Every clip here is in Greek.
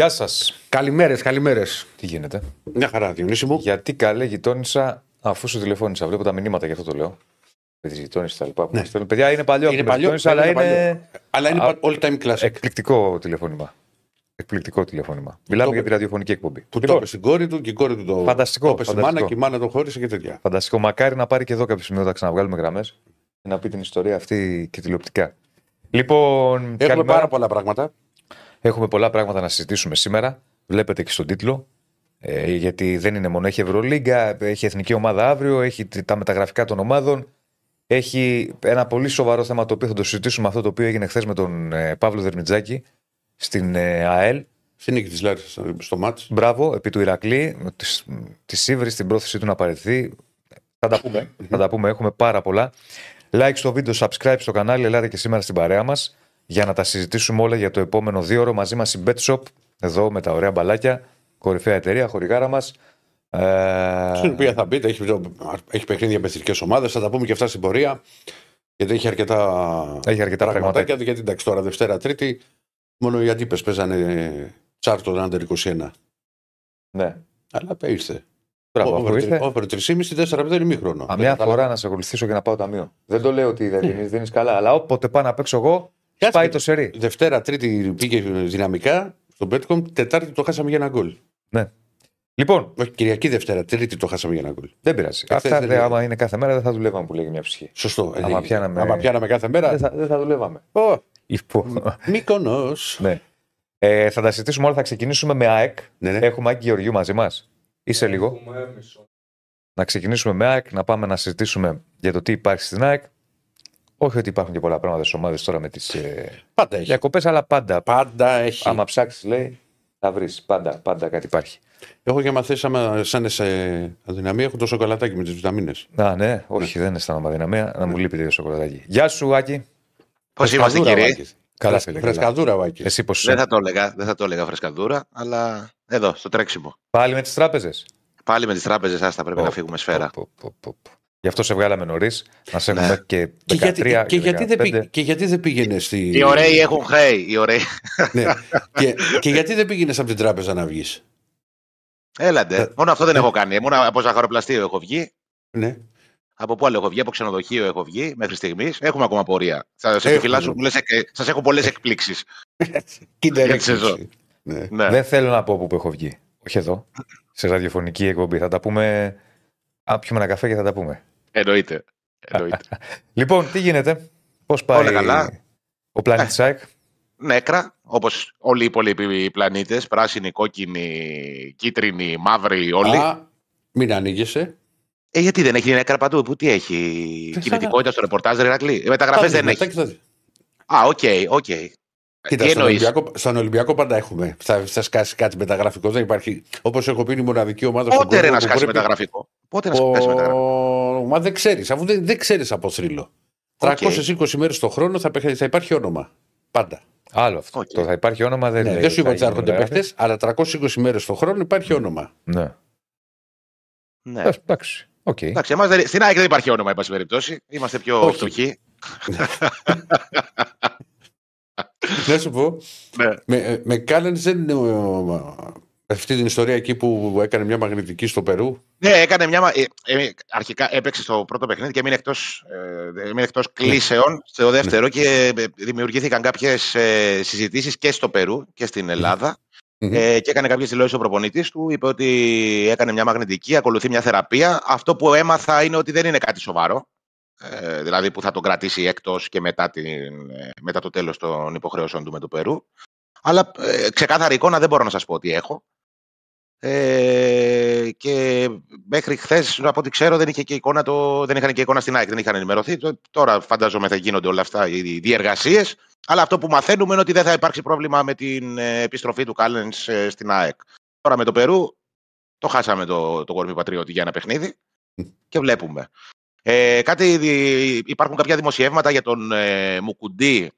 Γεια σας. Καλημέρες, καλημέρες. Τι γίνεται; Μια χαρά, Διονύση μου. Γιατί καλέ γειτόνισα αφού σου τηλεφώνησα. Βλέπω τα μηνύματα γι' αυτό το λέω. Με τις γειτόνισες τα λοιπά. Ναι. Ναι. Παιδιά είναι παλιό. Είναι που με παλιό, γειτόνισα, αλλά είναι είναι Αλλά είναι Α, all time classic. εκπληκτικό τηλεφώνημα. Εκπληκτικό τηλεφώνημα. Μιλάμε το- για τη ραδιοφωνική εκπομπή. Που το Λοιπόν, είπε στην κόρη του και η κόρη του το. Φανταστικό, Το είπε στη φανταστικό. μάνα και η μάνα τον χώρισε και τέτοια. Φανταστικό. Μακάρι να πάρει και εδώ κάποιο σημείο να ξαναβγάλουμε γραμμές και να πει την ιστορία αυτή και τηλεοπτικά. Λοιπόν, Έχουμε καλημέρα. πάρα πολλά πράγματα. Έχουμε πολλά πράγματα να συζητήσουμε σήμερα. Βλέπετε και στον τίτλο. Ε, γιατί δεν είναι μόνο. Έχει Ευρωλίγκα, έχει εθνική ομάδα αύριο, έχει τ- τα μεταγραφικά των ομάδων. Έχει ένα πολύ σοβαρό θέμα το οποίο θα το συζητήσουμε αυτό το οποίο έγινε χθες με τον ε, Παύλο Δερμιτζάκη στην ε, ΑΕΛ. Στη νίκη της Λάρισας στο μάτς. Μπράβο, επί του Ηρακλή, της της Σίβρη, την πρόθεσή του να παραιτηθεί. Θα τα πούμε. θα τα πούμε. Έχουμε πάρα πολλά. Like στο βίντεο, subscribe στο κανάλι. Ελάτε και σήμερα στην παρέα μας για να τα συζητήσουμε όλα για το επόμενο δύο ώρο μαζί μας η BetShop. Εδώ με τα ωραία μπαλάκια. Κορυφαία εταιρεία, χορηγάρα μας. Ε, Στην οποία θα μπείτε, έχει, έχει παιχνίδια με εθνικές ομάδες. Θα τα πούμε και αυτά στην πορεία. Γιατί έχει αρκετά, Έχει αρκετά πραγματάκια. Γιατί εντάξει, τώρα Δευτέρα Τρίτη, μόνο οι αντίπες παίζανε τσάρτον under 21. ναι. Αλλά ήρθε. Μπράβο, αφού ήρθε. Over 3,5 4 δεν είναι ημίχρονο. Α, Μια φορά να σε ακολουθήσω και να πάω ταμείο. Δεν το λέω ότι δεν δίνεις, δίνεις καλά. Αλλά όποτε πάω να παίξω εγώ, Κάτσε. πάει το σερί. Δευτέρα, Τρίτη πήγε δυναμικά στο Betcom. Τετάρτη το χάσαμε για ένα γκολ. Ναι. Λοιπόν, Όχι, Κυριακή Δευτέρα, Τρίτη το χάσαμε για ένα γκολ. δεν πειράζει. Εχθές Αυτά δεν δε, είναι. άμα είναι κάθε μέρα δεν θα δουλεύαμε που λέγει μια ψυχή. Σωστό. Άμα Ε, πιάναμε- άμα πιάναμε κάθε μέρα. Δεν θα, δεν θα δουλεύαμε. Ω, Λοιπόν, Μύκονος. ναι. Ε, θα τα συζητήσουμε όλα. Θα ξεκινήσουμε με ΑΕΚ. Ναι, ναι. Έχουμε Άκη Γεωργιού μαζί μας. Είσαι λίγο. Να ξεκινήσουμε με ΑΕΚ, να πάμε να συζητήσουμε για το τι υπάρχει στην ΑΕΚ. Όχι ότι υπάρχουν και πολλά πράγματα στις ομάδες τώρα με τις ε, Πάντα έχει. διακοπές, αλλά πάντα. Πάντα έχει. Άμα ψάξεις, λέει, θα βρεις. Πάντα, πάντα κάτι υπάρχει. Έχω και μαθήσει άμα σαν σε αδυναμία έχω το σοκολατάκι με τις βιταμίνες. Α, ναι, όχι, δεν αισθάνομαι αδυναμία. Να μου λείπει το σοκολατάκι. Γεια σου, Άκη. Πώς είμαστε, κύριε; Καλά, φίλε. καλά. Φρεσκαδούρα, Βάκη. Εσύ πώς Δεν θα το έλεγα, δεν θα το έλεγα φρεσκαδούρα, αλλά εδώ, στο τρέξιμο. Πάλι με τις τράπεζες; Πάλι με τις τράπεζες, άστα πρέπει Πω, να φύγουμε σφαίρα. Πω, πω, πω, πω. Γι' αυτό σε βγάλαμε νωρίς. Να σε Ναι. έχουμε και 13 Και γιατί, και, γιατί δεν 15. πήγε, και γιατί δεν πήγαινες στη. Οι ωραίοι έχουν χρέη. Οι ωραίοι. ναι. και, και γιατί δεν πήγαινες από την τράπεζα να βγεις; Έλαντε. Μόνο αυτό δεν έχω κάνει. Μόνο από ζαχαροπλαστείο έχω βγει. Ναι. Από πού άλλο έχω βγει, από ξενοδοχείο έχω βγει μέχρι στιγμής. Έχουμε ακόμα πορεία. Σα Έχουμε. επιφυλάσσω πολλές εκ- σας έχω πολλές εκπλήξεις. Κοίτα, Για τη σεζόν. Ναι. Ναι. Δεν θέλω να πω που έχω βγει. Όχι εδώ. Σε ραδιοφωνική εκπομπή. Θα τα πούμε. Αν πιούμε ένα καφέ και θα τα πούμε. Εννοείται. Εννοείται. Λοιπόν, τι γίνεται; Πώς πάει Όλα καλά. ο πλανήτη ΣΑΕΚ. Νέκρα, όπως όλοι οι υπόλοιποι πλανήτες. Πράσινοι, κόκκινοι, κίτρινοι, μαύροι, όλοι. Α, μην ανοίγεσαι. Ε, γιατί δεν έχει νέκρα παντού, πού τι έχει; Δεν Κινητικότητα στο ρεπορτάζ, ρε Ρακλή; Μεταγραφές δεν Μετά έχει. και θα- Α, οκ, οκ. Κοίτα, Τι στον εννοείς; Ολυμπιακό, στον Ολυμπιακό πάντα έχουμε. Θα, θα σκάσει κάτι μεταγραφικός. Δεν υπάρχει. Όπως έχω πει, είναι η μοναδική ομάδα στον Πότε ρε κόσμο να που σκάσει πρέπει- μεταγραφικό; Πότε να σκάσει μεταγραφικό; Ο... Μα δεν ξέρεις, αφού δεν, δεν ξέρεις από θρύλο. 320 μέρες το χρόνο θα, παιχ- θα υπάρχει όνομα. Πάντα. Άλλο αυτό. Οκ. Το θα υπάρχει όνομα δεν Ναι, λέει δεν σου είπα ότι θα γίνει έρχονται μεταγραφή. παίχτε, αλλά 320 μέρες το χρόνο υπάρχει όνομα. Ναι. Ναι. Ε, Εντάξει. Οκ. Εντάξει, εμάς δεν- στην ΑΕΚ δεν υπάρχει όνομα, εν πάση περιπτώσει. Είμαστε πιο Όχι. φτωχοί. Να σου πω, Ναι. με, με Κάλεν δεν είναι ο- αυτή την ιστορία εκεί που έκανε μια μαγνητική στο Περού. Ναι, έκανε μια. μα- ε, ε, αρχικά έπαιξε στο πρώτο παιχνίδι και έμεινε εκτός ε, έμεινε εκτός κλήσεων στο δεύτερο και ε, δημιουργήθηκαν κάποιες ε, συζητήσεις και στο Περού και στην Ελλάδα. Μμμ. Ε, και έκανε κάποιες δηλώσεις ο προπονητής του. Είπε ότι έκανε μια μαγνητική, ακολουθεί μια θεραπεία. Αυτό που έμαθα είναι ότι δεν είναι κάτι σοβαρό. Ε, δηλαδή που θα τον κρατήσει έκτος και μετά, την, ε, μετά το τέλος των υποχρεώσεων του με το Περού. Αλλά ε, ξεκάθαρη εικόνα δεν μπορώ να σας πω ότι έχω. Ε, και μέχρι χθες, από ό,τι ξέρω, δεν, είχε και εικόνα το, δεν είχαν και εικόνα στην ΑΕΚ, δεν είχαν ενημερωθεί. Το- Τώρα φαντάζομαι θα γίνονται όλα αυτά οι διεργασίες. Αλλά αυτό που μαθαίνουμε είναι ότι δεν θα υπάρξει πρόβλημα με την ε, επιστροφή του Κάλενς στην ΑΕΚ. Τώρα με το Περού το χάσαμε το, το κορμί πατριώτη για ένα παιχνίδι και βλέπουμε. Ε, κάτι, δι- υπάρχουν κάποια δημοσιεύματα για τον ε, Μουκουντή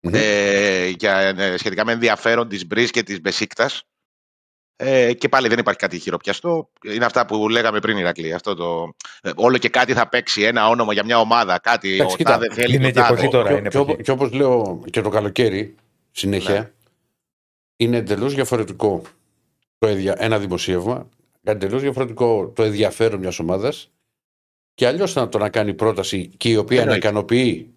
Μμμ. ε, για, ε, σχετικά με ενδιαφέρον της Μπρις και της Μπεσίκτας. Ε, και πάλι δεν υπάρχει κάτι χειροπιαστό. Είναι αυτά που λέγαμε πριν, Ηρακλή. Αυτό το, ε, όλο και κάτι θα παίξει ένα όνομα για μια ομάδα. Κάτι Εντάξει, ο κοίτα, τάδε θέλει είναι το και τάδε. εποχή τώρα. Και, είναι και, όπω- εποχή. και όπως λέω και το καλοκαίρι, συνέχεια, Ναι. είναι εντελώς διαφορετικό το εδια... ένα δημοσίευμα, εντελώς διαφορετικό το ενδιαφέρον μιας ομάδας και αλλιώς να το να κάνει πρόταση και η οποία να ικανοποιεί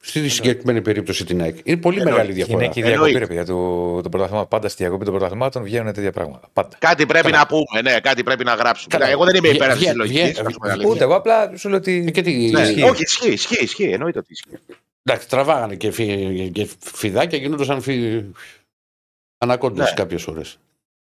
Στη συγκεκριμένη περίπτωση την ΑΕΚ. Είναι πολύ Εννοεί. μεγάλη διαφορά. Είναι και η διακοπή, παιδιά, του, του πρωταθλήματο. Πάντα στη διακοπή των πρωταθλημάτων βγαίνουν τέτοια πράγματα. Πάντα. Κάτι πρέπει Καλά. να πούμε, ναι, κάτι πρέπει να γράψουμε. Καλά. Εγώ δεν είμαι υπέρ αυτής της λογικής. Ούτε εγώ απλά σου λέω ότι. Και τι... ναι. ισχύει. Όχι, ισχύει, ισχύει, ισχύει. Εννοείται ότι ισχύει. Εντάξει, τραβάγανε και, φι, και φιδάκια γίνονταν φι... ανακόντε ναι. κάποιες ώρες.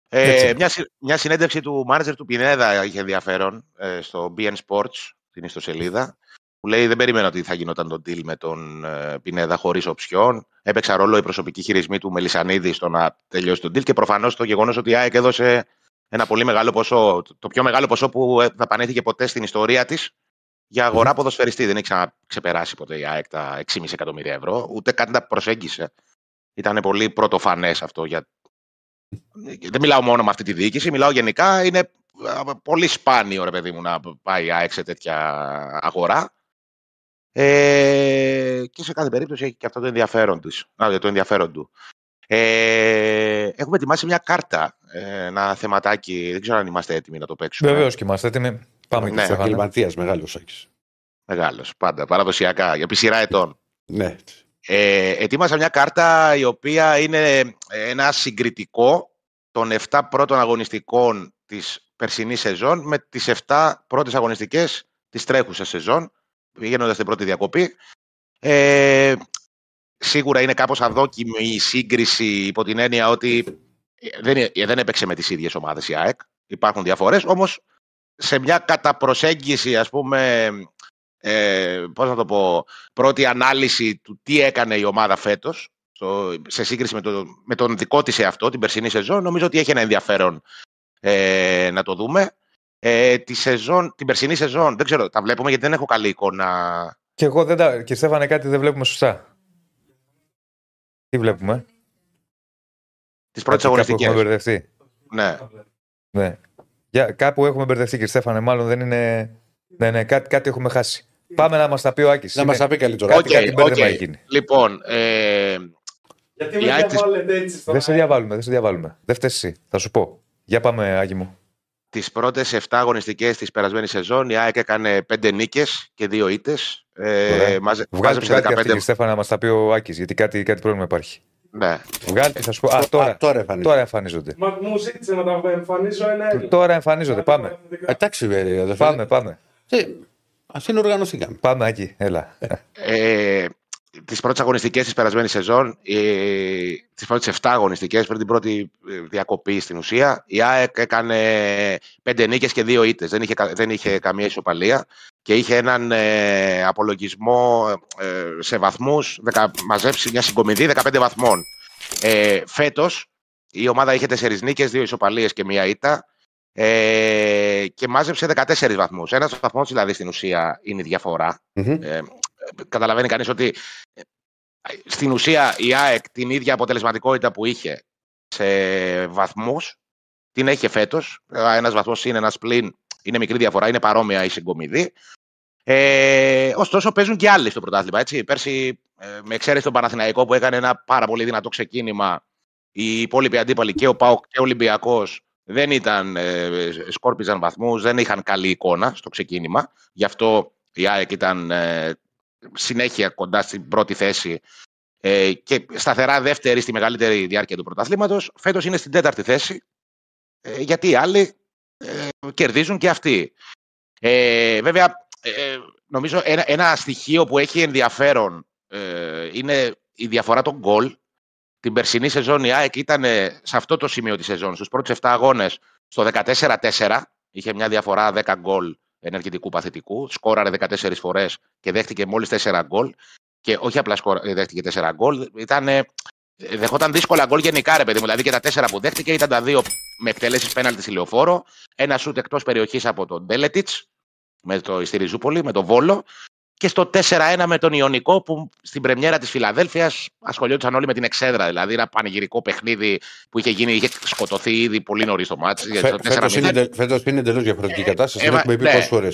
Ε, μια, μια συνέντευξη του μάνατζερ του Πινέδα είχε ενδιαφέρον ε, στο BN Sports, την ιστοσελίδα που λέει δεν περίμενα ότι θα γινόταν το deal με τον ε, Πινέδα χωρίς οψιόν. Έπαιξα ρόλο η προσωπική χειρισμή του Μελισανίδη στο να τελειώσει τον deal και προφανώς το γεγονός ότι η ΑΕΚ έδωσε ένα πολύ μεγάλο ποσό, το πιο μεγάλο ποσό που δαπανήθηκε ποτέ στην ιστορία της για αγορά ποδοσφαιριστή. Δεν έχει ξαναξεπεράσει ποτέ η ΑΕΚ τα 6,5 εκατομμύρια ευρώ, ούτε καν τα προσέγγισε. Ήταν πολύ πρωτοφανές αυτό. Για... Δεν μιλάω μόνο με αυτή τη διοίκηση, μιλάω γενικά. Είναι ε, πολύ σπάνιο, ρε παιδί μου, να πάει η ΑΕΚ σε τέτοια αγορά. Ε, και σε κάθε περίπτωση έχει και αυτό το ενδιαφέρον, της, το ενδιαφέρον του. Ε, έχουμε ετοιμάσει μια κάρτα, ε, ένα θεματάκι. Δεν ξέρω αν είμαστε έτοιμοι να το παίξουμε. Βεβαίως και είμαστε έτοιμοι. Πάμε ναι, και Επαγγελματία, μεγάλος Άκης. Μεγάλος, πάντα. Παραδοσιακά, για σειρά ετών. Ναι. Ε, ετοίμασα μια κάρτα η οποία είναι ένα συγκριτικό των 7 πρώτων αγωνιστικών της περσινή σεζόν με τις 7 πρώτες αγωνιστικές της τρέχουσας σεζόν πηγαίνοντας στην πρώτη διακοπή. Ε, σίγουρα είναι κάπως αδόκιμη η σύγκριση υπό την έννοια ότι δεν, δεν έπαιξε με τις ίδιες ομάδες η ΑΕΚ. Υπάρχουν διαφορές, όμως σε μια καταπροσέγγιση, ας πούμε, ε, πώς να το πω, πρώτη ανάλυση του τι έκανε η ομάδα φέτος, σε σύγκριση με, το, με τον δικό της εαυτό, την περσινή σεζόν, νομίζω ότι έχει ένα ενδιαφέρον ε, να το δούμε. Ε, τη σεζόν, την περσινή σεζόν, δεν ξέρω, τα βλέπουμε γιατί δεν έχω καλή εικόνα. Και εγώ δεν τα. Και Στέφανε, κάτι δεν βλέπουμε σωστά. Τι βλέπουμε; Τις πρώτες αγωνιστικές. Έχουμε μπερδευτεί. Ναι. ναι. Για, κάπου έχουμε μπερδευτεί, κύριε Στέφανε, μάλλον δεν είναι. Ναι, ναι, κάτι, κάτι έχουμε χάσει. Πάμε να μας τα πει ο Άκης. Να μας τα πει καλύτερα. Okay, κάτι, κάτι okay. Λοιπόν. Ε... Γιατί με διαβάλλετε έτσι. Δεν σε διαβάλουμε, δεν σε διαβάλουμε. Δεν φταίεις εσύ. Θα σου πω. Για πάμε, Άκη μου τις πρώτες 7 αγωνιστικές της περασμένης σεζόν η ΑΕΚ έκανε 5 νίκες και 2 ήττες. Ε, μάζε, μάζεψε 15. Αυτή, Στέφανα, να μας τα πει ο Άκης, γιατί κάτι, κάτι πρόβλημα υπάρχει. Ναι. Βγάλτε, θα σου πω. Α, τώρα, τώρα, εμφανίζονται. τώρα εμφανίζονται. Μα μου ζήτησε να τα εμφανίζω ένα Τώρα εμφανίζονται. Πάμε. Εντάξει, βέβαια. Πάμε, πάμε. Α είναι οργανωθήκαμε. Πάμε, Άκη, έλα. Ε, τις πρώτες αγωνιστικές της περασμένης σεζόν, τις πρώτες 7 αγωνιστικές πριν την πρώτη ε, διακοπή στην ουσία, η ΑΕΚ έκανε 5 νίκες και 2 ήττες. Δεν είχε, δεν είχε καμία ισοπαλία και είχε έναν ε, απολογισμό ε, σε βαθμούς, μαζέψει μια συγκομιδή 15 βαθμών. Ε, Φέτος η ομάδα είχε 4 νίκες, 2 ισοπαλίες και μία ήττα. Ε, και μάζεψε 14 βαθμούς. Ένας βαθμός δηλαδή στην ουσία είναι η διαφορα Ε, καταλαβαίνει κανείς ότι ε, στην ουσία η ΑΕΚ την ίδια αποτελεσματικότητα που είχε σε βαθμούς την έχει φέτος. Ένας βαθμός είναι ένας πλήν, είναι μικρή διαφορά, είναι παρόμοια η συγκομιδή. Ε, ωστόσο παίζουν και άλλοι στο πρωτάθλημα. Έτσι. Πέρσι, ε, με εξαίρεση τον Παναθηναϊκό που έκανε ένα πάρα πολύ δυνατό ξεκίνημα, οι υπόλοιποι αντίπαλοι και ο ΠΑΟΚ και ο Ολυμπιακός δεν ήταν, ε, σκόρπιζαν βαθμούς, δεν είχαν καλή εικόνα στο ξεκίνημα. Γι' αυτό η ΑΕΚ ήταν ε, συνέχεια κοντά στην πρώτη θέση ε, και σταθερά δεύτερη στη μεγαλύτερη διάρκεια του πρωταθλήματος. Φέτος είναι στην τέταρτη θέση, ε, γιατί οι άλλοι ε, κερδίζουν και αυτοί. Ε, βέβαια, ε, νομίζω ένα, ένα στοιχείο που έχει ενδιαφέρον είναι η διαφορά των γκολ. Την περσινή σεζόν η ΑΕΚ ήταν σε αυτό το σημείο της σεζόν, στους πρώτους 7 αγώνες, στο 14-4, είχε μια διαφορά 10 γκολ ενεργητικού παθητικού. Σκόραρε 14 φορές και δέχτηκε μόλις 4 γκολ. Και όχι απλά σκόρα, ε, δέχτηκε 4 γκολ, ήταν, δεχόταν δύσκολα γκολ γενικά, ρε παιδί μου. Δηλαδή και τα 4 που δέχτηκε ήταν τα δύο με εκτελέσει πέναλτη στη λεωφόρο. Ένα σουτ εκτός περιοχής από τον Ντέλετιτς με το Ιστηριζούπολη, με τον Βόλο και στο 4-1 με τον Ιωνικό που στην πρεμιέρα της Φιλαδέλφιας ασχολιόντουσαν όλοι με την εξέδρα. Δηλαδή ένα πανηγυρικό παιχνίδι που είχε γίνει, είχε σκοτωθεί ήδη πολύ νωρίς το μάτι. Φέτος είναι εντελώς διαφορετική κατάσταση. Ε, έχουμε πει ναι. πόσες φορέ.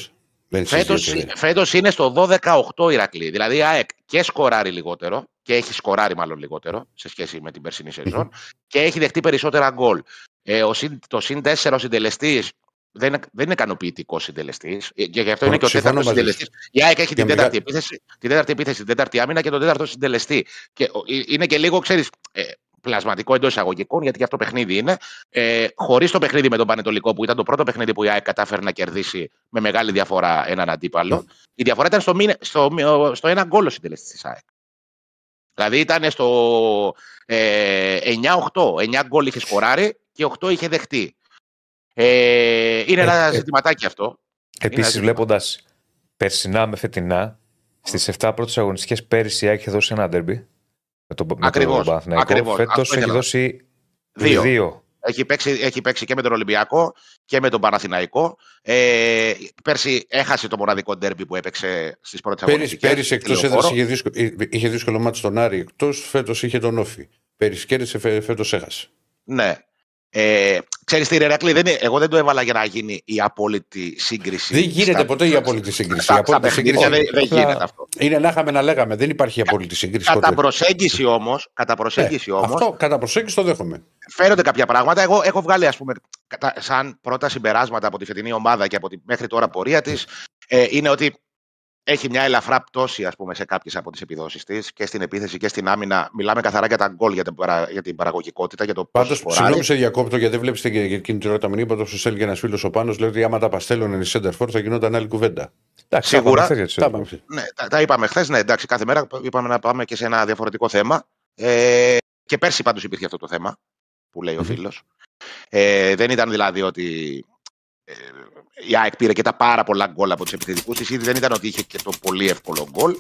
Φέτος είναι στο 12-8 Ηρακλή. Δηλαδή η ΑΕΚ και σκοράρει λιγότερο και έχει σκοράρει μάλλον λιγότερο σε σχέση με την περσινή σεζόν και έχει δεχτεί περισσότερα γκολ. Ε, ο, συν- το συν 4 ο συντελεστής δεν, είναι- δεν είναι ικανοποιητικός συντελεστής. Και γι' αυτό είναι και ο Συμφωνώ τέταρτος μαζί συντελεστής. Η ΑΕΚ έχει την Για τέταρτη, μεγα- επίθεση, την τέταρτη επίθεση, την τέταρτη άμυνα και τον τέταρτο συντελεστή. Και ο- ε, είναι και λίγο, ξέρεις, ε, πλασματικό εντός εισαγωγικών, γιατί και αυτό παιχνίδι είναι. Ε, Χωρίς το παιχνίδι με τον Πανετολικό, που ήταν το πρώτο παιχνίδι που η ΑΕΚ κατάφερε να κερδίσει με μεγάλη διαφορά έναν αντίπαλο. Η διαφορά ήταν στο, μήνε- στο, στο ένα γκολ ο συντελεστής της ΑΕΚ. Δηλαδή ήταν στο ε, 9-8. 9 γκολ είχε σκοράρει και 8 είχε δεχτεί. Ε, είναι ένα Ε, ε, ζητηματάκι αυτό. Επίσης, ζήτημα. βλέποντας περσινά με φετινά, στις 7 πρώτες αγωνιστικές πέρυσι η ΑΕΚ είχε δώσει ένα ντέρμπι. Με τον, με Ακριβώς, τον Παναθηναϊκό. ακριβώς. Φέτος Αυτό έχει ήθελα να- δώσει Δύο. δύο. Έχει παίξει, έχει παίξει και με τον Ολυμπιακό και με τον Παναθηναϊκό. Ε, πέρσι έχασε το μοναδικό ντέρμπι που έπαιξε στις πρώτες Πέρυσι, αγωνιστικές. πέρυσι στη εκτός Λεωφόρο. έδρα είχε δύσκολο, είχε δύσκολο μάτι στον Άρη εκτός, φέτος είχε τον Όφη. Πέρυσι κέρδισε, φέτος έχασε. Ναι. Ε, ξέρεις τι, ρε Ηρακλή, δεν είναι, εγώ δεν το έβαλα για να γίνει η απόλυτη σύγκριση. Δεν γίνεται στα- ποτέ η απόλυτη σύγκριση. Η Στα, στα απόλυτη παιχνίδια σύγκριση δεν, δεν απλά γίνεται αυτό. είναι να είχαμε να λέγαμε. Δεν υπάρχει απόλυτη σύγκριση. Κατά ποτέ. προσέγγιση όμως, κατά προσέγγιση Ε, όμως, Αυτό κατά προσέγγιση το δέχομαι. φαίνονται κάποια πράγματα. Εγώ έχω βγάλει, ας πούμε, κατα- σαν πρώτα συμπεράσματα από τη φετινή ομάδα και από τη μέχρι τώρα πορεία της, ε, είναι ότι έχει μια ελαφρά πτώση ας πούμε, σε κάποιες από τις επιδόσεις της και στην επίθεση και στην άμυνα. Μιλάμε καθαρά για τα γκολ, για την, παρα- για την παραγωγικότητα, για το Πάντως, πόσο σκοράρει. συγγνώμη σε διακόπτω γιατί δεν βλέπει και εκείνη την ώρα τα μηνύματα που σου έλεγε ένας φίλος ο Πάνος. Λέει ότι άμα τα παστέλνουν οι Σέντερφορ θα γινόταν άλλη κουβέντα. Εντάξει, Σίγουρα. τα είπαμε χθες για Τα τους είπαμε. Ναι, τα, τα είπαμε χθες. Ναι, εντάξει, κάθε μέρα είπαμε να πάμε και σε ένα διαφορετικό θέμα. Ε, και πέρσι πάντως υπήρχε αυτό το θέμα που λέει ο Μμμ. φίλος. Ε, δεν ήταν δηλαδή ότι ε, η ΑΕΚ πήρε και τα πάρα πολλά γκολ από τους επιθετικούς της, ήδη δεν ήταν ότι είχε και το πολύ εύκολο γκολ.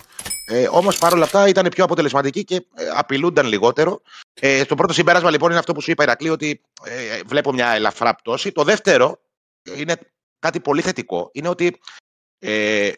Ε, Όμως παρόλα αυτά ήταν πιο αποτελεσματική και ε, απειλούνταν λιγότερο. Ε, στο πρώτο συμπέρασμα λοιπόν είναι αυτό που σου είπα, Ηρακλή, ότι ε, βλέπω μια ελαφρά πτώση. Το δεύτερο είναι κάτι πολύ θετικό. Είναι ότι ε,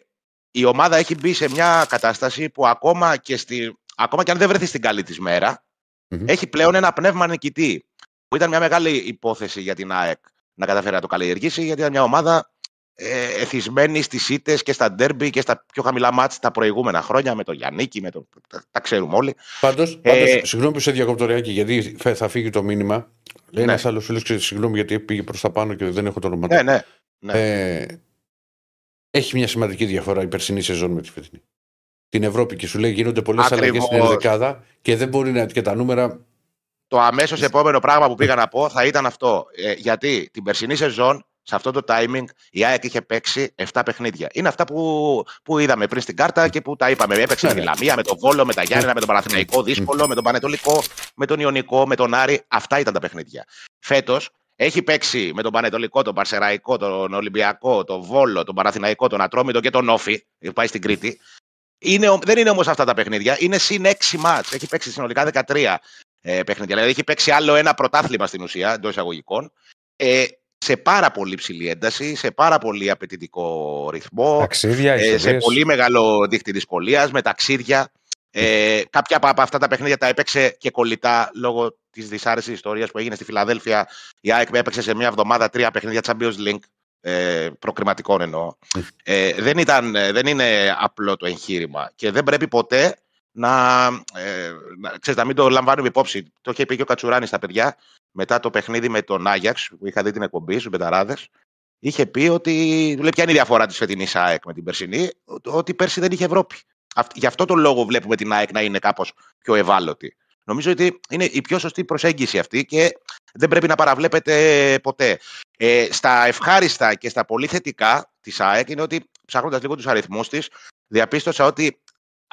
η ομάδα έχει μπει σε μια κατάσταση που ακόμα και, στη, ακόμα και αν δεν βρεθεί στην καλή της μέρα, Μμμ. έχει πλέον ένα πνεύμα νικητή. Που ήταν μια μεγάλη υπόθεση για την ΑΕΚ να καταφέρει να το καλλιεργήσει, γιατί ήταν μια ομάδα ε, εθισμένη στις ήττες και στα ντέρμπι και στα πιο χαμηλά μάτς τα προηγούμενα χρόνια με τον Γιάννικη, με τον, τα, τα ξέρουμε όλοι. Πάντως, Ε, συγγνώμη που σε διακόπτω ρεάκι, γιατί φε- θα φύγει το μήνυμα. Λέει Ναι. ένας άλλος φίλος, συγγνώμη γιατί πήγε προς τα πάνω και δεν έχω το όνομα του. Ναι, ναι. ναι. Ε, έχει μια σημαντική διαφορά η περσινή σεζόν με τη φετινή. Την Ευρώπη και σου λέει γίνονται πολλές Ακριβώς. αλλαγές στην ενδεκάδα και δεν μπορεί να. και τα νούμερα. Το αμέσως επόμενο πράγμα που πήγα να πω θα ήταν αυτό. Ε, γιατί την περσινή σεζόν, σε αυτό το timing, η ΑΕΚ είχε παίξει 7 παιχνίδια. Είναι αυτά που, που είδαμε πριν στην κάρτα και που τα είπαμε. Έπαιξε με τη Ναι, Λαμία, με τον Βόλο, με τα Γιάννενα, με τον Παναθηναϊκό, δύσκολο, με τον Πανετολικό, με τον Ιωνικό, με τον Άρη. Αυτά ήταν τα παιχνίδια. Φέτος έχει παίξει με τον Πανετολικό, τον Παρσεραϊκό, τον Ολυμπιακό, τον Βόλο, τον Παναθηναϊκό, τον Ατρόμητο και τον Όφη. Πάει στην Κρήτη. Είναι, ο- δεν είναι όμως αυτά τα παιχνίδια. Είναι συν 6 μάτς. Έχει παίξει συνολικά 13 ε, παιχνίδια. Δηλαδή έχει παίξει άλλο ένα πρωτάθλημα στην ουσία εντός εισαγωγικών. Ε, σε πάρα πολύ ψηλή ένταση, σε πάρα πολύ απαιτητικό ρυθμό, Ταξίδια, ε, σε ιστορίες. πολύ μεγάλο δίκτυο δυσκολίας, με ταξίδια. Ε, κάποια από από αυτά τα παιχνίδια τα έπαιξε και κολλητά λόγω της δυσάρεστη ιστορίας που έγινε στη Φιλαδέλφια. Η ΑΕΚ έπαιξε σε μια εβδομάδα τρία παιχνίδια Champions League. Ε, προκριματικών εννοώ. Ε, δεν, ήταν, ε, δεν είναι απλό το εγχείρημα και δεν πρέπει ποτέ να, ε, να, ξέρεις, να μην το λαμβάνουμε υπόψη. Το είχε πει και ο Κατσουράνης στα παιδιά μετά το παιχνίδι με τον Άγιαξ, που είχα δει την εκπομπή στους Μπεταράδες. Είχε πει ότι. Λέει, ποια είναι η διαφορά της φετινής ΑΕΚ με την περσινή, ότι πέρσι δεν είχε Ευρώπη. Αυτ- Γι' αυτό τον λόγο βλέπουμε την ΑΕΚ να είναι κάπως πιο ευάλωτη. Νομίζω ότι είναι η πιο σωστή προσέγγιση αυτή και δεν πρέπει να παραβλέπετε ποτέ. Ε, στα ευχάριστα και στα πολύ θετικά της ΑΕΚ είναι ότι ψάχνοντας λίγο τους αριθμούς της, διαπίστωσα ότι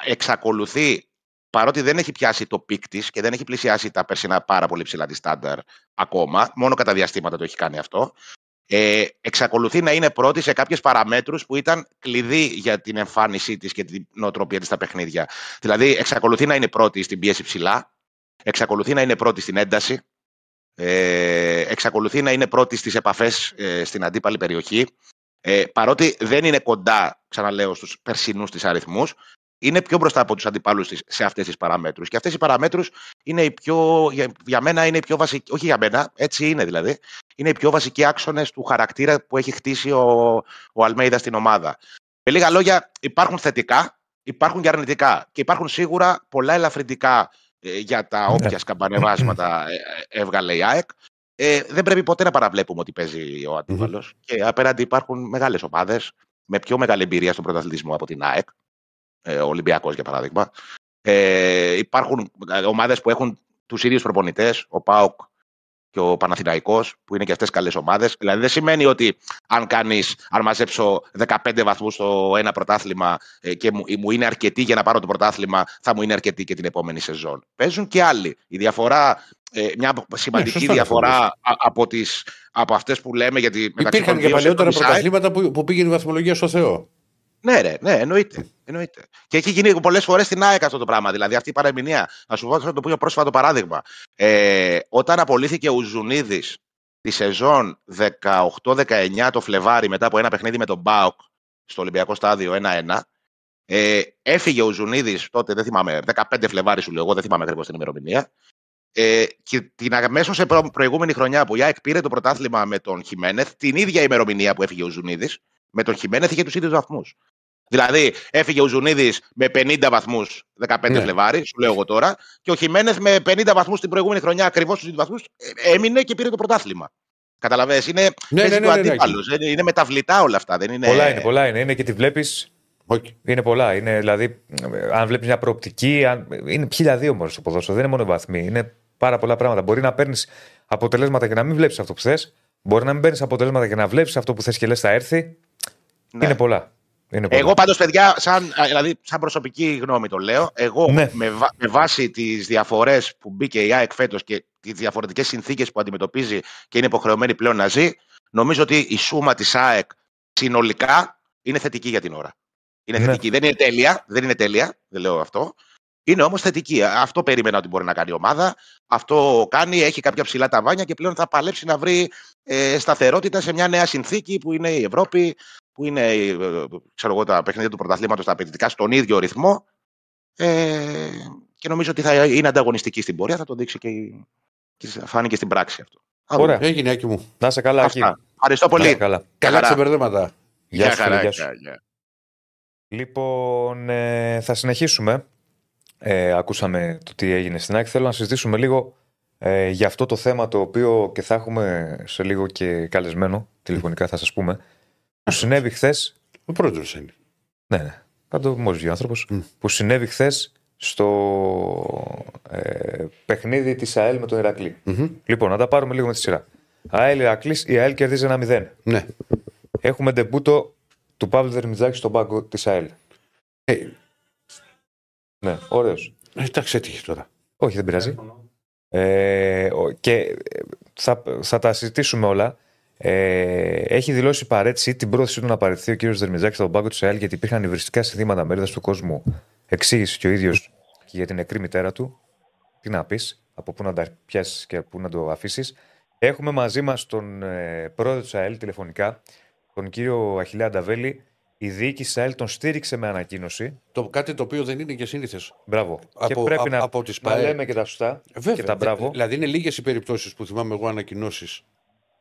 εξακολουθεί, παρότι δεν έχει πιάσει το peak της και δεν έχει πλησιάσει τα περσινά πάρα πολύ ψηλά της στάνταρ ακόμα, μόνο κατά διαστήματα το έχει κάνει αυτό, ε, εξακολουθεί να είναι πρώτη σε κάποιες παραμέτρους που ήταν κλειδί για την εμφάνισή της και την νοοτροπία της στα παιχνίδια. Δηλαδή, εξακολουθεί να είναι πρώτη στην πίεση ψηλά, εξακολουθεί να είναι πρώτη στην ένταση, ε, εξακολουθεί να είναι πρώτη στις επαφές ε, στην αντίπαλη περιοχή, ε, παρότι δεν είναι κοντά, ξαναλέω, στους περσινούς της αριθμούς, είναι πιο μπροστά από τους αντιπάλους της σε αυτές τις παραμέτρους. Και αυτές οι παραμέτρους είναι οι πιο, για, για μένα είναι οι πιο βασικοί, όχι για μένα, έτσι είναι δηλαδή, είναι οι πιο βασικοί άξονες του χαρακτήρα που έχει χτίσει ο, ο Αλμέιδας στην ομάδα. Με λίγα λόγια, υπάρχουν θετικά, υπάρχουν και αρνητικά. Και υπάρχουν σίγουρα πολλά ελαφρυντικά ε, για τα όποια σκαμπανεβάσματα ε, ε, έβγαλε η ΑΕΚ. Ε, δεν πρέπει ποτέ να παραβλέπουμε ότι παίζει ο αντιπαλο Και απέναντι υπάρχουν μεγάλες ομάδες με πιο μεγάλη εμπειρία στον πρωταθλητισμό από την ΑΕΚ. Ε, ο Ολυμπιακός, για παράδειγμα. Ε, υπάρχουν ομάδες που έχουν τους ίδιους προπονητές. Ο ΠΑΟΚ και ο Παναθηναϊκός που είναι και αυτές καλές ομάδες. Δηλαδή δεν σημαίνει ότι αν κάνεις, αν μαζέψω 15 βαθμούς στο ένα πρωτάθλημα ε, και μου, μου είναι αρκετή για να πάρω το πρωτάθλημα, θα μου είναι αρκετή και την επόμενη σεζόν. Παίζουν και άλλοι. Η διαφορά, ε, μια σημαντική ναι, διαφορά από, τις, από αυτές που λέμε γιατί Υπήρχαν και παλαιότερα πρωταθλήματα που, που πήγαινε η βαθμολογία στο Θεό. Ναι, ρε, ναι, εννοείται. εννοείται. Και έχει γίνει πολλές φορές στην ΑΕΚ αυτό το πράγμα. Δηλαδή αυτή η παραμηνία. Να σου πω το πιο πρόσφατο παράδειγμα. Ε, όταν απολύθηκε ο Ουζουνίδης τη σεζόν 18-19 το Φλεβάρι μετά από ένα παιχνίδι με τον ΠΑΟΚ στο Ολυμπιακό Στάδιο 1-1. Ε, έφυγε ο Ουζουνίδης τότε, δεν θυμάμαι, 15 Φλεβάρι σου λέω, εγώ δεν θυμάμαι ακριβώς την ημερομηνία. Ε, και την αμέσως σε προηγούμενη χρονιά που η ΑΕΚ πήρε το πρωτάθλημα με τον Χιμένεθ, την ίδια ημερομηνία που έφυγε ο Ουζουνίδης, με τον Χιμένεθ είχε τους ίδιους βαθμούς. Δηλαδή, έφυγε ο Ουζουνίδης με 50 βαθμούς 15 ναι. Φλεβάρι, σου λέω εγώ τώρα, και ο Χιμένεθ με 50 βαθμούς την προηγούμενη χρονιά, ακριβώς τους ίδιους βαθμούς, ε, έμεινε και πήρε το πρωτάθλημα. Καταλαβέ, είναι ναι, ναι, ναι, ναι, ναι, ναι. Είναι μεταβλητά όλα αυτά. Δεν είναι... Πολλά είναι, πολλά είναι. Είναι και τη βλέπεις. Okay. Είναι πολλά. Είναι, δηλαδή, αν βλέπεις μια προοπτική, αν... είναι χίλια δύο μόνο στο ποδόσφαιρο. Δεν είναι μόνο βαθμοί. Είναι πάρα πολλά πράγματα. Μπορεί να παίρνεις αποτελέσματα και να μην βλέπεις αυτό που θες. Μπορεί να μην παίρνεις αποτελέσματα και να βλέπεις αυτό που θες και λες θα έρθει. Ναι. Είναι πολλά. Εγώ πάντως, παιδιά, σαν, δηλαδή, σαν προσωπική γνώμη το λέω. Εγώ ναι. με, με βάση τις διαφορές που μπήκε η ΑΕΚ φέτος και τις διαφορετικές συνθήκες που αντιμετωπίζει και είναι υποχρεωμένη πλέον να ζει, νομίζω ότι η σούμα της ΑΕΚ συνολικά είναι θετική για την ώρα. Είναι ναι. θετική. Δεν είναι τέλεια, δεν είναι τέλεια, δεν λέω αυτό. Είναι όμως θετική. Αυτό περίμενα ότι μπορεί να κάνει η ομάδα. Αυτό κάνει, έχει κάποια ψηλά ταβάνια και πλέον θα παλέψει να βρει ε, σταθερότητα σε μια νέα συνθήκη που είναι η Ευρώπη, που είναι ε, ξέρω εγώ, τα παιχνίδια του πρωταθλήματος τα απαιτητικά στον ίδιο ρυθμό. Ε, και νομίζω ότι θα είναι ανταγωνιστική στην πορεία, θα το δείξει και, και θα φάνει και στην πράξη αυτό. Ωραία, έγινε Άκη μου. Να σε καλά, Άκη. Ευχαριστώ πολύ. καλά, καλά ξεμπερδέματα. Γεια σου, Λοιπόν, ε, θα συνεχίσουμε. Ε, ακούσαμε το τι έγινε στην Άκη. Θέλω να συζητήσουμε λίγο ε, για αυτό το θέμα το οποίο και θα έχουμε σε λίγο και καλεσμένο, τηλεφωνικά θα σας πούμε, που συνέβη χθε. Ο πρόεδρος είναι. Ναι, ναι. Πάντω μόλι ο άνθρωπος. Που συνέβη χθες στο ε, παιχνίδι της ΑΕΛ με τον ηρακλη Λοιπόν, να τα πάρουμε λίγο με τη σειρά. ΑΕΛ Ηρακλής, η ΑΕΛ κερδίζει ένα 0. Ναι. Έχουμε ντεμπούτο του Παύλου Δερμιτζάκη στον πάγκο της ΑΕΛ. Ε, ναι, ωραίος. Ε, εντάξει, έτυχε τώρα. Όχι, δεν πειράζει. Ε, και ε, θα, θα τα συζητήσουμε όλα. Ε, έχει δηλώσει παρέτηση την πρόθεσή του να παραιτηθεί ο κ. Δερμιζάκης στον πάγκο του ΣΕΑΛ γιατί υπήρχαν υβριστικά συνθήματα μερίδας του κόσμου. Εξήγησε και ο ίδιος και για την νεκρή μητέρα του. Τι να πεις, από πού να τα πιάσεις και πού να το αφήσεις. Έχουμε μαζί μας τον ε, πρόεδρο του ΣΑΕΛ τηλεφωνικά, τον κύριο Αχιλέα Νταβέλη. Η διοίκηση ΣΑΕΛ τον στήριξε με ανακοίνωση. Το, κάτι το οποίο δεν είναι και σύνηθες. Μπράβο. Από, και πρέπει να, από τις να λέμε και τα σωστά. Βέβαια. Και τα μπράβο. Δηλαδή είναι λίγες οι περιπτώσεις που θυμάμαι εγώ ανακοινώσεις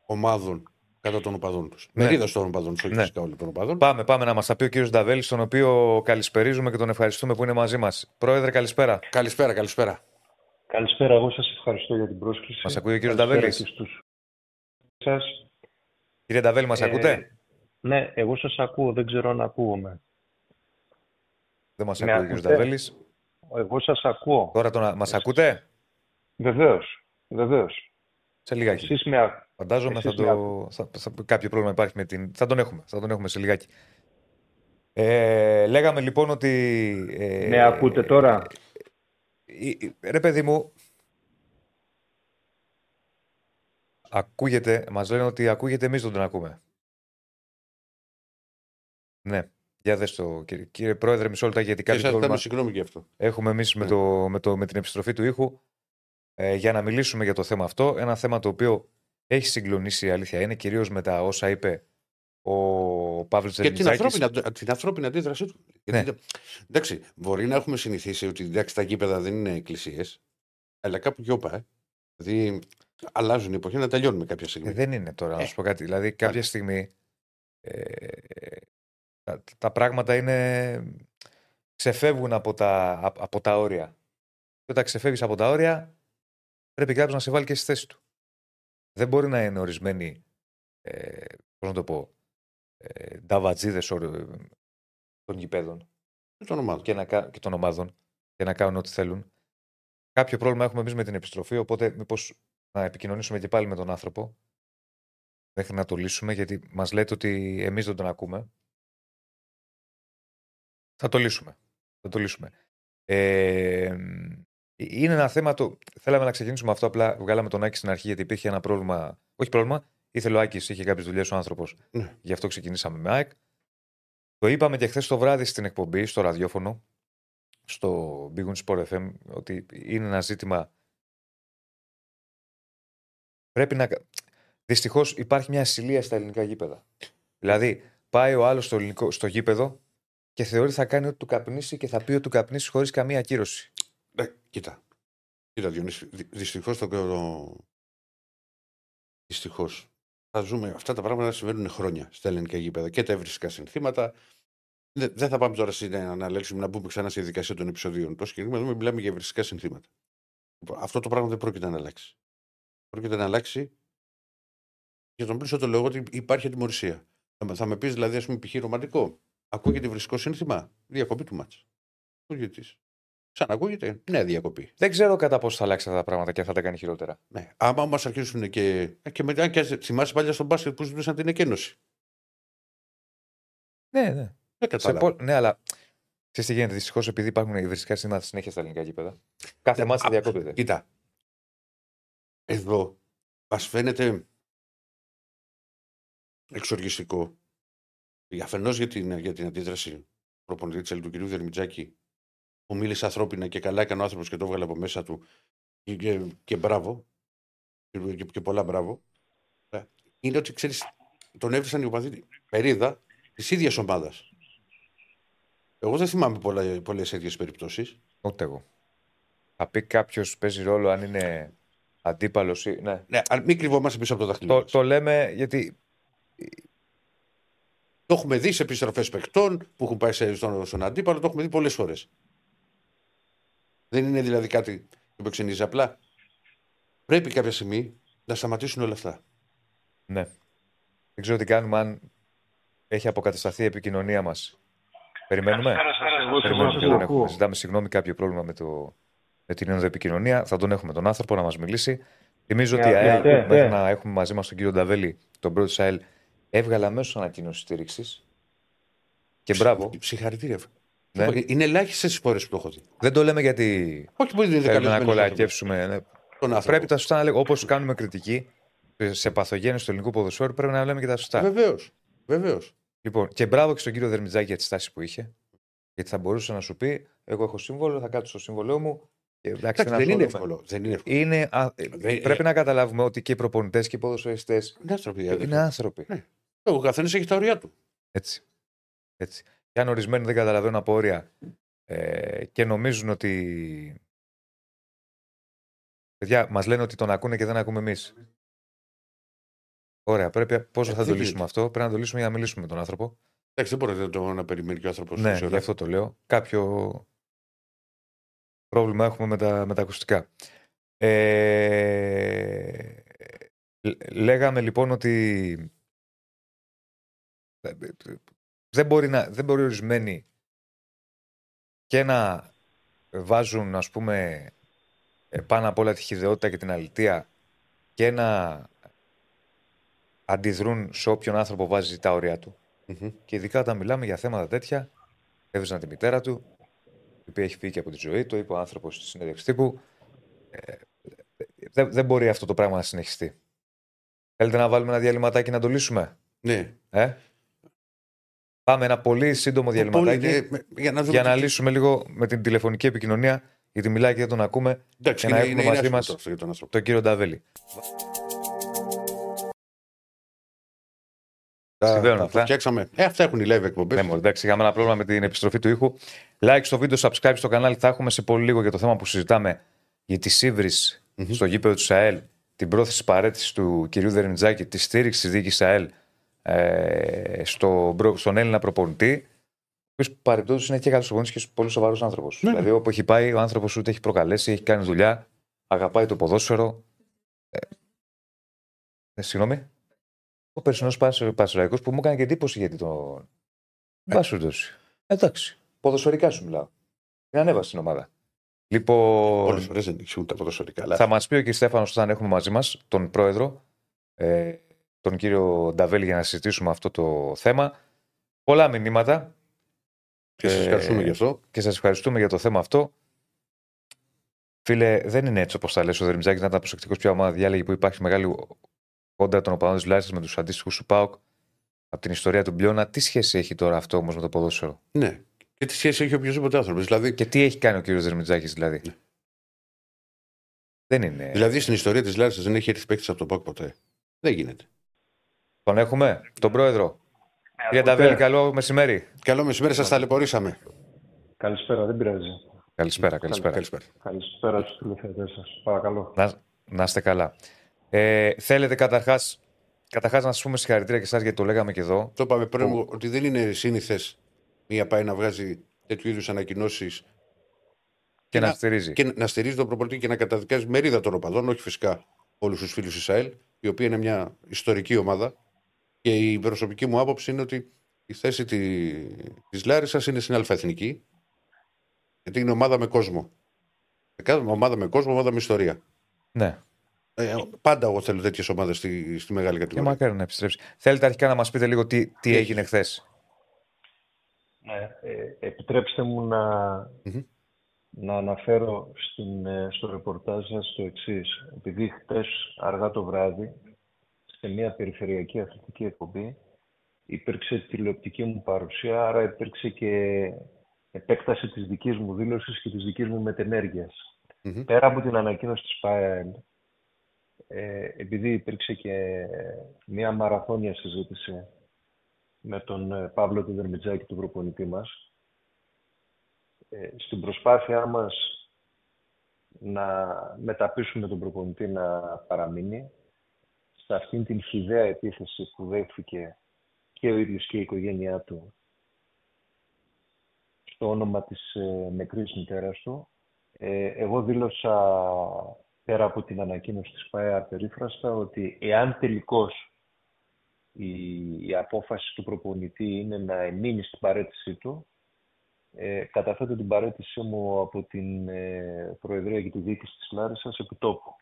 ομάδων κατά των οπαδών τους. Ναι. Μερίδας των οπαδών τους, όχι ναι. φυσικά όλων των οπαδών. Πάμε, πάμε να μας τα πει ο κύριος Νταβέλης, τον οποίο καλησπερίζουμε και τον ευχαριστούμε που είναι μαζί μας. Πρόεδρε, καλησπέρα. Καλησπέρα, καλησπέρα. Καλησπέρα, εγώ σας ευχαριστώ για την πρόσκληση. Μας ακούει ο κύριος Νταβέλης; Κύριε Νταβέλη, μας ε, ακούτε; Ναι, εγώ σας ακούω, δεν ξέρω αν ακούγομαι. Δεν μας ακούει ο κύριος Νταβέλης. Εγώ σας ακούω. Τώρα τον... μας ακούτε; Βεβαίως. Βεβαίως. Σε λιγάκι. Εσείς με, Φαντάζομαι θα το, θα, θα, κάποιο πρόβλημα υπάρχει με την. Θα τον έχουμε, θα τον έχουμε σε λιγάκι. Ε, λέγαμε λοιπόν ότι. Ε, με ακούτε τώρα. Ε, ε, ρε παιδί μου. Ακούγεται, μας λένε ότι ακούγεται, εμείς δεν τον ακούμε. Ναι, για δες το κύριε, κύριε Πρόεδρε, μισό λεπτά γιατί κάποιο πρόβλημα συγγνώμη και αυτό. έχουμε εμείς με, ναι. το, με, το, με την επιστροφή του ήχου ε, για να μιλήσουμε για το θέμα αυτό. Ένα θέμα το οποίο έχει συγκλονίσει η αλήθεια είναι, κυρίως με τα όσα είπε ο Παύλος Και την ανθρώπινη, την ανθρώπινη αντίδρασή του. Ναι. Γιατί, εντάξει, μπορεί να έχουμε συνηθίσει ότι εντάξει, τα γήπεδα δεν είναι εκκλησίες, αλλά κάπου και όπα. Ε. Δηλαδή, αλλάζουν οι εποχέ να τελειώνουμε κάποια στιγμή. Ε, δεν είναι τώρα, να ε. σου πω κάτι. Δηλαδή, κάποια στιγμή ε, τα, τα, πράγματα είναι. ξεφεύγουν από τα, α- από τα όρια. Και όταν ξεφεύγεις από τα όρια, πρέπει κάποιος να σε βάλει και στη θέση του. Δεν μπορεί να είναι ορισμένοι, ε, πώς να το πω, ε, νταβατζίδες των γηπέδων Και το όνομά του. και, να, κα- και των ομάδων και να κάνουν ό,τι θέλουν. Κάποιο πρόβλημα έχουμε εμείς με την επιστροφή, οπότε μήπως να επικοινωνήσουμε και πάλι με τον άνθρωπο μέχρι να το λύσουμε, γιατί μας λέτε ότι εμείς δεν τον ακούμε. Θα το λύσουμε. Θα το λύσουμε. Ε, είναι ένα θέμα το. Θέλαμε να ξεκινήσουμε αυτό. Απλά βγάλαμε τον Άκη στην αρχή γιατί υπήρχε ένα πρόβλημα. Όχι πρόβλημα. Ήθελε ο Άκης, είχε κάποιες δουλειές ο άνθρωπος. Ναι. Γι' αυτό ξεκινήσαμε με ΑΕΚ. Το είπαμε και χθες το βράδυ στην εκπομπή, στο ραδιόφωνο, στο Big Win Sport FM, ότι είναι ένα ζήτημα. Πρέπει να. Δυστυχώς υπάρχει μια ασυλία στα ελληνικά γήπεδα. Δηλαδή, πάει ο άλλος στο, ελληνικό- στο γήπεδο και θεωρεί θα κάνει ό,τι του καπνίσει και θα πει ότι του καπνίσει χωρίς καμία ακύρωση. Ναι, κοίτα. Κοίτα, Διονύση, δυστυχώς το. το... Δυστυχώς. Θα ζούμε. Αυτά τα πράγματα συμβαίνουν χρόνια στα ελληνικά γήπεδα και τα ευρυστικά συνθήματα. Δεν δεν θα πάμε τώρα στην- να αναλέξουμε να μπούμε ξανά στη δικασία των επεισοδίων. Το συγκεκριμένο εδώ μιλάμε για ευρυστικά συνθήματα. Αυτό το πράγμα δεν πρόκειται να αλλάξει. Πρόκειται να αλλάξει για τον πλούσιο το λόγο ότι υπάρχει ατιμορρησία. Θα, με- θα με πεις δηλαδή, ας πούμε, π.χ. ρομαντικό. Ακούγεται βριστικό σύνθημα; Διακοπή του μάτσα. Ακούγεται. Ξανακούγεται. Ναι, διακοπή. Δεν ξέρω κατά πόσο θα αλλάξει αυτά τα πράγματα και θα τα κάνει χειρότερα. Ναι. Άμα όμως αρχίσουν και. ε, και μετά, και ας- θυμάσαι παλιά στον μπάσκετ που ζητούσαν την εκένωση. Ναι, ναι. Δεν Σε κατάλαβα. πο- ναι, αλλά ξέρεις τι γίνεται. Δυστυχώς επειδή υπάρχουν υβριστικά συστήματα συνέχεια στα ελληνικά γήπεδα, κάθε Ναι, μάτσα α, διακόπτεται. Κοίτα. Εδώ μας φαίνεται εξοργιστικό. Αφενός για την, για την αντίδραση του προπονητή της του κ. Δερμιτζάκη, που μίλησε ανθρώπινα και καλά έκανε ο άνθρωπος και το έβγαλε από μέσα του. Και, και, και μπράβο. Και, και, και πολλά μπράβο. Ε, Είναι ότι ξέρεις, τον έβρισαν οι οπαδοί περίδα της ίδιας ομάδας. Εγώ δεν θυμάμαι πολλές τέτοιε περιπτώσεις. Ούτε εγώ. Θα πει κάποιος παίζει ρόλο αν είναι αντίπαλος ή. Ναι. Ναι, αλλά μην κρυβόμαστε πίσω από το δάχτυλο. Το, μας. το λέμε γιατί. Το έχουμε δει σε επιστροφές παικτών που έχουν πάει σε- στον, στον αντίπαλο, το έχουμε δει πολλές φορές. Δεν είναι δηλαδή κάτι που εξενίζει. Απλά πρέπει κάποια στιγμή να σταματήσουν όλα αυτά. Ναι. Δεν ξέρω τι κάνουμε αν έχει αποκατασταθεί η επικοινωνία μας. Περιμένουμε; Εγώ Περιμένουμε σας και τον ακούω. έχουμε. Ζητάμε συγγνώμη κάποιο πρόβλημα με, το, με την ενδοεπικοινωνία. Θα τον έχουμε τον άνθρωπο να μας μιλήσει. Θυμίζω ότι η Ναι, ΑΕΛ, ναι, μέχρι ναι. να έχουμε μαζί μας τον κύριο Νταβέλη, τον πρώτο της ΑΕΛ, έβγαλε αμέσως ανακοίνωση στήριξης. Και μπράβο. Ψ- Συγχαρητήρια. Ναι. Είναι ελάχιστες τι φορές που το έχω δει. Δεν το λέμε γιατί Όχι που δεν είναι θέλουμε να καλεσμένος κολακεύσουμε. ναι. άνθρωπος. Τον άνθρωπο. Πρέπει τα σωστά να λέμε. Όπως κάνουμε κριτική σε παθογένειες του ελληνικού ποδοσφαίρου, πρέπει να λέμε και τα σωστά. Βεβαίως. Βεβαίως. Λοιπόν, και μπράβο και στον κύριο Δερμιτζάκη για τη στάση που είχε. Γιατί θα μπορούσε να σου πει: Εγώ έχω σύμβολο, θα κάτσω στο σύμβολό μου. Και, εντάξει, Εντάξει, δεν είναι ασχολούμαι. εύκολο. Δεν είναι εύκολο. Είναι, α, Δεν- πρέπει να καταλάβουμε ότι και οι προπονητές και οι ποδοσφαιριστές Είναι άνθρωποι. αδερφέ. είναι άνθρωποι. Ναι. Ο καθένας έχει τα ωριά του. Έτσι. Έτσι. Και αν ορισμένοι δεν καταλαβαίνουν από όρια ε, και νομίζουν ότι. Παιδιά, μας λένε ότι τον ακούνε και δεν ακούμε εμείς. Ωραία, πρέπει. Πώ Ε, θα δεν το λύσουμε γίνεται. αυτό, πρέπει να το λύσουμε για να μιλήσουμε με τον άνθρωπο. Εντάξει, δεν μπορεί να, το, να περιμένει και ο άνθρωπος. Ναι, γι' αυτό το λέω. Κάποιο πρόβλημα έχουμε με τα, με τα ακουστικά. Ε, λ- λέγαμε λοιπόν ότι δεν μπορεί, να, δεν μπορεί ορισμένοι και να βάζουν ας πούμε ε, πάνω απ' όλα τη χειδαιότητα και την αλητεία και να αντιδρούν σε όποιον άνθρωπο βάζει τα όρια του. Και ειδικά όταν μιλάμε για θέματα τέτοια, έβριζαν τη μητέρα του, η οποία έχει φύγει και από τη ζωή, το είπε ο άνθρωπος στη συνέντευξης τύπου. Ε, δεν, δεν μπορεί αυτό το πράγμα να συνεχιστεί. Θέλετε να βάλουμε ένα διαλυματάκι να το λύσουμε; Ναι. Ε; Πάμε ένα πολύ σύντομο διαλυματάκι Πολύ, ναι, με- για να, δούμε για να τι- λύσουμε λίγο με την τηλεφωνική επικοινωνία, γιατί μιλάει και δεν τον ακούμε, Εντάξει, και να είναι, έχουμε είναι, μαζί είναι μας άσχημο αυτό για τον άνθρωπο. τον κύριο Νταβέλη. Τα, συμβαίνουν τα αυτά. φτιάξαμε. Ε, αυτά έχουν οι live εκπομπές. Ναι, μωρέ, εντάξει, είχαμε ένα πρόβλημα με την επιστροφή του ήχου. Like στο βίντεο, subscribe στο κανάλι. Θα έχουμε σε πολύ λίγο για το θέμα που συζητάμε για τη σύβρη στο γήπεδο του ΣΑΕΛ, την πρόθεση παρέτηση του κυρίου Δερμιτζάκη, τη στήριξη της διοίκησης ΣΑΕΛ ε, στο, στον Έλληνα προπονητή. οποίος παρεμπιπτόντως είναι και καλός προπονητής και πολύ σοβαρός άνθρωπος. Ναι, ναι. Δηλαδή, όπου έχει πάει, ο άνθρωπος ούτε έχει προκαλέσει, έχει κάνει δουλειά, αγαπάει το ποδόσφαιρο. Ε, ε, συγγνώμη. Ο περσινός Πασοραϊκό που μου έκανε και εντύπωση γιατί το. Ε. Πάσου δώσει. Εντάξει. Ποδοσφαιρικά σου μιλάω. Την ανέβασε στην ομάδα. Λοιπόν, Πολλές φορές δεν εξηγούν τα ποδοσφαιρικά. Αλλά... θα μας πει ο κ. Στέφανος όταν έχουμε μαζί μας τον πρόεδρο, ε, τον κύριο Νταβέλη, για να συζητήσουμε αυτό το θέμα. Πολλά μηνύματα Και σας Ε, ευχαριστούμε γι' αυτό. και σας ευχαριστούμε για το θέμα αυτό. Φίλε, δεν είναι έτσι όπως τα λες. Ο Δερμιτζάκη να ήταν προσεκτικός ποια ομάδα διάλεγε που υπάρχει μεγάλη κόντρα των οπαδών της Λάρισας με τους αντίστοιχους του ΠΑΟΚ από την ιστορία του Μπλιώνα. Τι σχέση έχει τώρα αυτό όμως με το ποδόσφαιρο; Ναι. Και τι σχέση έχει οποιοδήποτε άνθρωπος. Δηλαδή, Και τι έχει κάνει ο κύριος Δερμιτζάκη δηλαδή; Ναι. Δεν είναι. δηλαδή στην ιστορία της Λάρισας δεν έχει έρθει παίκτης από τον ΠΑΚ ποτέ. Δεν γίνεται. Τον έχουμε, τον πρόεδρο. Κύριε Ακούτε; Νταβέλη, καλό μεσημέρι. Καλό μεσημέρι, σας ταλαιπωρήσαμε. Καλησπέρα, δεν πειράζει. Καλησπέρα, καλησπέρα. Καλησπέρα. Καλησπέρα στους τηλεθεατές σας. Παρακαλώ. Να, να είστε καλά. Ε, θέλετε καταρχάς καταρχάς να σας πούμε συγχαρητήρια και εσάς γιατί το λέγαμε και εδώ. Το είπαμε πριν ότι δεν είναι σύνηθες μία πάει να βγάζει τέτοιου είδους ανακοινώσεις Και να στηρίζει. και να στηρίζει τον προπονητή και να καταδικάζει μερίδα των οπαδών, όχι φυσικά όλους τους φίλους της ΑΕΛ, η οποία είναι μια ιστορική ομάδα. Και η προσωπική μου άποψη είναι ότι η θέση τη της Λάρισας είναι στην Αλφαεθνική, γιατί είναι ομάδα με κόσμο. Κάθε ομάδα με κόσμο, ομάδα με ιστορία. Ναι. Ε, πάντα εγώ θέλω τέτοιες ομάδες στη, στη μεγάλη Και κατηγορία. μακάρι να επιστρέψει. Θέλετε αρχικά να μας πείτε λίγο τι, τι έγινε χθες; Ναι, ε, επιτρέψτε μου να, Μμμ. να αναφέρω στην, ε, στο ρεπορτάζ σας το εξής. Επειδή χτες αργά το βράδυ, σε μια περιφερειακή αθλητική εκπομπή, υπήρξε τηλεοπτική μου παρουσία, άρα υπήρξε και επέκταση της δικής μου δήλωσης και της δικής μου μετενέργειας. Μμμ. Πέρα από την ανακοίνωση της ΠΑΕΛ, ε, επειδή υπήρξε και μια μαραθώνια συζήτηση με τον ε, Παύλο του Δερμιτζάκη, τον προπονητή μας, ε, στην προσπάθειά μας να μεταπίσουμε τον προπονητή να παραμείνει σε αυτήν την χιδαία επίθεση που δέχθηκε και ο ίδιος και η οικογένειά του στο όνομα της ε, νεκρής μητέρας του. Ε, εγώ δήλωσα πέρα από την ανακοίνωση της ΠΑΕ απερίφραστα ότι εάν τελικώς η, η απόφαση του προπονητή είναι να εμείνει στην παρέτησή του, ε, καταθέτω την παρέτησή μου από την ε, Προεδρία και τη Διοίκηση της Λάρισας επί τόπου.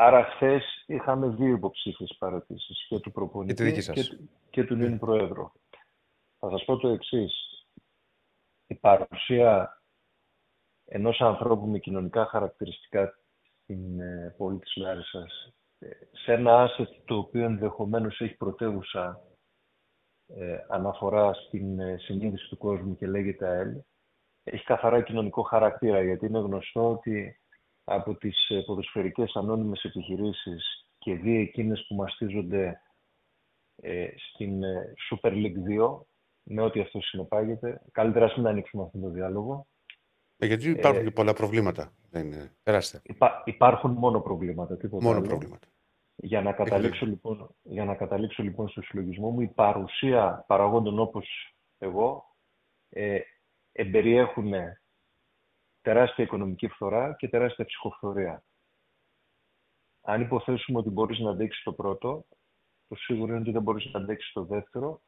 Άρα χθες είχαμε δύο υποψήφιες παρατήσεις και του προπονητή Και τη δική σας. και, του- και του νυν Προέδρου. Θα σας πω το εξής. Η παρουσία ενός ανθρώπου με κοινωνικά χαρακτηριστικά στην ε, πόλη της Λάρισας ε, σε ένα asset το οποίο ενδεχομένως έχει πρωτεύουσα ε, αναφορά στην ε, συνείδηση του κόσμου και λέγεται ΑΕΛ, έχει καθαρά κοινωνικό χαρακτήρα γιατί είναι γνωστό ότι από τις ε, ποδοσφαιρικές ανώνυμες επιχειρήσεις και δύο εκείνες που μαστίζονται ε, στην ε, Super League 2 με ό,τι αυτό συνεπάγεται. Καλύτερα ας μην ανοίξουμε αυτό το διάλογο. Ε, γιατί υπάρχουν και πολλά προβλήματα. Δεν είναι Περάστε. Υπά- υπάρχουν μόνο προβλήματα, τίποτα μόνο άλλο. προβλήματα. Για να, καταλήξω, λοιπόν, για να καταλήξω λοιπόν στο συλλογισμό μου, η παρουσία παραγόντων όπως εγώ ε, εμπεριέχουν τεράστια οικονομική φθορά και τεράστια ψυχοφθορία. Αν υποθέσουμε ότι μπορείς να αντέξεις το πρώτο, το σίγουρο είναι ότι δεν μπορείς να αντέξεις το δεύτερο,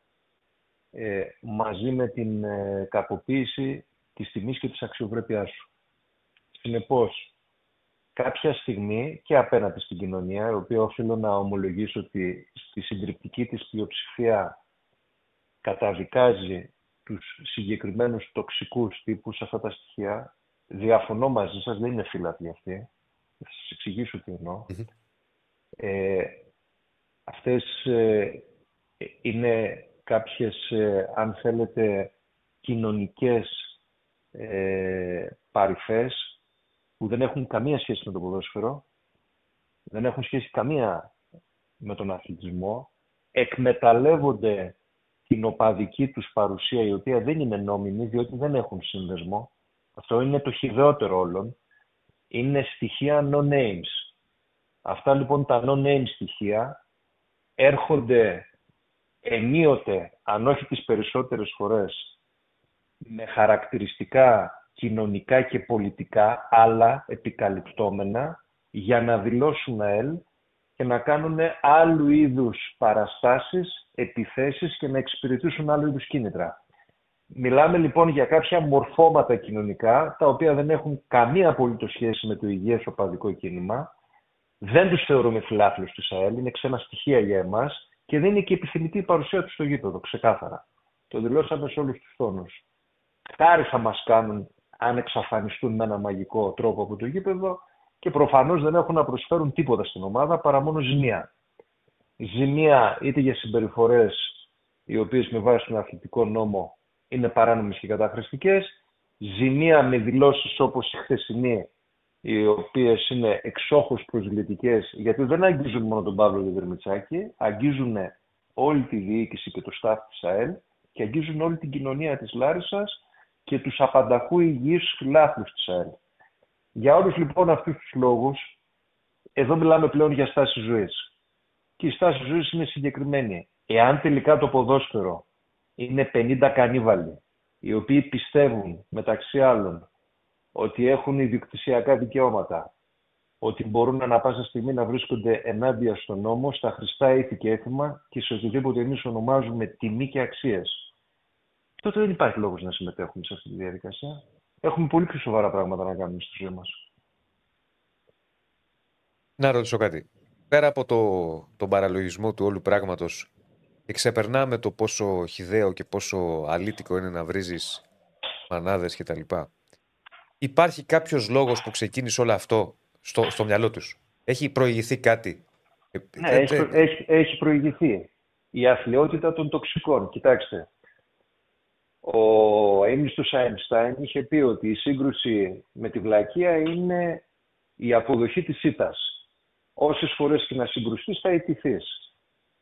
ε, μαζί με την ε, κακοποίηση της τιμής και της αξιοπρέπειάς σου. Συνεπώς, κάποια στιγμή και απέναντι στην κοινωνία, η οποία οφείλω να ομολογήσω ότι στη συντριπτική της πλειοψηφία καταδικάζει τους συγκεκριμένους τοξικούς τύπους αυτά τα στοιχεία. Διαφωνώ μαζί σας, δεν είναι φύλαθλοι αυτοί. Θα σας εξηγήσω τι εννοώ. Μμμ. Ε, αυτές ε, ε, είναι κάποιες, ε, αν θέλετε, κοινωνικές ε, παρυφές που δεν έχουν καμία σχέση με το ποδόσφαιρο, δεν έχουν σχέση καμία με τον αθλητισμό, εκμεταλλεύονται την οπαδική τους παρουσία, η οποία δεν είναι νόμιμη, διότι δεν έχουν σύνδεσμο. Αυτό είναι το χειδεότερο όλων. Είναι στοιχεία no-names. Αυτά λοιπόν τα no-name στοιχεία έρχονται ενίοτε, αν όχι τις περισσότερες φορές, με χαρακτηριστικά κοινωνικά και πολιτικά άλλα επικαλυπτόμενα για να δηλώσουν ΑΕΛ και να κάνουν άλλου είδους παραστάσεις, επιθέσεις και να εξυπηρετήσουν άλλου είδους κίνητρα. Μιλάμε λοιπόν για κάποια μορφώματα κοινωνικά, τα οποία δεν έχουν καμία απολύτως σχέση με το υγιές οπαδικό κίνημα. Δεν τους θεωρούμε φιλάθλους του ΑΕΛ, είναι ξένα στοιχεία για εμάς και δεν είναι και επιθυμητή η παρουσία τους στο γήπεδο, ξεκάθαρα. Το δηλώσαμε σε όλους τους τόνους. Χάρη θα μας κάνουν αν εξαφανιστούν με ένα μαγικό τρόπο από το γήπεδο και προφανώς δεν έχουν να προσφέρουν τίποτα στην ομάδα παρά μόνο ζημία. Ζημία είτε για συμπεριφορές οι οποίες με βάση τον αθλητικό νόμο είναι παράνομες και καταχρηστικές, ζημία με δηλώσεις όπως η χθεσινή, οι οποίες είναι εξόχως προσβλητικές, γιατί δεν αγγίζουν μόνο τον Παύλο Δεδερμητσάκη, αγγίζουν όλη τη διοίκηση και το staff της ΑΕΛ και αγγίζουν όλη την κοινωνία της Λάρισας και τους απανταχού υγιείς φιλάθλους της ΑΕΛ. Για όλους λοιπόν αυτούς τους λόγους, εδώ μιλάμε πλέον για στάση ζωής. Και η στάση ζωής είναι συγκεκριμένη. Εάν τελικά το ποδόσφαιρο είναι 50 κανίβαλοι, οι οποίοι πιστεύουν μεταξύ άλλων ότι έχουν ιδιοκτησιακά δικαιώματα, ότι μπορούν ανα πάσα στιγμή να βρίσκονται ενάντια στον νόμο, στα χρηστά ήθη και έθιμα και σε οτιδήποτε εμείς ονομάζουμε τιμή και αξίες. Τότε δεν υπάρχει λόγος να συμμετέχουμε σε αυτή τη διαδικασία. Έχουμε πολύ πιο σοβαρά πράγματα να κάνουμε στη ζωή μας. Να ρωτήσω κάτι. Πέρα από το, τον παραλογισμό του όλου πράγματος και ξεπερνάμε το πόσο χιδαίο και πόσο αλήτικο είναι να βρίζεις μανάδες κτλ. Υπάρχει κάποιος λόγος που ξεκίνησε όλο αυτό στο, στο μυαλό τους; Έχει προηγηθεί κάτι; Ναι, έχει, έχει, έχει προηγηθεί. Η αθλειότητα των τοξικών. Κοιτάξτε, ο Έμιστος Άινστάιν είχε πει ότι η σύγκρουση με τη βλακεία είναι η αποδοχή της ήττας. Όσες φορές και να συγκρουστείς θα ιτηθείς.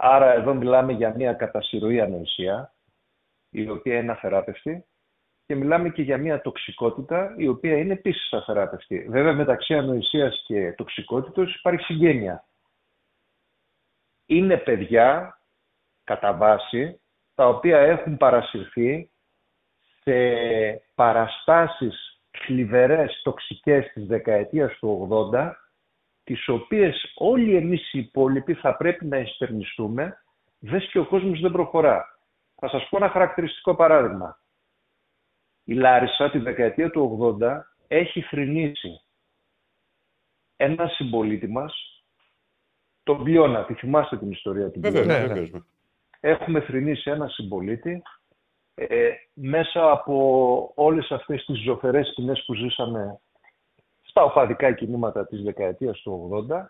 Άρα εδώ μιλάμε για μια κατασυρωή ανοησία, η οποία είναι αφεράπευτη, και μιλάμε και για μια τοξικότητα, η οποία είναι επίσης αφεράπευτη. Βέβαια, μεταξύ ανοησίας και τοξικότητος υπάρχει συγγένεια. Είναι παιδιά, κατά βάση, τα οποία έχουν παρασυρθεί σε παραστάσεις θλιβερές, τοξικές της δεκαετίας του 80, τις οποίες όλοι εμείς οι υπόλοιποι θα πρέπει να εστερνιστούμε, δες και ο κόσμος δεν προχωρά. Θα σας πω ένα χαρακτηριστικό παράδειγμα. Η Λάρισα τη δεκαετία του 80 έχει θρυνήσει ένα συμπολίτη μας, τον Μπιώνα, τη θυμάστε την ιστορία του Βέβαια, ναι, ναι. Έχουμε θρυνήσει ένα συμπολίτη ε, μέσα από όλες αυτές τις ζωφερές σκηνές που ζήσαμε στα οπαδικά κινήματα της δεκαετίας του 80,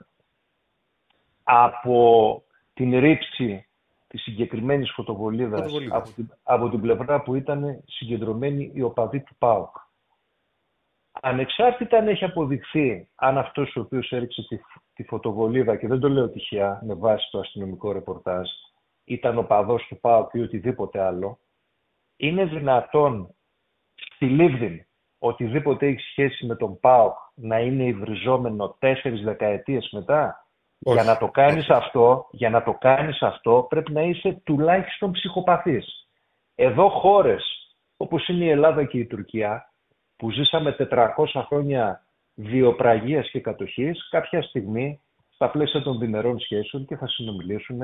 από την ρήψη της συγκεκριμένης φωτοβολίδας από την, από την πλευρά που ήταν συγκεντρωμένη η οπαδή του ΠΑΟΚ. Ανεξάρτητα αν έχει αποδειχθεί αν αυτός ο οποίος έριξε τη, τη φωτοβολίδα, και δεν το λέω τυχαία με βάση το αστυνομικό ρεπορτάζ, ήταν ο παδός του ΠΑΟΚ ή οτιδήποτε άλλο, είναι δυνατόν στη Λίβδιν οτιδήποτε έχει σχέση με τον ΠΑΟΚ να είναι υβριζόμενο τέσσερις δεκαετίες μετά. Για να το κάνεις αυτό, για να το κάνεις αυτό πρέπει να είσαι τουλάχιστον ψυχοπαθής. Εδώ χώρες όπως είναι η Ελλάδα και η Τουρκία που ζήσαμε 400 χρόνια βιοπραγίας και κατοχής κάποια στιγμή στα πλαίσια των διμερών σχέσεων και θα συνομιλήσουν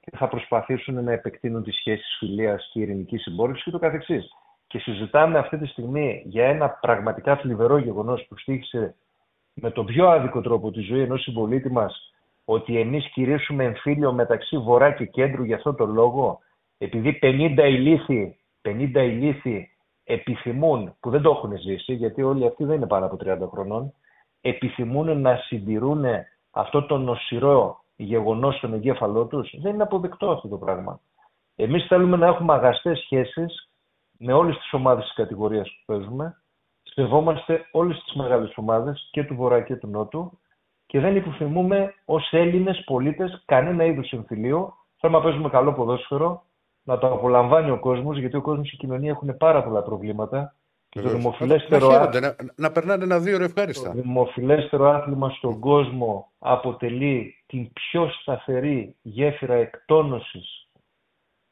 και θα προσπαθήσουν να επεκτείνουν τις σχέσεις φιλίας και ειρηνικής συμπόρευση και το καθεξής. Και συζητάμε αυτή τη στιγμή για ένα πραγματικά θλιβερό γεγονός που στήχησε με τον πιο άδικο τρόπο τη ζωή ενός συμπολίτη μας ότι εμείς κηρύσουμε εμφύλιο μεταξύ βορρά και κέντρου για αυτό το λόγο επειδή 50 ηλίθιοι, 50 ηλίθιοι επιθυμούν, που δεν το έχουν ζήσει γιατί όλοι αυτοί δεν είναι πάνω από 30 χρονών, επιθυμούν να συντηρούν αυτό το νοσηρό γεγονός στον εγκέφαλό τους, δεν είναι αποδεκτό αυτό το πράγμα. Εμείς θέλουμε να έχουμε αγαστές σχέσεις με όλες τις ομάδες της κατηγορίας που παίζουμε. Σεβόμαστε όλες τις μεγάλες ομάδες και του Βορρά και του Νότου και δεν επιθυμούμε ως Έλληνες πολίτες κανένα είδου εμφυλίου. Θέλουμε να παίζουμε καλό ποδόσφαιρο, να το απολαμβάνει ο κόσμος, γιατί ο κόσμος και η κοινωνία έχουν πάρα πολλά προβλήματα το δημοφιλέστερο, να, να, να περνάνε ένα δύο ευχάριστα. Το δημοφιλέστερο άθλημα στον κόσμο αποτελεί την πιο σταθερή γέφυρα εκτόνωσης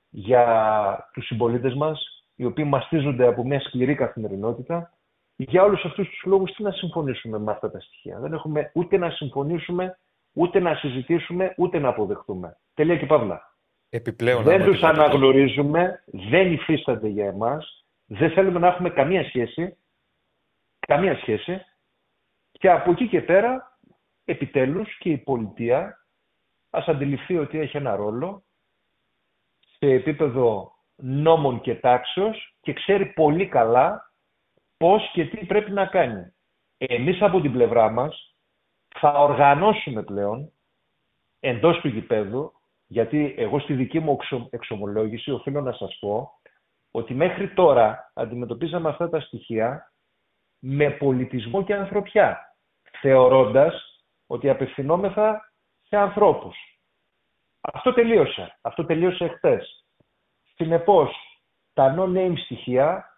για τους συμπολίτες μας, οι οποίοι μαστίζονται από μια σκληρή καθημερινότητα. Για όλους αυτούς τους λόγους τι να συμφωνήσουμε με αυτά τα στοιχεία. Δεν έχουμε ούτε να συμφωνήσουμε, ούτε να συζητήσουμε, ούτε να αποδεχτούμε. Τελεία και παύλα. Επιπλέον, δεν άμα τους τίποτα. αναγνωρίζουμε, δεν υφίστανται για εμάς, δεν θέλουμε να έχουμε καμία σχέση, καμία σχέση και από εκεί και πέρα, επιτέλους και η πολιτεία ας αντιληφθεί ότι έχει ένα ρόλο σε επίπεδο νόμων και τάξεως και ξέρει πολύ καλά πώς και τι πρέπει να κάνει. Εμείς από την πλευρά μας θα οργανώσουμε πλέον εντός του γηπέδου, γιατί εγώ στη δική μου εξο- εξομολόγηση οφείλω να σας πω ότι μέχρι τώρα αντιμετωπίζαμε αυτά τα στοιχεία με πολιτισμό και ανθρωπιά, θεωρώντας ότι απευθυνόμεθα σε ανθρώπους. Αυτό τελείωσε. Αυτό τελείωσε χτες. Συνεπώς, τα no-name στοιχεία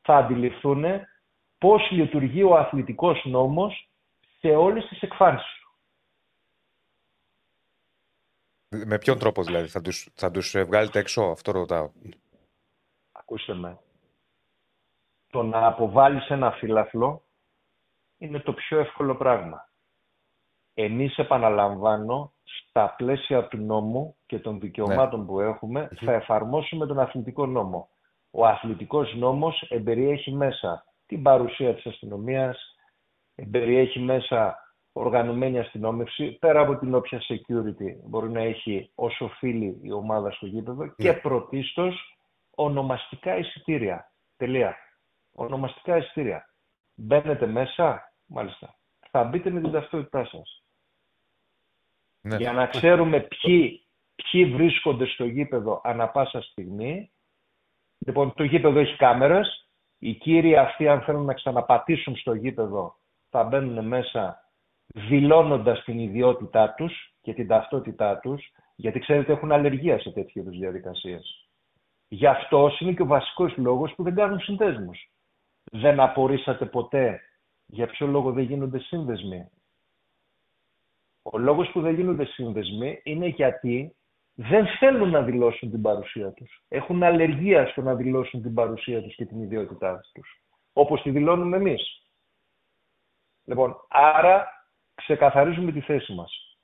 θα αντιληφθούν πώς λειτουργεί ο αθλητικός νόμος σε όλες τις εκφάνσεις του. Με ποιον τρόπο δηλαδή, θα τους, θα τους ε, βγάλετε έξω, αυτό ρωτάω. Ακούστε με. Το να αποβάλεις ένα φύλαφλο είναι το πιο εύκολο πράγμα. Εμείς, επαναλαμβάνω, στα πλαίσια του νόμου και των δικαιωμάτων που έχουμε, θα εφαρμόσουμε τον αθλητικό νόμο. Ο αθλητικός νόμος εμπεριέχει μέσα την παρουσία της αστυνομίας, εμπεριέχει μέσα οργανωμένη αστυνόμευση, πέρα από την όποια security μπορεί να έχει όσο φίλη η ομάδα στο γήπεδο και πρωτίστως ονομαστικά εισιτήρια. Τελεία. Ονομαστικά εισιτήρια. Μπαίνετε μέσα, μάλιστα. Θα μπείτε με την ταυτότητά σας. Ναι. Για να ξέρουμε ποιοι, ποιοι βρίσκονται στο γήπεδο ανα πάσα στιγμή. Λοιπόν, το γήπεδο έχει κάμερες. Οι κύριοι αυτοί, αν θέλουν να ξαναπατήσουν στο γήπεδο, θα μπαίνουν μέσα δηλώνοντας την ιδιότητά τους και την ταυτότητά τους, γιατί ξέρετε έχουν αλλεργία σε τέτοιου είδους διαδικασίες. Γι' αυτό είναι και ο βασικός λόγος που δεν κάνουν συνδέσμους. Δεν απορρίσατε ποτέ για ποιο λόγο δεν γίνονται σύνδεσμοι. Ο λόγος που δεν γίνονται σύνδεσμοι είναι γιατί δεν θέλουν να δηλώσουν την παρουσία τους. Έχουν αλλεργία στο να δηλώσουν την παρουσία τους και την ιδιότητά τους. Όπως τη δηλώνουμε εμείς. Λοιπόν, άρα ξεκαθαρίζουμε τη θέση μας.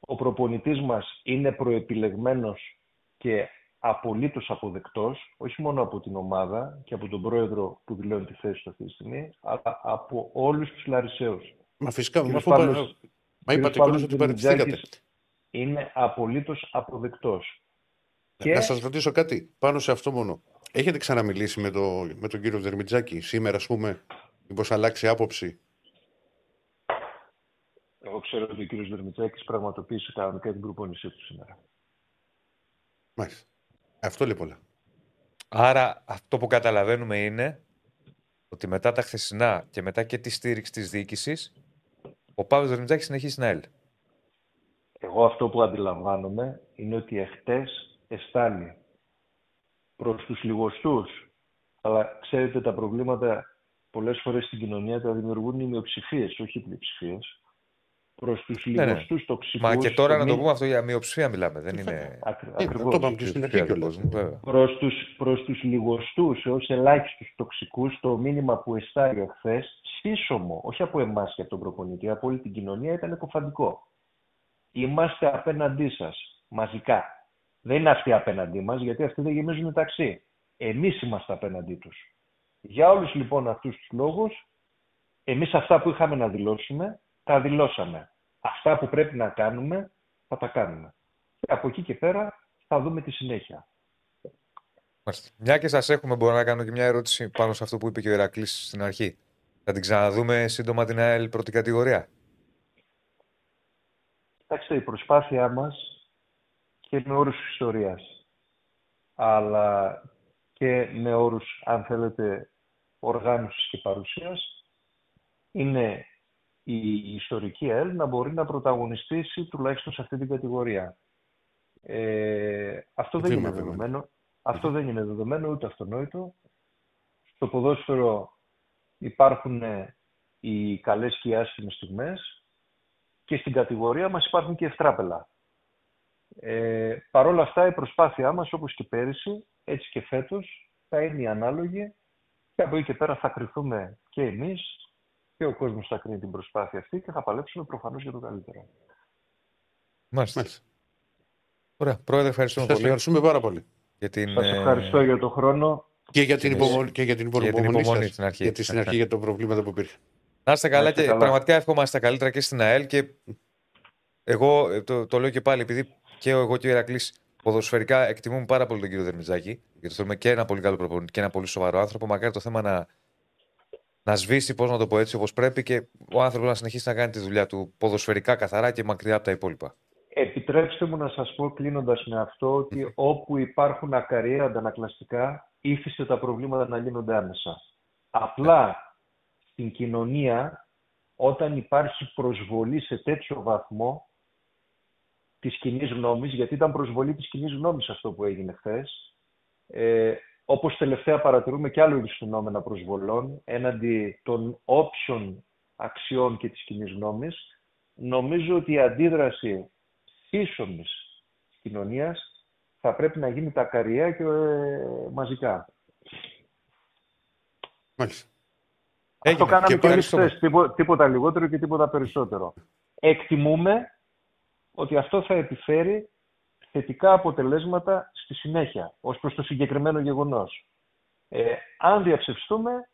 Ο προπονητής μας είναι προεπιλεγμένος και απολύτως αποδεκτός, όχι μόνο από την ομάδα και από τον πρόεδρο που δηλώνει τη θέση του αυτή τη στιγμή, αλλά από όλους τους Λαρισαίους. Μα φυσικά, μα, Κύριος αφού Παύλος- πα- μα Κύριος είπατε Παύλος κιόλας ότι παραιτηθήκατε. Δερμιτζάκης Είναι απολύτως αποδεκτός. Και Να σας ρωτήσω κάτι πάνω σε αυτό μόνο. Έχετε ξαναμιλήσει με, το, με τον κύριο Δερμιτζάκη σήμερα, ας πούμε, μήπως αλλάξει άποψη; εγώ ξέρω ότι ο κύριος Δερμιτζάκης πραγματοποίησε κανονικά την προπόνησή του σήμερα. Μάλιστα. Αυτό λέει πολλά. Άρα αυτό που καταλαβαίνουμε είναι ότι μετά τα χθεσινά και μετά και τη στήριξη της διοίκησης, ο Παύλος Δερμιτζάκης συνεχίζει να έλ. Εγώ αυτό που αντιλαμβάνομαι είναι ότι εχθές εστάλει προς τους λιγοστούς. Αλλά ξέρετε τα προβλήματα πολλές φορές στην κοινωνία τα δημιουργούν οι μειοψηφίες, όχι οι πλειοψηφίες. Προς τους Ναι, ναι. λιγοστούς τοξικούς... Μα και τώρα να το μην- πούμε αυτό για μειοψηφία μιλάμε, δεν είναι... Ακρι- Ε, ακριβώς. το είπαμε και στην αρχή Πλειοψηφία του κιόλας. κόσμου, βέβαια. προς τους, προς τους λιγοστούς έως ελάχιστους τοξικούς το μήνυμα που εστάλει χθε σύσσωμο, όχι από εμάς και από τον προπονητή, από όλη την κοινωνία ήταν εκοφαντικό. Είμαστε απέναντί σας, μαζικά. Δεν είναι αυτοί απέναντί μας, γιατί αυτοί δεν γεμίζουν ταξί. Εμείς είμαστε απέναντί τους. Για όλους λοιπόν αυτούς τους λόγους, εμείς αυτά που είχαμε να δηλώσουμε, τα δηλώσαμε. Αυτά που πρέπει να κάνουμε, θα τα κάνουμε. Και από εκεί και πέρα θα δούμε τη συνέχεια. Μάλιστα. Μια και σας έχουμε, μπορώ να κάνω και μια ερώτηση πάνω σε αυτό που είπε και ο Ηρακλής στην αρχή. Θα την ξαναδούμε σύντομα την ΑΕΛ πρώτη κατηγορία. Κοιτάξτε, η προσπάθειά μας και με όρους ιστορίας, αλλά και με όρους, αν θέλετε, οργάνωσης και παρουσίας, είναι η ιστορική ΕΛ να μπορεί να πρωταγωνιστήσει τουλάχιστον σε αυτή την κατηγορία. Ε, αυτό δεν Βήμα, είναι βήμα. δεδομένο. Αυτό δεν είναι δεδομένο ούτε αυτονόητο. Στο ποδόσφαιρο υπάρχουν ε, οι καλές και οι άσχημες στιγμές και στην κατηγορία μας υπάρχουν και ευτράπελα. Ε, Παρ' όλα αυτά η προσπάθειά μας, όπως και πέρυσι, έτσι και φέτος θα είναι η ανάλογη και από εκεί και πέρα θα κρυθούμε και εμείς και ο κόσμος θα κρίνει την προσπάθεια αυτή και θα παλέψουμε προφανώς για το καλύτερο. Μάλιστα. Μάλιστα. Ωραία. Πρόεδρε, ευχαριστούμε Σας πολύ ευχαριστούμε πάρα πολύ. για την, Σας ε, ευχαριστώ για τον χρόνο. Και για την Εμείς. υπομονή, και για την για την υπομονή, υπομονή σας. στην αρχή. Γιατί στην αρχή για τα προβλήματα που υπήρχαν. Να είστε καλά Να είστε και καλά. πραγματικά ευχόμαστε τα καλύτερα και στην ΑΕΛ και εγώ ε, το, το λέω και πάλι επειδή και εγώ και ο Ηρακλής ποδοσφαιρικά εκτιμούμε πάρα πολύ τον κύριο Δερμιτζάκη γιατί θέλουμε και ένα πολύ καλό προπονητή και ένα πολύ σοβαρό άνθρωπο. Μακάρι το θέμα να, να σβήσει, πώς να το πω έτσι, όπως πρέπει και ο άνθρωπος να συνεχίσει να κάνει τη δουλειά του ποδοσφαιρικά καθαρά και μακριά από τα υπόλοιπα. Επιτρέψτε μου να σας πω κλείνοντας με αυτό ότι όπου υπάρχουν ακαριέα αντανακλαστικά ήθιστε τα προβλήματα να λύνονται άμεσα. Απλά στην κοινωνία όταν υπάρχει προσβολή σε τέτοιο βαθμό της κοινής γνώμης, γιατί ήταν προσβολή της κοινής γνώμης αυτό που έγινε χθες. Ε, όπως τελευταία παρατηρούμε και άλλο είδους φαινόμενα προσβολών έναντι των όποιων αξιών και της κοινής γνώμης, νομίζω ότι η αντίδραση ίσονης κοινωνίας θα πρέπει να γίνει τα καριέρα και ε, μαζικά. Μάλιστα. Έγινε. Αυτό κάναμε Και και, εμείς ευχαριστούμε. χθες, τίπο- τίποτα λιγότερο και τίποτα περισσότερο. Εκτιμούμε ότι αυτό θα επιφέρει θετικά αποτελέσματα στη συνέχεια, ως προς το συγκεκριμένο γεγονός. Ε, αν διαψευστούμε,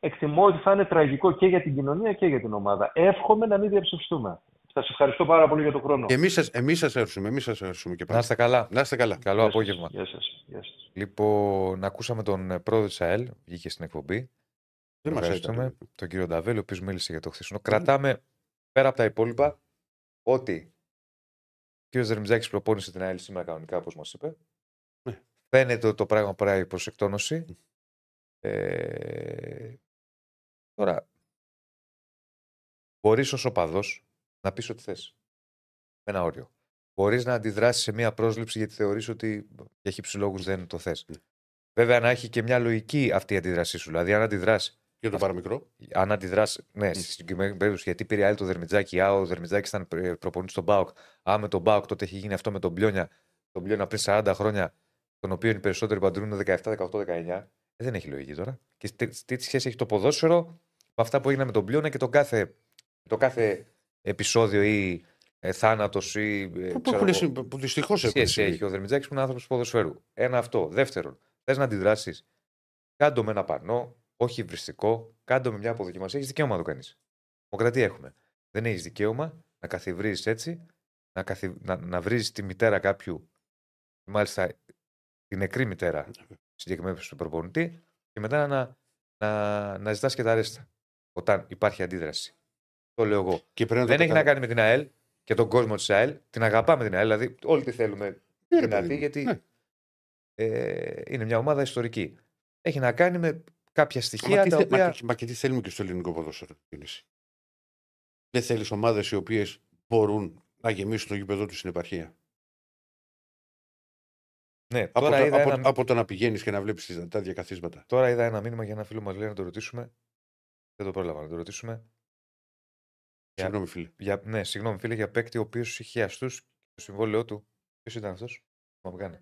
εκτιμώ ότι θα είναι τραγικό και για την κοινωνία και για την ομάδα. Εύχομαι να μην διαψευστούμε. Σας ευχαριστώ πάρα πολύ για τον χρόνο. Και εμείς σας, εμείς σας έρθουμε, εμείς σας έρθουμε και Να πάλι. είστε καλά. Να είστε καλά. Καλό Γεια σας. απόγευμα. Γεια σας. Γεια σας. Λοιπόν, ακούσαμε τον ε, πρόεδρο της ΑΕΛ, βγήκε στην εκπομπή. Δεν μας Ευχαριστούμε. έτσι. Τον κύριο Νταβέλη, ο οποίος μίλησε για το χθεσινό. Κρατάμε πέρα από τα υπόλοιπα ότι ο κύριο Δερμιτζάκη προπόνησε την ΑΕΛ σήμερα κανονικά, όπως μας είπε. Ναι. Φαίνεται ότι το πράγμα πάει προ εκτόνωση. Ε, τώρα, μπορείς ως οπαδός να πεις ό,τι θες. Με ένα όριο. Μπορείς να αντιδράσεις σε μια πρόσληψη γιατί θεωρείς ότι για χύψη λόγους δεν το θες. Ναι. Βέβαια, να έχει και μια λογική αυτή η αντίδρασή σου. Δηλαδή, αν αντιδράσει Για το παραμικρό. αν αντιδράσει. Ναι, στη συγκεκριμένη περίπτωση, γιατί πήρε άλλη το Δερμιτζάκι. Α, ο Δερμιτζάκης ήταν προπονητής στον Μπάουκ. Α, με τον Μπάουκ τότε έχει γίνει αυτό με τον Πλιόνια. Τον Πλιόνια πριν 40 χρόνια, τον οποίο οι περισσότεροι παντρούν 17, 18, 19. Ε, δεν έχει λογική τώρα. Και τι, τι σχέση έχει το ποδόσφαιρο με αυτά που έγιναν με τον Πλιόνια και τον κάθε, το κάθε επεισόδιο ή ε, θάνατος ή. Ε, Που, ξέρω έχουν εγώ, συμβεί- που δυστυχώς έχουν σχέση συμβεί. έχει ο Δερμιτζάκης που είναι άνθρωπος ποδοσφαίρου. Ένα αυτό. Δεύτερον, θες να αντιδράσεις. Κάντο με ένα πανό, όχι υβριστικό, κάντο με μια αποδοκιμασία. Έχεις δικαίωμα να το κάνεις. Δημοκρατία έχουμε. Δεν έχεις δικαίωμα να καθιβρίζεις έτσι, να, καθι... να, να βρει τη μητέρα κάποιου, μάλιστα την νεκρή μητέρα συγκεκριμένη του προπονητή, και μετά να, να, να ζητάς και τα ρέστα. Όταν υπάρχει αντίδραση. Το λέω εγώ. Και πρέπει να το Δεν έχει να καταλα- κάνει με την ΑΕΛ και τον κόσμο της ΑΕΛ. Την αγαπάμε την ΑΕΛ, δηλαδή όλοι τη θέλουμε Ναι, ρε, δυνατή, παιδί μου. γιατί Ναι. ε, είναι μια ομάδα ιστορική. Έχει να κάνει με κάποια Μα στοιχεία τι, τα θε- οποία. μα, και- μα και τι θέλουμε και στο ελληνικό ποδόσφαιρο. κίνηση. Δεν θέλεις ομάδες οι οποίες μπορούν να γεμίσουν το γήπεδο τους στην επαρχία; Ναι, Από, τώρα, το, είδα από, ένα, από το να πηγαίνεις και να βλέπεις τα ίδια καθίσματα. τώρα είδα ένα μήνυμα για ένα φίλο μας λέει να το ρωτήσουμε. Δεν το πρόλαβα να το ρωτήσουμε. Για- Συγγνώμη, φίλε. Για, ναι, συγγνώμη, φίλε, για παίκτη ο οποίος είχε αστούς το συμβόλαιό του. Ποιος ήταν αυτός, μου κάνει.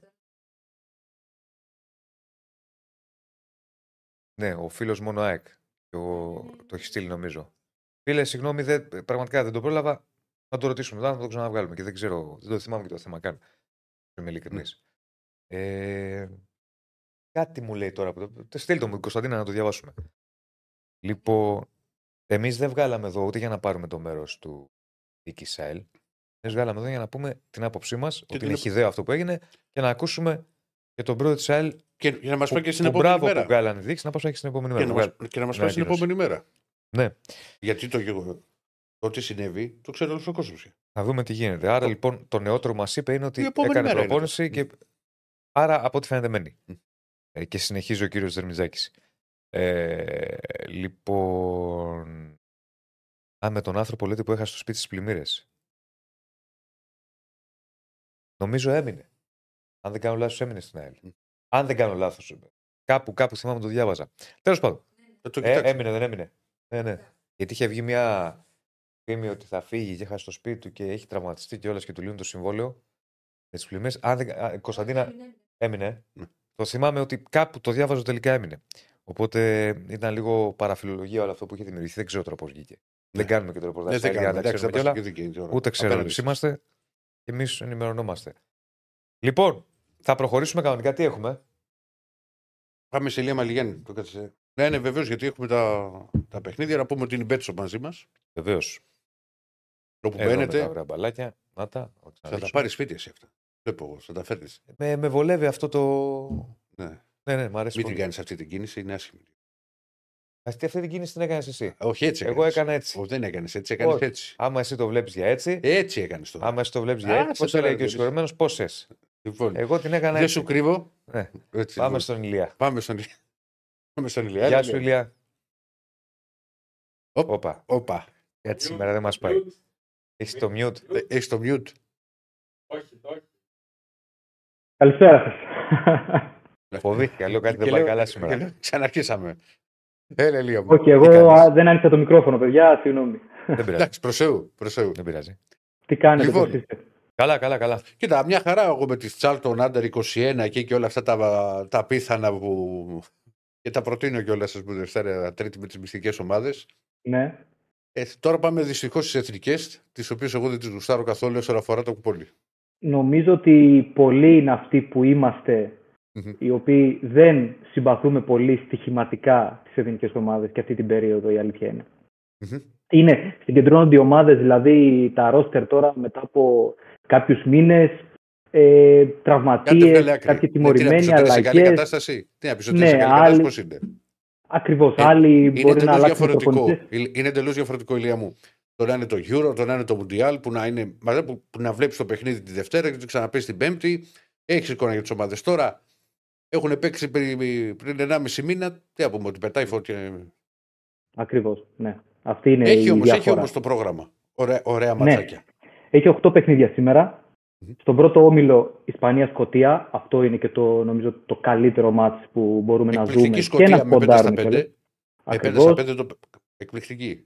Ναι, ο φίλος μόνο ΑΕΚ. Και ο- το έχει στείλει νομίζω. Φίλε, συγγνώμη, δεν, πραγματικά δεν το πρόλαβα. Να το ρωτήσουμε μετά, να το ξαναβγάλουμε και δεν ξέρω, δεν το θυμάμαι και το θέμα καν. Είμαι ειλικρινής. Ε, κάτι μου λέει τώρα. που το- Στείλτε μου, Κωνσταντίνα, να το διαβάσουμε. Λοιπόν, εμείς δεν βγάλαμε εδώ ούτε για να πάρουμε το μέρος του Νίκη Σάιλ. Εμεί βγάλαμε εδώ για να πούμε την άποψή μας, ότι την είναι επ- χιδαίο αυτό που έγινε και να ακούσουμε και τον πρόεδρο της Σάιλ. Και για να μας πει και στην που επόμενη μπράβο μέρα. που βγάλανε δείξει, να πάω στην επόμενη Και μέρα. να, Βγάλ- μας, και να μας μια πει στην ανακοίνωση. επόμενη μέρα. Ναι, Γιατί το γεγονό. Το τι συνέβη, το ξέρει όλος ο κόσμος. να δούμε τι γίνεται. Άρα λοιπόν το νεότερο μας είπε είναι ότι Η επόμενη έκανε μέρα είναι προπόνηση το. και άρα από ό,τι φαίνεται μένει. Μμ. Ε, και συνεχίζει ο κύριος Δερμιζάκης. Ε, λοιπόν. Α, με τον άνθρωπο λέτε που έχασε στο σπίτι στις πλημμύρες. Νομίζω έμεινε. Αν δεν κάνω λάθος, έμεινες στην ΑΕΛ. Μμ. Αν δεν κάνω λάθος. Κάπου, κάπου θυμάμαι το διάβαζα. Τέλος πάντων. Θα το Ε, κοιτάξω. έμεινε, δεν έμεινε. Ναι, ναι. Γιατί είχε βγει μια φήμη ότι θα φύγει και χάσει το σπίτι του και έχει τραυματιστεί και όλα και του λύνουν το συμβόλαιο με τις πλημμύρε. Αν δεν... α, Κωνσταντίνα έμεινε. Ναι. Το θυμάμαι ότι κάπου το διάβαζω τελικά έμεινε. Οπότε ήταν λίγο παραφιλολογία όλο αυτό που είχε δημιουργηθεί. Δεν ξέρω τώρα πώς βγήκε. Δεν κάνουμε και το Ναι, ρεπορτάζ. δεν στα ίδια, κάνουμε. δεν Εντάξει, ξέρουμε θα κιόλα. πας και δική ώρα. Ούτε ξέρουμε Απέναντι ποιοι είμαστε. Και εμείς ενημερωνόμαστε. Λοιπόν, θα προχωρήσουμε κανονικά. Τι έχουμε; Πάμε σε Ηλία Μαλιγιάννη. Το κάτσε. Ναι, ναι, βεβαίως γιατί έχουμε τα, τα παιχνίδια. Να πούμε ότι είναι η Μπέτσο μαζί μας. Βεβαίως. Όπου Εδώ με τα μπαίνετε, ωραία μπαλάκια. Να τα. θα θα τα ξαναδείξω. πάρεις σπίτι εσύ αυτά. Βλέπω εγώ, θα τα φέρνεις. Με, με βολεύει αυτό το. Ναι. Ναι, ναι, μ' αρέσει. Μην την πολύ. κάνεις αυτή την κίνηση, είναι άσχημη. Αυτή, αυτή την κίνηση την έκανες εσύ. Όχι έτσι. Εγώ έκανες. έκανα έτσι. Όχι, δεν έκανες έτσι, έκανες Όχι. έτσι. Άμα εσύ το βλέπεις για έτσι, Έτσι έκανες το. άμα εσύ το βλέπεις για Α, έτσι, σε πώς τώρα έλεγε και ο βλέπεις. συγχωρεμένο, πόσε. Λοιπόν, Εγώ την έκανα δεν έτσι. σου κρύβω. Ναι. Έτσι, Πάμε λοιπόν. στον Ηλία. Πάμε στον Ηλία. Πάμε στον Ηλία. Γεια Έλα, σου, Ηλία. Ηλία. Οπ. Όπα. Όπα. Έτσι σήμερα δεν μας πάει. Έχεις το mute; Ε, Έχεις το mute. Όχι, το όχι. Καλησπέρα σας. Φοβήθηκα. Λέω κάτι Και δεν πάει λέω- καλά και σήμερα. λέω, Ξαναρχίσαμε. Έλα, Ηλία μου. Όχι, Τι εγώ κάνεις; α, δεν άνοιξα το μικρόφωνο, παιδιά. Συγγνώμη. Δεν πειράζει. Εντάξει, προσεού. προσεού. Δεν πειράζει. Τι κάνετε, Λοιπόν. πώς είστε; Καλά, καλά, καλά. Κοίτα, μια χαρά εγώ με τη Charlton Under 21 εκεί και όλα αυτά τα, τα πίθανα που. και τα προτείνω κιόλας σα που Δευτέρα Τρίτη με τις μυστικές ομάδες. Ναι. Ε, τώρα πάμε δυστυχώς στις εθνικές, τις οποίες εγώ δεν τις γουστάρω καθόλου όσον αφορά το κουπόλι. Νομίζω ότι πολλοί είναι αυτοί που είμαστε Μμμ. οι οποίοι δεν συμπαθούμε πολύ στοιχηματικά τις εθνικές ομάδες και αυτή την περίοδο η αλήθεια είναι. Μμμ. Είναι, συγκεντρώνονται οι ομάδες, δηλαδή τα ρόστερ τώρα μετά από κάποιους μήνες, ε, Κάντε τραυματίες, βγάλε άκρη. κάποιοι Ναι, τι να πεις, τιμωρημένοι, ότι είναι σε καλή αλλαγές. κατάσταση. Τι να πεις, ότι Ναι, είναι σε καλή άλλοι- κατάσταση, πώς είναι; Ακριβώς, Ε, άλλοι Είναι μπορεί να εντελώς αλλάξουν διαφορετικό. προπονητές. Είναι εντελώς διαφορετικό, ηλία μου. Το να είναι το Euro, το να είναι το Mundial, που να, είναι, μαζί, που, που να βλέπεις το παιχνίδι τη Δευτέρα και το ξαναπείς την Πέμπτη. Έχεις εικόνα για τις ομάδες. Τώρα έχουν παίξει πριν, πριν 1,5 μήνα. Τι να πούμε, ότι πετάει φωτιά. Ακριβώς, ναι. Αυτή είναι έχει η όμως διαφορά. όμως το πρόγραμμα. Ωραία, ωραία Ναι. Ματσάκια. Έχει 8 παιχνίδια σήμερα. Μμμ. Στον πρώτο όμιλο Ισπανία-Σκοτία. Αυτό είναι και το, νομίζω, το καλύτερο μάτς που μπορούμε να δούμε. Εκπληκτική και σκοτία να με 5 στα σποντάρουμε 5. κιόλας. Με 5 Ακριβώς. στα 5 το. Εκπληκτική.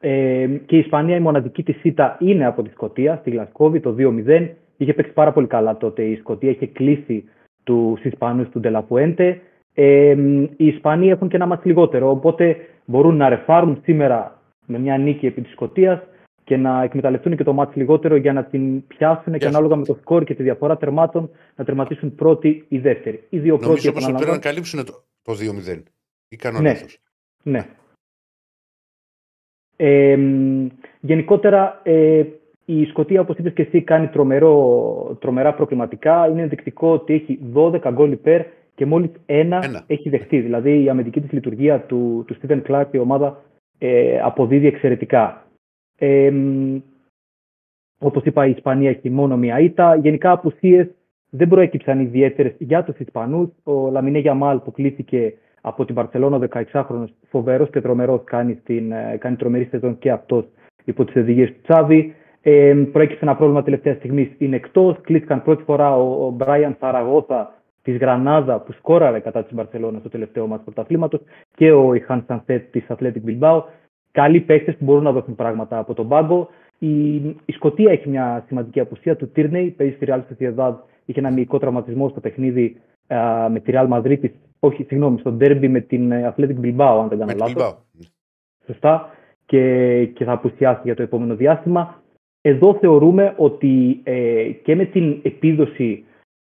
Ε, και η Ισπανία η μοναδική της ήττα είναι από τη Σκοτία, στη Γλασκόβη, το 2-0. Είχε παίξει πάρα πολύ καλά τότε. Η Σκοτία είχε κλείσει τους Ισπανούς του Ντελαπουέντε. Ε, οι Ισπανοί έχουν και ένα μάτς λιγότερο, οπότε μπορούν να ρεφάρουν σήμερα με μια νίκη επί της Σκοτίας και να εκμεταλλευτούν και το μάτς λιγότερο για να την πιάσουν και σου. ανάλογα με το σκορ και τη διαφορά τερμάτων να τερματίσουν πρώτη ή δεύτερη. Οι δύο πρώτοι Νομίζω όμω ότι πρέπει να επαναλαμβάνω- καλύψουν το, το 2-0. Ή κάνω Ναι. λάθος. Ναι. Ε, μ, γενικότερα, ε, η Σκωτία, όπως είπες και εσύ, κάνει τρομερό, τρομερά προκριματικά. Είναι ενδεικτικό ότι έχει 12 γκολ υπέρ και μόλις ένα, Ένα. έχει δεχτεί. Δηλαδή, η αμυντική της λειτουργία του, του Steven Clark και η ομάδα ε, αποδίδει εξαιρετικά. Ε, μ, όπως είπα, η Ισπανία έχει μόνο μία ήττα. Γενικά, απουσίες δεν προέκυψαν ιδιαίτερες για τους Ισπανούς. Ο Λαμινέ Γιαμάλ που κλείθηκε από την Μπαρσελόνα 16χρονο, φοβερός και τρομερός, κάνει, στην, ε, κάνει τρομερή σεζόν και αυτός υπό τις οδηγίες του Τσάβη. Ε, προέκυψε ένα πρόβλημα τελευταία στιγμή, είναι εκτός. Κλήθηκαν πρώτη φορά ο, ο Μπράιαν Σαραγώθα της Γρανάδα που σκόραρε κατά της Μπαρσελόνα στο τελευταίο μα πρωταθλήματος και ο Ιχάν Σανσέτ της Athletic Bilbao. Καλοί παίχτε που μπορούν να δώσουν πράγματα από τον πάγκο. Η, η Σκωτία έχει μια σημαντική απουσία του Τύρνεϊ, παίζει στη Real Sociedad, είχε ένα μυϊκό τραυματισμό στο παιχνίδι α, με τη Real Madrid, όχι, συγγνώμη, στο ντέρμπι με την ε, Athletic Bilbao, αν δεν κάνω Με την λάθος. Bilbao. Σωστά. Και, και θα απουσιάσει για το επόμενο διάστημα. Εδώ θεωρούμε ότι ε, και με την επίδοση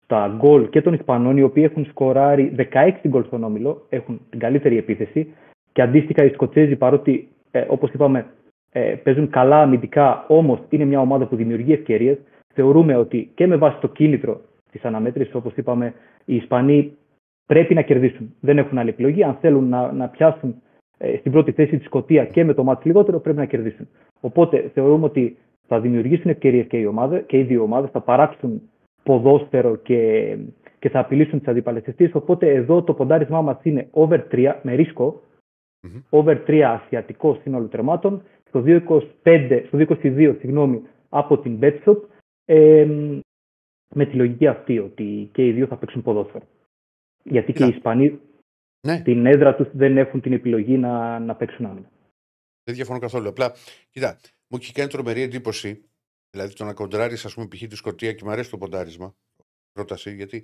στα γκολ και των Ισπανών, οι οποίοι έχουν σκοράρει 16 γκολ στον όμιλο, έχουν την καλύτερη επίθεση. Και αντίστοιχα οι Σκοτσέζοι, παρότι ε, όπως είπαμε ε, παίζουν καλά αμυντικά, όμως είναι μια ομάδα που δημιουργεί ευκαιρίες, θεωρούμε ότι και με βάση το κίνητρο της αναμέτρησης, όπως είπαμε, οι Ισπανοί πρέπει να κερδίσουν. Δεν έχουν άλλη επιλογή. Αν θέλουν να, να πιάσουν ε, στην πρώτη θέση τη Σκωτία και με το μάτι λιγότερο, πρέπει να κερδίσουν. Οπότε θεωρούμε ότι θα δημιουργήσουν ευκαιρίες και, οι ομάδες, και οι δύο ομάδες, θα παράξουν ποδόσφαιρο και, και θα απειλήσουν τις αντίπαλε αιστείε. Οπότε εδώ το ποντάρισμά μας είναι over 3 με ρίσκο, Μμμ. over 3 ασιατικό σύνολο τερμάτων, στο 2,25, στο 2,22 συγγνώμη, από την BetShop, ε, με τη λογική αυτή ότι και οι δύο θα παίξουν ποδόσφαιρο. Γιατί και οι Κοίτα. Ισπανοί Ναι, στην έδρα τους δεν έχουν την επιλογή να, να παίξουν άμυνα. δεν διαφωνώ καθόλου. Απλά, κοίτα, μου έχει κάνει τρομερή εντύπωση. Δηλαδή το να κοντράρεις, ας πούμε, π.χ. τη Σκωτία και μου αρέσει το ποντάρισμα. Πρόταση, γιατί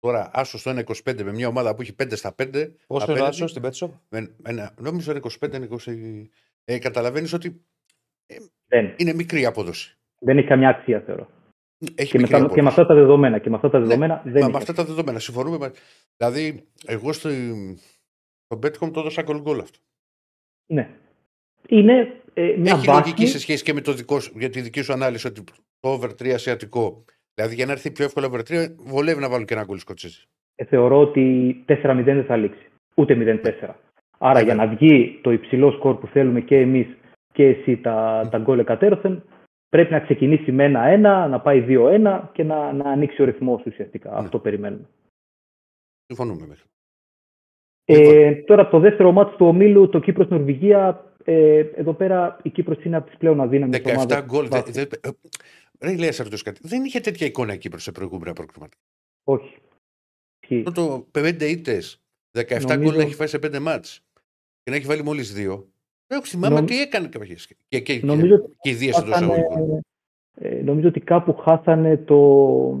Τώρα, άσο στο 1,25 με μια ομάδα που έχει 5 στα 5. Πόσο είναι απέναντι, ο Άσο στην Πέτσο; με- ένα- νομίζω είναι 25, είναι 20. Ε, Καταλαβαίνεις ότι Δεν, είναι μικρή η απόδοση. δεν έχει καμιά αξία, θεωρώ. Έχει Και, μικρή μετά, απόδοση. και με αυτά τα δεδομένα. Και με αυτά τα Ναι, δεδομένα δεν Μα, έχει με αυτά τα δεδομένα συμφωνούμε. με- Δηλαδή, εγώ στο, στο Betcom το έδωσα γκολ γκολ αυτό. Ναι. Είναι ε, μια Έχει βάση. λογική σε σχέση και με το δικό σου, για τη δική σου ανάλυση ότι το over 3 ασιατικό. Δηλαδή, για να έρθει πιο εύκολο over 3, βολεύει να βάλουν και ένα γκολ σκοτσέζι. ε, θεωρώ ότι 4-0 δεν θα λήξει. Ούτε 0-4. Άρα Ναι, για ναι. να βγει το υψηλό σκορ που θέλουμε και εμείς και εσύ τα, τα γκολ εκατέρωθεν, πρέπει να ξεκινήσει με 1-1, να πάει 2-1 και να, να ανοίξει ο ρυθμός ουσιαστικά. Ναι. Αυτό περιμένουμε. Συμφωνούμε μέχρι. Ε, τώρα το δεύτερο μάτι του ομίλου, το Κύπρος-Νορβηγία, ε, εδώ πέρα η Κύπρος είναι από τις πλέον αδύναμες 17 ομάδες. γκολ. δε- Βάθος. δε- ε, Ρε, λέει να ρωτήσω κάτι. Δεν είχε τέτοια εικόνα η Κύπρος σε προηγούμενα προκριματικά. Όχι. Ισχύει. Αυτό το 5 ήττες, 17 γκολ Νομίζω- να έχει φάει σε 5 μάτς και να έχει βάλει μόλις 2. Δεν θυμάμαι Νομ- τι έκανε κάποιες. Και, και, Νομίζω και, και οι δύο εντός Χάσανε- εισαγωγικών. ε, νομίζω ότι κάπου χάσανε το,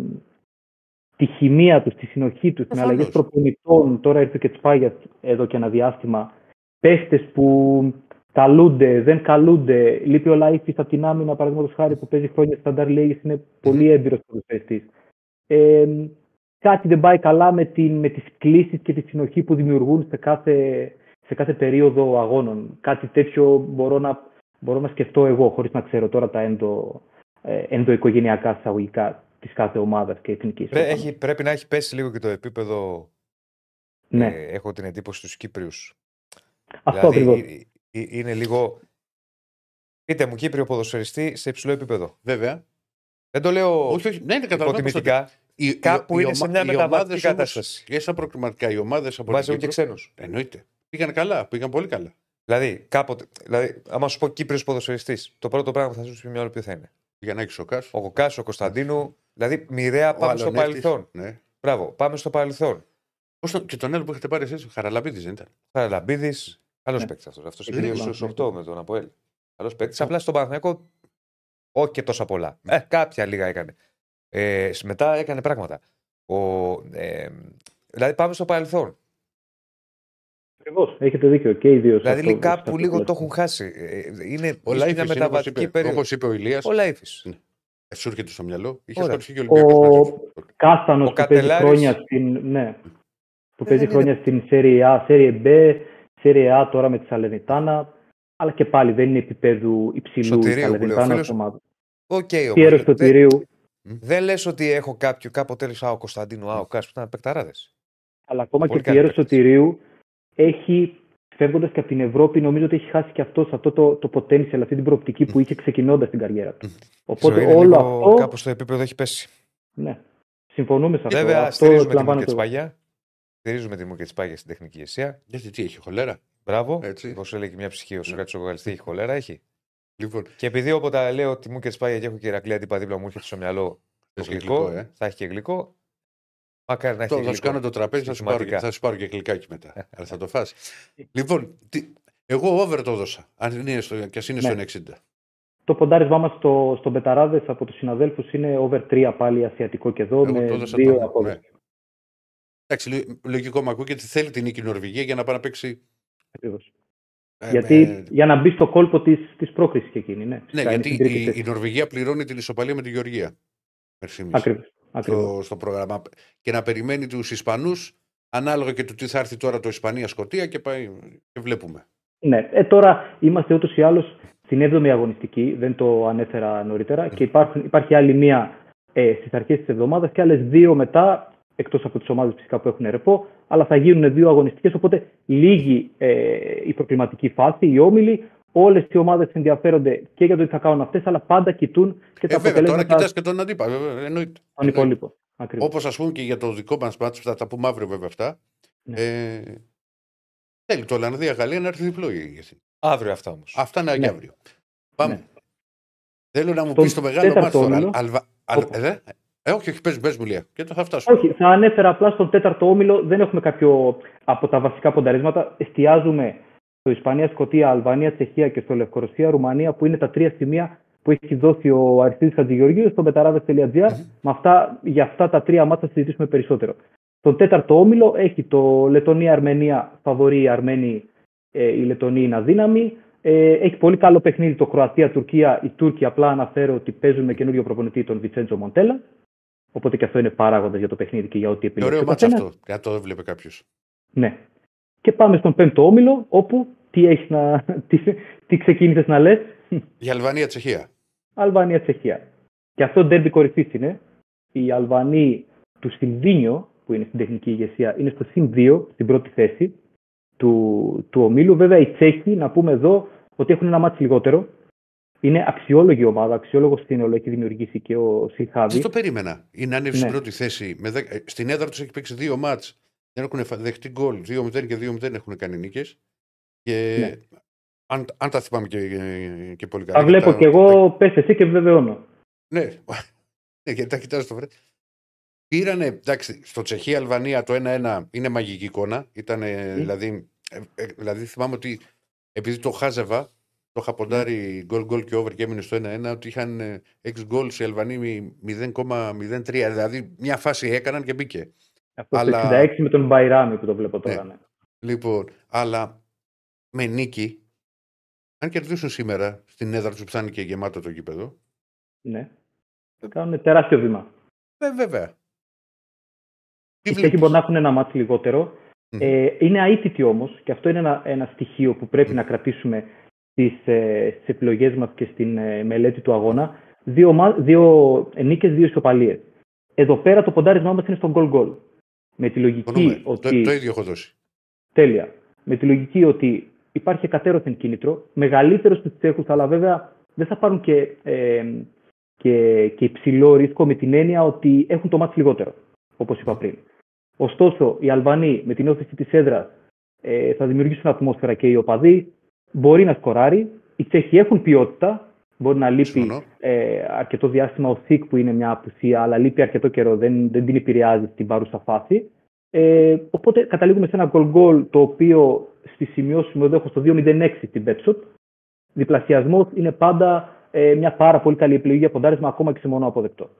τη χημεία τους, τη συνοχή τους, με Προφανώς. αλλαγές προπονητών. Τώρα ήρθε και Τσπάγιας εδώ και ένα διάστημα. Παίχτες που καλούνται, δεν καλούνται. Λείπει ο Λαΐφης από την άμυνα, παραδείγματος χάρη, που παίζει χρόνια στα Star Leagues, είναι πολύ έμπειρος ποδοσφαιριστής. Ε, κάτι δεν πάει καλά με, την, με τις κλήσεις και τη συνοχή που δημιουργούν σε κάθε, σε κάθε περίοδο αγώνων. Κάτι τέτοιο μπορώ να, μπορώ να σκεφτώ εγώ, χωρίς να ξέρω τώρα τα ενδο, ε, ενδοοικογενειακά εισαγωγικά της κάθε ομάδας και εθνικής. Πρέ- έχει, πρέπει να έχει πέσει λίγο και το επίπεδο. Ναι, ε, έχω την εντύπωση στους Κύπριους. αυτό ακριβώς. Ε, ε, είναι λίγο. Πείτε μου, Κύπριο ποδοσφαιριστή σε υψηλό επίπεδο. Βέβαια. Δεν το λέω Όχι, όχι. Ναι, είναι καταλαβαίνω. πώς το- υποτιμητικά. Οι- Κάπου οι είναι σε ομα- μια οι μεταβατική ομάδες όμως κατάσταση. Και στα προκριματικά οι ομάδες από Βάζει την και Κύπρο. ξένους. Εννοείται. Πήγαν καλά, πήγαν πολύ καλά. Δηλαδή, κάποτε. Δηλαδή, άμα σου πω Κύπριος ποδοσφαιριστής, το πρώτο πράγμα που θα σου πει στο μυαλό ποιο θα είναι. Για να έχεις σοκά. Ο Κοκά, ο Κωνσταντίνου. Δηλαδή, μοιραία πάμε στο παρελθόν. Ναι. Μπράβο, πάμε στο παρελθόν. Πώς το- και τον άλλο που έχετε πάρει εσείς, Χαραλαμπίδης δεν ήταν. Χαραλαμπίδης, καλός Ναι. παίκτης αυτός. Αυτός Είναι είναι καλό. στου 8 με τον Αποέλ. Καλός παίκτης. Απλά στον Παναθηναϊκό όχι και τόσα πολλά. Ε, κάποια λίγα έκανε. Ε, σ- μετά έκανε πράγματα. Ο, ε, δηλαδή πάμε στο παρελθόν. Ακριβώς, έχετε δίκιο και οι δύο. σε Δηλαδή αυτό- λί- σε κάπου αυτό λίγο που το λέτε. έχουν χάσει. Ε, Είναι Ο μια Λάιφη είναι όπως μεταβατική είπε, περίοδος. όπως είπε ο Ηλίας. Ο Λάιφης. Σου έρχεται στο μυαλό. Είχες Ωραία. σκορπίσει και ο Ολυμπιακός. Ο Κάστανος Ο που παίζει Κατελάρης. χρόνια στην, ναι, που παίζει είναι- χρόνια στην Serie A, Serie B, Serie A τώρα με τη Σαλερνιτάνα, αλλά και πάλι δεν είναι επίπεδου υψηλού η Σωτηρίου που λέει ο Σαλερνιτάνα φίλος. ως ομάδα. Οκ, Πιέρος όμως. Δεν, Σωτηρίου, δεν λες ότι έχω κάποιο κάποτε έλεγα Α, ο Κωνσταντίνου, Α, ο Κάσπου ήταν παικταράδες. αλλά ακόμα Πολύ και καλή Πιέρος παίκτης. Σωτηρίου έχει, φεύγοντας και από την Ευρώπη, νομίζω ότι έχει χάσει και αυτό αυτό το, το potential, αυτή την προοπτική που είχε ξεκινώντας την καριέρα του. Οπότε είναι όλο λίγο αυτό. κάπου στο επίπεδο έχει πέσει. Ναι, συμφωνούμε σε αυτό. Βέβαια, αυτό στηρίζουμε τη λαμβάνω μου και το- Τσπάγια. Στηρίζουμε τη μου και Τσπάγια στην τεχνική ηγεσία. Γιατί τι έχει, χολέρα; Μπράβο. Έτσι. Όπως έλεγε και μια ψυχή, ο Ναι. Σοκράτη ο Γαλιστή έχει χολέρα, έχει. Λοιπόν, Και επειδή όποτε λέω ότι μου και Τσπάγια και έχω και Ηρακλή αντίπα δίπλα μου έρχεται στο μυαλό το θες και γλυκό, γλυκό, ε; θα έχει και γλυκό. Μακάρι να έχει τώρα και θα σου γλυκό. κάνω το τραπέζι, θα σου, πάρω, και- Συστηματικά. θα σου πάρω και γλυκάκι μετά. Αλλά θα το φας. λοιπόν, τι, εγώ over το δώσα. Αν είναι στο, και ας είναι Ναι. στον 60. Το ποντάρισμά μας στο, στο Μπεταράδες από τους συναδέλφους είναι over 3 πάλι ασιατικό και εδώ Εγώ με το έδωσα δύο το- απόδοση. ναι. Εντάξει, λο- λογικό μου ακούγεται θέλει την νίκη η Νορβηγία για να πάει να παίξει. Ακριβώς. ε, γιατί ε, για να μπει στο κόλπο της της πρόκρισης και εκείνη. Ναι, ναι, Φυσικά είναι γιατί στην τρίτη η, θέση. η Νορβηγία πληρώνει την ισοπαλία με τη Γεωργία. μέχρι στιγμής. Ακριβώς. Ακριβώς. στο, στο πρόγραμμα. Και να περιμένει τους Ισπανούς ανάλογα και του τι θα έρθει τώρα το Ισπανία-Σκοτία και, πάει, και βλέπουμε. Ναι. Ε, τώρα είμαστε ούτως ή άλλως στην 7η αγωνιστική, δεν το ανέφερα νωρίτερα, και υπάρχουν, υπάρχει άλλη μία ε, στις αρχές της εβδομάδας και άλλες δύο μετά, εκτός από τις ομάδες φυσικά που έχουν ρεπό, αλλά θα γίνουν δύο αγωνιστικές. Οπότε λίγη ε, η προκληματική φάση, οι όμιλοι. Όλες οι ομάδες ενδιαφέρονται και για το τι θα κάνουν αυτές, αλλά πάντα κοιτούν και τα Ε, βέβαια, τώρα αποτελέσματα κοιτάς και τον αντίπαλο. βέβαια, Εννοείται. των υπόλοιπων. Ακριβώς. Όπως ας πούμε και για το δικό μας μάτσο, θα τα πούμε αύριο βέβαια αυτά. Ναι. Ε, θέλει το Ολλανδία-Γαλλία να έρθει διπλό η Εθνική. Αύριο αυτά όμως. Αυτά είναι Ναι. για αύριο. Πάμε. Ναι. Θέλω να μου Στον πεις το μεγάλο τέταρτο μάτσο τώρα. όμιλο. Αλβα... Αλ... Όπα. Ε, δε; ε, όχι, όχι, πες, πες μου λίγα. Και το θα φτάσω. Όχι, θα ανέφερα απλά στον τέταρτο όμιλο. Δεν έχουμε κάποιο από τα βασικά πονταρίσματα. Εστιάζουμε στο Ισπανία, Σκοτία, Αλβανία, Τσεχία και στο Λευκορωσία, Ρουμανία, που είναι τα τρία σημεία που έχει δώσει ο Αριστίδης Χατζηγεωργίου στο μπεταράδε.gr. Με αυτά, για αυτά τα τρία μάτια θα συζητήσουμε περισσότερο. Στον τέταρτο όμιλο έχει το Λετωνία-Αρμενία, φαβορή η Αρμένη, ε, η Λετωνία είναι αδύναμη. Ε, έχει πολύ καλό παιχνίδι το Κροατία-Τουρκία. Οι Τούρκοι απλά αναφέρω ότι παίζουν με καινούριο προπονητή τον Βιτσέντζο Μοντέλα. Οπότε και αυτό είναι παράγοντας για το παιχνίδι και για ό,τι επιλέξει. Ωραίο ο μάτσα καθένας. αυτό. Αν το έβλεπε κάποιος. Ναι. Και πάμε στον πέμπτο όμιλο, όπου τι, έχεις να, τι, τι ξεκίνησες να λες. Για Αλβανία, Τσεχία. Αλβανία-Τσεχία. Και αυτό ντέρμπι κορυφής είναι. Οι Αλβανοί του Σιλβίνιο, που είναι στην τεχνική ηγεσία, είναι στο συν 2, στην πρώτη θέση του, του ομίλου. Βέβαια, οι Τσέχοι, να πούμε εδώ, ότι έχουν ένα μάτι λιγότερο. Είναι αξιόλογη ομάδα, αξιόλογος σύνολο έχει δημιουργήσει και ο Σιλχάβη. Δεν το περίμενα. Είναι άνευ Ναι. στην πρώτη θέση. Με δέκα- ε, Στην έδρα τους έχει παίξει δύο μάτς. Δεν έχουν φα- δεχτεί γκολ. 2-0 και 2-0 έχουν κάνει νίκες. Και Ναι. αν, αν τα θυμάμαι και, και, και πολύ καλά. Τα βλέπω τα- κι εγώ, πες εσύ και βεβαιώνω. Ναι, ναι γιατί τα κοιτάζω στο βρε. Πήρανε, εντάξει, στο Τσεχία-Αλβανία το 1-1 είναι μαγική εικόνα. Ήταν, δηλαδή, ε, ε, δηλαδή θυμάμαι ότι επειδή το χάζευα, το είχα ποντάρει γκολ γκολ και over και έμεινε στο 1-1, ότι είχαν 6 γκολ οι Αλβανοί με 0,03. Δηλαδή μια φάση έκαναν και μπήκε. Αυτό Αλλά- το 66 με τον Μπαϊράμι που το βλέπω τώρα. Ναι. Ναι. Λοιπόν, αλλά με νίκη, αν κερδίσουν σήμερα στην έδρα τους που θα είναι και γεμάτο το γήπεδο, ναι. Κάνουν τεράστιο βήμα. ε, βέβαια. Τι Οι Τσέχοι βλέπεις; μπορεί να έχουν ένα μάτι λιγότερο. Μμμ. Ε, είναι αίτητοι όμως, και αυτό είναι ένα, ένα στοιχείο που πρέπει Μμ. να κρατήσουμε στις ε, στις επιλογές μας και στην ε, μελέτη του αγώνα. Δύο, ομα- δύο νίκες, δύο ισοπαλίες. Εδώ πέρα το ποντάρισμά μας είναι στον goal goal. Με τη λογική Συμφωνούμε. ότι. Το, το ίδιο έχω δώσει. Τέλεια. Με τη λογική ότι υπάρχει εκατέρωθεν κίνητρο, μεγαλύτερο στους Τσέχους, αλλά βέβαια δεν θα πάρουν και, ε, και, και υψηλό ρίσκο με την έννοια ότι έχουν το μάτι λιγότερο, όπως είπα πριν. Ωστόσο, οι Αλβανοί με την όθηση της έδρας ε, θα δημιουργήσουν ατμόσφαιρα και οι οπαδοί. Μπορεί να σκοράρει. Οι Τσέχοι έχουν ποιότητα. Μπορεί να λείπει Συμφωνώ. ε, αρκετό διάστημα ο Θικ που είναι μια απουσία, αλλά λείπει αρκετό καιρό, δεν, δεν την επηρεάζει στην παρούσα φάση. Ε, οπότε καταλήγουμε σε ένα goal goal το οποίο στη σημειώση μου εδώ έχω στο 2.06 στην Betshot. Διπλασιασμός είναι πάντα ε, μια πάρα πολύ καλή επιλογή για ποντάρισμα ακόμα και σε μόνο αποδεκτό.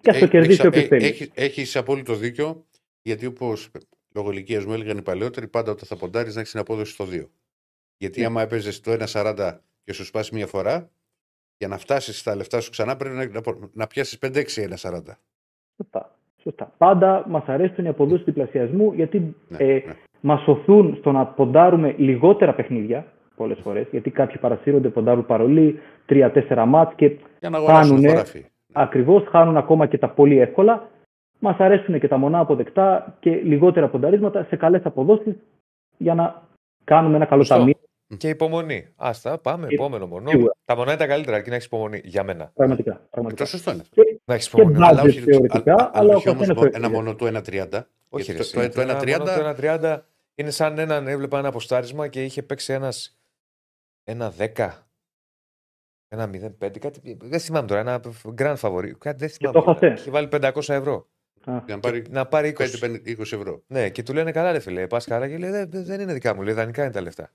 Και ας το Ε, κερδίσει έχεις- όποιος ε, θέλει. έχεις- Έχεις απόλυτο δίκιο, γιατί όπως λόγω ηλικίας μου έλεγαν οι παλαιότεροι, πάντα όταν θα ποντάρεις να έχεις την απόδοση στο 2. Γιατί Ναι. άμα έπαιζες το 1,40 και σου σπάσει μία φορά, για να φτάσεις στα λεφτά σου ξανά πρέπει να, να, να πιάσεις 5-6 1,40. Σωστά. Σωστά. Πάντα μας αρέσουν οι αποδόσεις διπλασιασμού γιατί Ναι, ε, ναι. μας οθούν στο να ποντάρουμε λιγότερα παιχνίδια πολλές φορές. Γιατί κάποιοι παρασύρονται, ποντάρουν παρολί, 3-4 μάτς και Για να αγοράσουν χάνουνε. το ράφι. ακριβώς χάνουν ακόμα και τα πολύ εύκολα. Μας αρέσουν και τα μονά αποδεκτά και λιγότερα πονταρίσματα σε καλές αποδόσεις για να κάνουμε ένα καλό Σωστό. ταμείο. Και υπομονή. Άστα, πάμε. Και- Επόμενο μονό. σίγουρα. Τα μονά είναι τα καλύτερα, αρκεί να έχεις υπομονή. Για μένα. Πραγματικά. Ε, πραγματικά. Το σωστό είναι. Να έχεις Και υπομονή. μπα- Αλλά budget όχι, θεωρητικά, α- αλλά ο όχι όμως καθένας μο- το ένα επιλέγει. μόνο του 1,30. Όχι, Γιατί ρε, το, εσύ, το, το ένα 1,30 μόνο Το 1.30 είναι σαν έναν, έβλεπα ένα αποστάρισμα και είχε παίξει ένας. Ένα 10. Ένα 0,5. Κάτι, δεν θυμάμαι τώρα. Ένα grand favori. Κάτι δεν θυμάμαι. το έχασε. Είχε βάλει 500 ευρώ. Α, για να πάρει Να πάρει 20. 5-20 ευρώ. Ναι, και του λένε καλά, ρε φίλε. Πας καλά και λέει «Δεν- δεν δεν είναι δικά μου. Λέει δανεικά είναι τα λεφτά.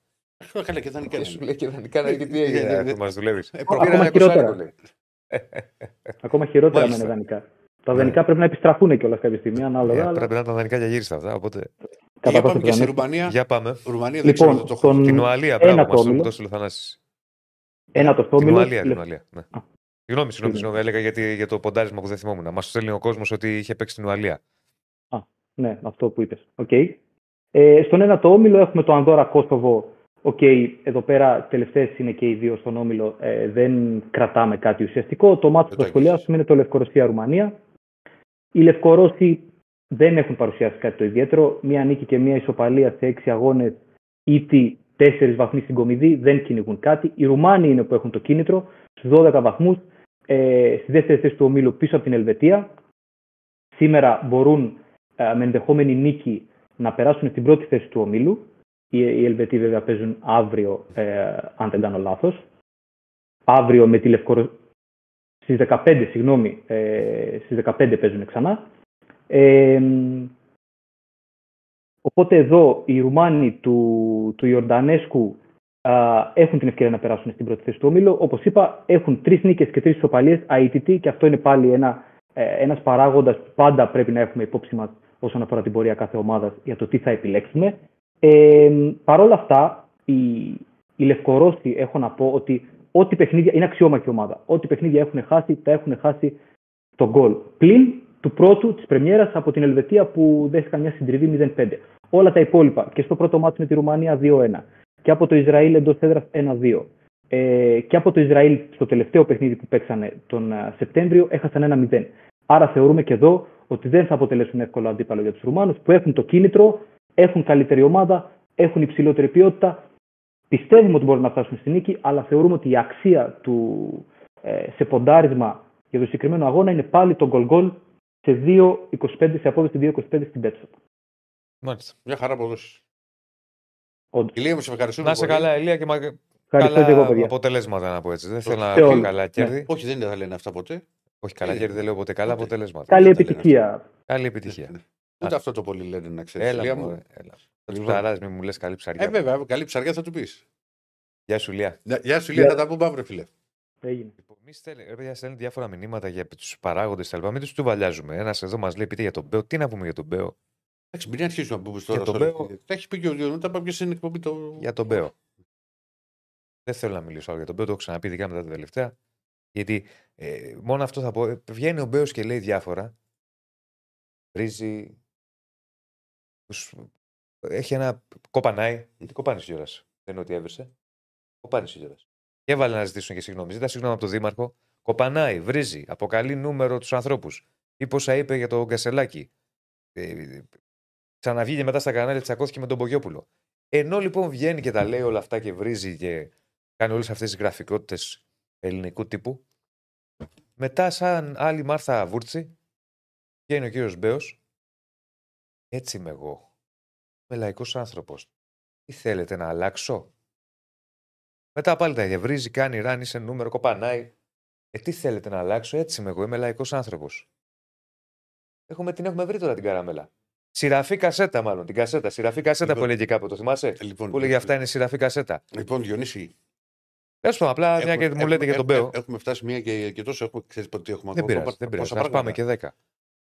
Ε, Καλά και θα είναι Και καλά. σου λέει και δανεικά να και τι Ε, έγινε. ε, αφού Μας δουλεύεις. Ε, Ακόμα προφανώς. χειρότερα. Ακόμα χειρότερα με Μάλιστα. είναι δανεικά. Τα Ναι. δανεικά πρέπει να επιστραφούν κιόλας κάποια στιγμή, ανάλογα. Ε, αλλά Πρέπει να ήταν δανεικά για γύριστα αυτά. Οπότε. κατά Για πάσα πάμε και στη πιθανότητα. Ρουμανία. Για πάμε. Ρουμανία δεν Λοιπόν, ξέρω, δεν το έχω. στον- Την Ουαλία, Ένα μπράβο, μας όμιλο. το δώσει ο Θανάσης. Ένα το Την όμιλο. Ουαλία, την Ουαλία. Ναι. Α. Συγγνώμη, συγγνώμη, Συγγνώμη. συγγνώμη, έλεγα γιατί, για το ποντάρισμα που δεν θυμόμουν. Μας στέλνει ο κόσμος ότι είχε παίξει την Ουαλία. Ναι, αυτό που είπες. Οκ. Ε, στον ένα το όμιλο έχουμε το Ανδόρα Κόσοβο. Οκ, εδώ πέρα τελευταίες είναι και οι δύο στον όμιλο. Ε, δεν κρατάμε κάτι ουσιαστικό. Το μάτι που Δεν θα το σχολιάσουμε είναι το Λευκορωσία-Ρουμανία. Οι Λευκορώσοι δεν έχουν παρουσιάσει κάτι το ιδιαίτερο. Μία νίκη και μία ισοπαλία σε έξι αγώνες ήτι τέσσερις βαθμοί στην κομιδή, δεν κυνηγούν κάτι. Οι Ρουμάνοι είναι που έχουν το κίνητρο, στους 12 βαθμούς, ε, στη δεύτερη θέση του ομίλου πίσω από την Ελβετία. Σήμερα μπορούν ε, με ενδεχόμενη νίκη να περάσουν στην πρώτη θέση του ομίλου. Οι, οι Ελβετοί βέβαια παίζουν αύριο, ε, αν δεν κάνω λάθος. Αύριο με τη Λευκορο... Στις 15, συγγνώμη, ε, στις 15 παίζουν ξανά. Ε, οπότε εδώ οι Ρουμάνοι του, του Ιορντανέσκου α, έχουν την ευκαιρία να περάσουν στην πρώτη θέση του ομίλου. Όπως είπα, έχουν τρεις νίκες και τρεις ισοπαλίες αίτητοι και αυτό είναι πάλι ένα ένας παράγοντας που πάντα πρέπει να έχουμε υπόψη μας όσον αφορά την πορεία κάθε ομάδας για το τι θα επιλέξουμε. Ε, Παρ' όλα αυτά, οι, οι Λευκορώσοι έχω να πω ότι ό,τι παιχνίδια είναι αξιόμαχη ομάδα. Ό,τι παιχνίδια έχουν χάσει, τα έχουν χάσει το γκολ. Πλην του πρώτου της Πρεμιέρας από την Ελβετία που δέχτηκαν μια συντριβή 0-5. Όλα τα υπόλοιπα και στο πρώτο μάτι με τη Ρουμανία 2-1 και από το Ισραήλ εντός έδρας 1-2 ε, και από το Ισραήλ στο τελευταίο παιχνίδι που παίξανε τον ε, Σεπτέμβριο έχασαν 1-0. Άρα θεωρούμε και εδώ ότι δεν θα αποτελέσουν εύκολο αντίπαλο για τους Ρουμάνους που έχουν το κίνητρο, έχουν καλύτερη ομάδα, έχουν υψηλότερη ποιότητα. Πιστεύουμε ότι μπορούν να φτάσουν στη νίκη, αλλά θεωρούμε ότι η αξία του ε, σε ποντάρισμα για το συγκεκριμένο αγώνα είναι πάλι το γκολ γκολ σε, 2-25, σε απόδοση 2-25 στην Πέτσο. Μάλιστα. Μια χαρά αποδόσει. Όντως. Ηλία μου, σε ευχαριστούμε. Να σε πολύ. καλά, Ελία, και μα... Ευχαριστώ καλά και εγώ, παιδιά. αποτελέσματα να πω έτσι. Δεν θέλω να Σε πω όλους. καλά κέρδη. Όχι, δεν θα λένε αυτά ποτέ. Όχι καλά Ε, κέρδη, δεν λέω ποτέ καλά ούτε. αποτελέσματα. Καλή δεν τα λένε επιτυχία. Καλή επιτυχία. Ούτε αυτό το πολύ λένε να ξέρεις. Έλα, Ηλία μου, μου. έλα. Θα τους Λοιπόν. ψαράς, μην μου λες καλή ψαριά. Ε, βέβαια, καλή ψαριά θα του πεις. Γεια σου, Λία. Γεια σου, Ηλία, Γεια. θα τα πούμε αύριο, φίλε. Έγινε. Λοιπόν, μη στέλνει, ρε παιδιά, στέλνει διάφορα μηνύματα για τους παράγοντες κτλ. Μην τους τσουβαλιάζουμε. Ένας εδώ μας λέει: Πείτε για τον Μπέο. Τι να πούμε για τον Μπέο; Εντάξει, μην αρχίσουμε να πούμε τώρα. τον στο- Μπέο- Τα έχει πει και ο Διονύη, τα πάμε στην εκπομπή. Το... Για τον Μπέο. Δεν θέλω να μιλήσω άλλο για τον Μπέο. Το έχω ξαναπεί ειδικά μετά τα τελευταία. Γιατί ε, μόνο αυτό θα πω. ε, Βγαίνει ο Μπέος και λέει διάφορα. Βρίζει. Τους- Έχει ένα. Κοπανάει. Τι κοπάνεις κιόλας. Δεν είναι ότι έβρεσε. Κοπάνεις κιόλας. Και έβαλε να ζητήσουν και συγγνώμη. Ζητά συγγνώμη από τον Δήμαρχο. Κοπανάει, βρίζει, αποκαλεί νούμερο τους ανθρώπους. Ή πόσα είπε για τον Κασελάκη. Ε, ξαναβγήκε μετά στα κανάλια, τσακώθηκε με τον Πογιόπουλο. Ενώ λοιπόν βγαίνει και τα λέει όλα αυτά και βρίζει και κάνει όλες αυτές τις γραφικότητες ελληνικού τύπου, μετά, σαν άλλη Μάρθα Βούρτσι, βγαίνει ο κύριος Μπέος. Έτσι είμαι εγώ. Είμαι λαϊκός άνθρωπος. Τι θέλετε να αλλάξω; Μετά πάλι τα ίδια. Βρίζει, κάνει ράνι σε νούμερο, κοπανάει. Ε, τι θέλετε να αλλάξω; Έτσι είμαι εγώ. Είμαι λαϊκός άνθρωπος. Έχουμε, την έχουμε βρει τώρα την καραμέλα. Σειραφή κασέτα, μάλλον. Την κασέτα. Σειραφή κασέτα Λοιπόν. που έλεγε κάποτε. Το θυμάσαι; Ε, Λοιπόν, Που έλεγε αυτά είναι σειραφή κασέτα. Λοιπόν, Διονύση. Τέλο πάντων, απλά μια έχουμε- και μου έχουμε- λέτε για τον Μπέο. έχουμε- Έχουμε φτάσει μία και, και τόσο. Έχουμε, ξέρεις πότε έχουμε Δεν ακόμα. πειράζει. Πόσα Δεν πειράζει. πράγματα. Α πάμε και 10.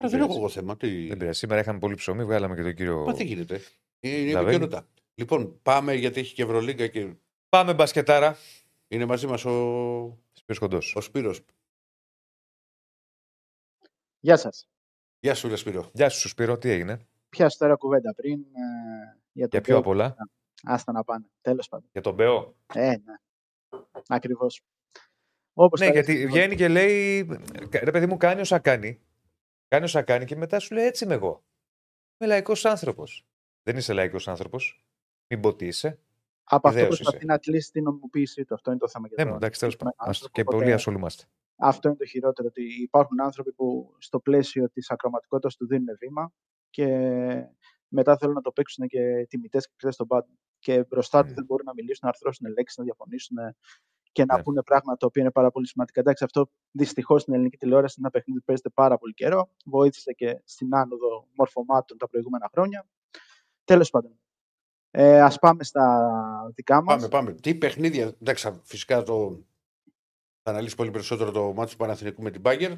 Ε, Δεν έχω εγώ θέμα. Τι... Δεν πειράζει. Σήμερα είχαμε πολύ ψωμί, βγάλαμε και τον κύριο. Μα τι γίνεται. Είναι Λαβέλη. επικαιρότητα. Λοιπόν, πάμε γιατί έχει και Ευρωλίγκα και Πάμε μπασκετάρα. είναι μαζί μας ο, Σπύρος Κοντός. ο Σπύρος. Γεια σας. Γεια σου, ρε Σπύρο. Γεια σου, Σπύρο, τι έγινε; Πιάσε τώρα κουβέντα πριν ε, για το Για ποιο απ' όλα. Άστα να πάνε. Τέλος πάντων. Για τον Μπέο; Ε, ναι. Ακριβώς. Όπως Ναι, τα γιατί λέτε, βγαίνει και λέει. Ρε παιδί μου, κάνει όσα κάνει. Κάνεις όσα κάνει και μετά σου λέει έτσι είμαι εγώ. Είμαι λαϊκός άνθρωπος. Δεν είσαι λαϊκός άνθρωπος. Μην πω τι είσαι. Από αυτό ιδέως προσπαθεί είσαι. να κλείσει την νομιμοποίησή του. Αυτό είναι το θέμα. και Ναι, το- μου, εντάξει, τέλος συγκεκριμένο πάντων. Ας- άνθρωπο, Και οπότε πολύ ασχολούμαστε. Αυτό είναι το χειρότερο. Ότι υπάρχουν άνθρωποι που στο πλαίσιο της ακροματικότητας του δίνουν βήμα και μετά θέλουν να το παίξουν και τιμητές και κρυφτέ στον πάντων. Και μπροστά του Μμ. δεν μπορούν να μιλήσουν, να αρθρώσουν λέξεις, να διαφωνήσουν και να Ναι. πούνε πράγματα τα οποία είναι πάρα πολύ σημαντικά. Εντάξει, αυτό δυστυχώς στην ελληνική τηλεόραση είναι ένα παιχνίδι που παίζεται πάρα πολύ καιρό. Βοήθησε και στην άνοδο μορφωμάτων τα προηγούμενα χρόνια. Τέλος πάντων. Ε, ας πάμε στα δικά μας. Πάμε, πάμε. Τι παιχνίδια. Εντάξει, φυσικά το. Θα αναλύσει πολύ περισσότερο το μάτι του Παναθηνικού με την Μπάγκερ.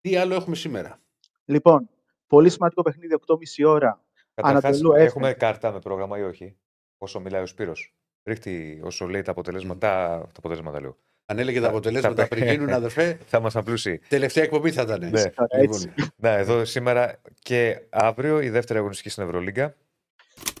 Τι άλλο έχουμε σήμερα; Λοιπόν, πολύ σημαντικό παιχνίδι, 8.30 ώρα. Καταρχάς, Ανατολού Έφε. έχουμε κάρτα με πρόγραμμα ή όχι; Όσο μιλάει ο Σπύρος; Ρίχτη όσο λέει τα αποτελέσματα. Τα, τα αποτελέσματα λέω. Αν έλεγε τα Θα- αποτελέσματα θα- πριν γίνουν, αδερφέ, Θα μας απλούσει. τελευταία εκπομπή θα ήταν. Ναι. Τώρα, έτσι. Να, εδώ σήμερα και αύριο η δεύτερη αγωνιστική στην Ευρωλίγκα.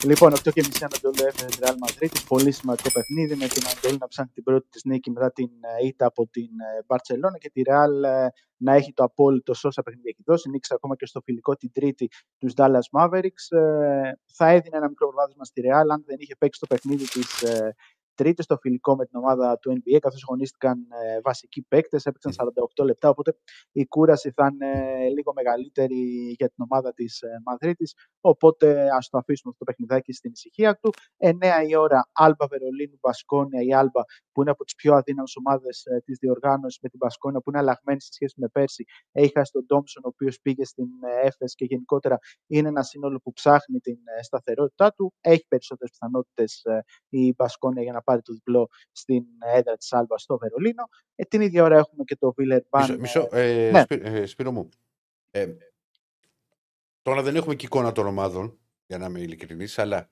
Λοιπόν, 8.30 Ανατολού έφερε Real Madrid. Πολύ σημαντικό παιχνίδι με την Ανατολή να ψάχνει την πρώτη της νίκη μετά την ε, ήττα από την Μπαρσελόνα και τη Real ε, να έχει το απόλυτο σε όσα παιχνίδια έχει δώσει. Νίκησε ακόμα και στο φιλικό την Τρίτη τους Dallas Mavericks. Ε, θα έδινε ένα μικρό προβάδισμα στη Real αν δεν είχε παίξει το παιχνίδι της ε, Τρίτη στο φιλικό με την ομάδα του NBA, καθώς αγωνίστηκαν ε, βασικοί παίκτες, έπαιξαν 48 λεπτά. Οπότε η κούραση θα είναι λίγο μεγαλύτερη για την ομάδα της Μαδρίτης. Οπότε ας το αφήσουμε αυτό το παιχνιδάκι στην ησυχία του. 9 η ώρα, Άλμπα Βερολίνου, Μπασκόνια. Η Άλμπα που είναι από τις πιο αδύναμες ομάδες ε, της διοργάνωσης με την Μπασκόνια, που είναι αλλαγμένη σε σχέση με πέρσι. Έχει χάσει τον Ντόμψον, ο οποίος πήγε στην ε, Έφες και γενικότερα είναι ένα σύνολο που ψάχνει την ε, σταθερότητά του. Έχει περισσότερες πιθανότητες η Μπασκόνια για να πάρει το διπλό στην έδρα της Άλμπα στο Βερολίνο. Ε, την ίδια ώρα έχουμε και το Βίλερ Μισό, μισό, ε, Ναι. Σπύ- ε, Σπύρο μου. Ε, τώρα δεν έχουμε και εικόνα των ομάδων, για να είμαι ειλικρινής, αλλά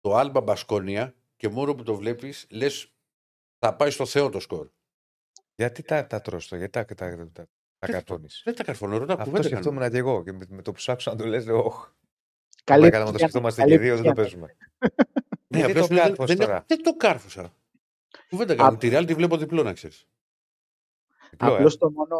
το Άλμπα Μπασκόνια και μόνο που το βλέπεις, λες θα πάει στο Θεό το σκορ. Γιατί τα, τα τρως το, γιατί τα, τα, τα, τα, τα καρφώνεις. Δεν τα καρφώνω, ρωτά Αυτό κουβέντα κάνουμε. σκεφτόμουν και εγώ. Και με, με το που σου άκουσα να το λες, λέω, «Ωχ, Καλή καλά, καλά, να το επιτυχία, σκεφτόμαστε καλή και δύο, δεν το επιτυχία. παίζουμε. Ναι, Γιατί απλώς το δεν- κάρφος δεν, τώρα. δεν το κάρφωσα. Κουβέντα κάνουμε. Α- Τη Real τη βλέπω διπλό, να ξέρεις. Διπλό, ε. Απλώς το μόνο,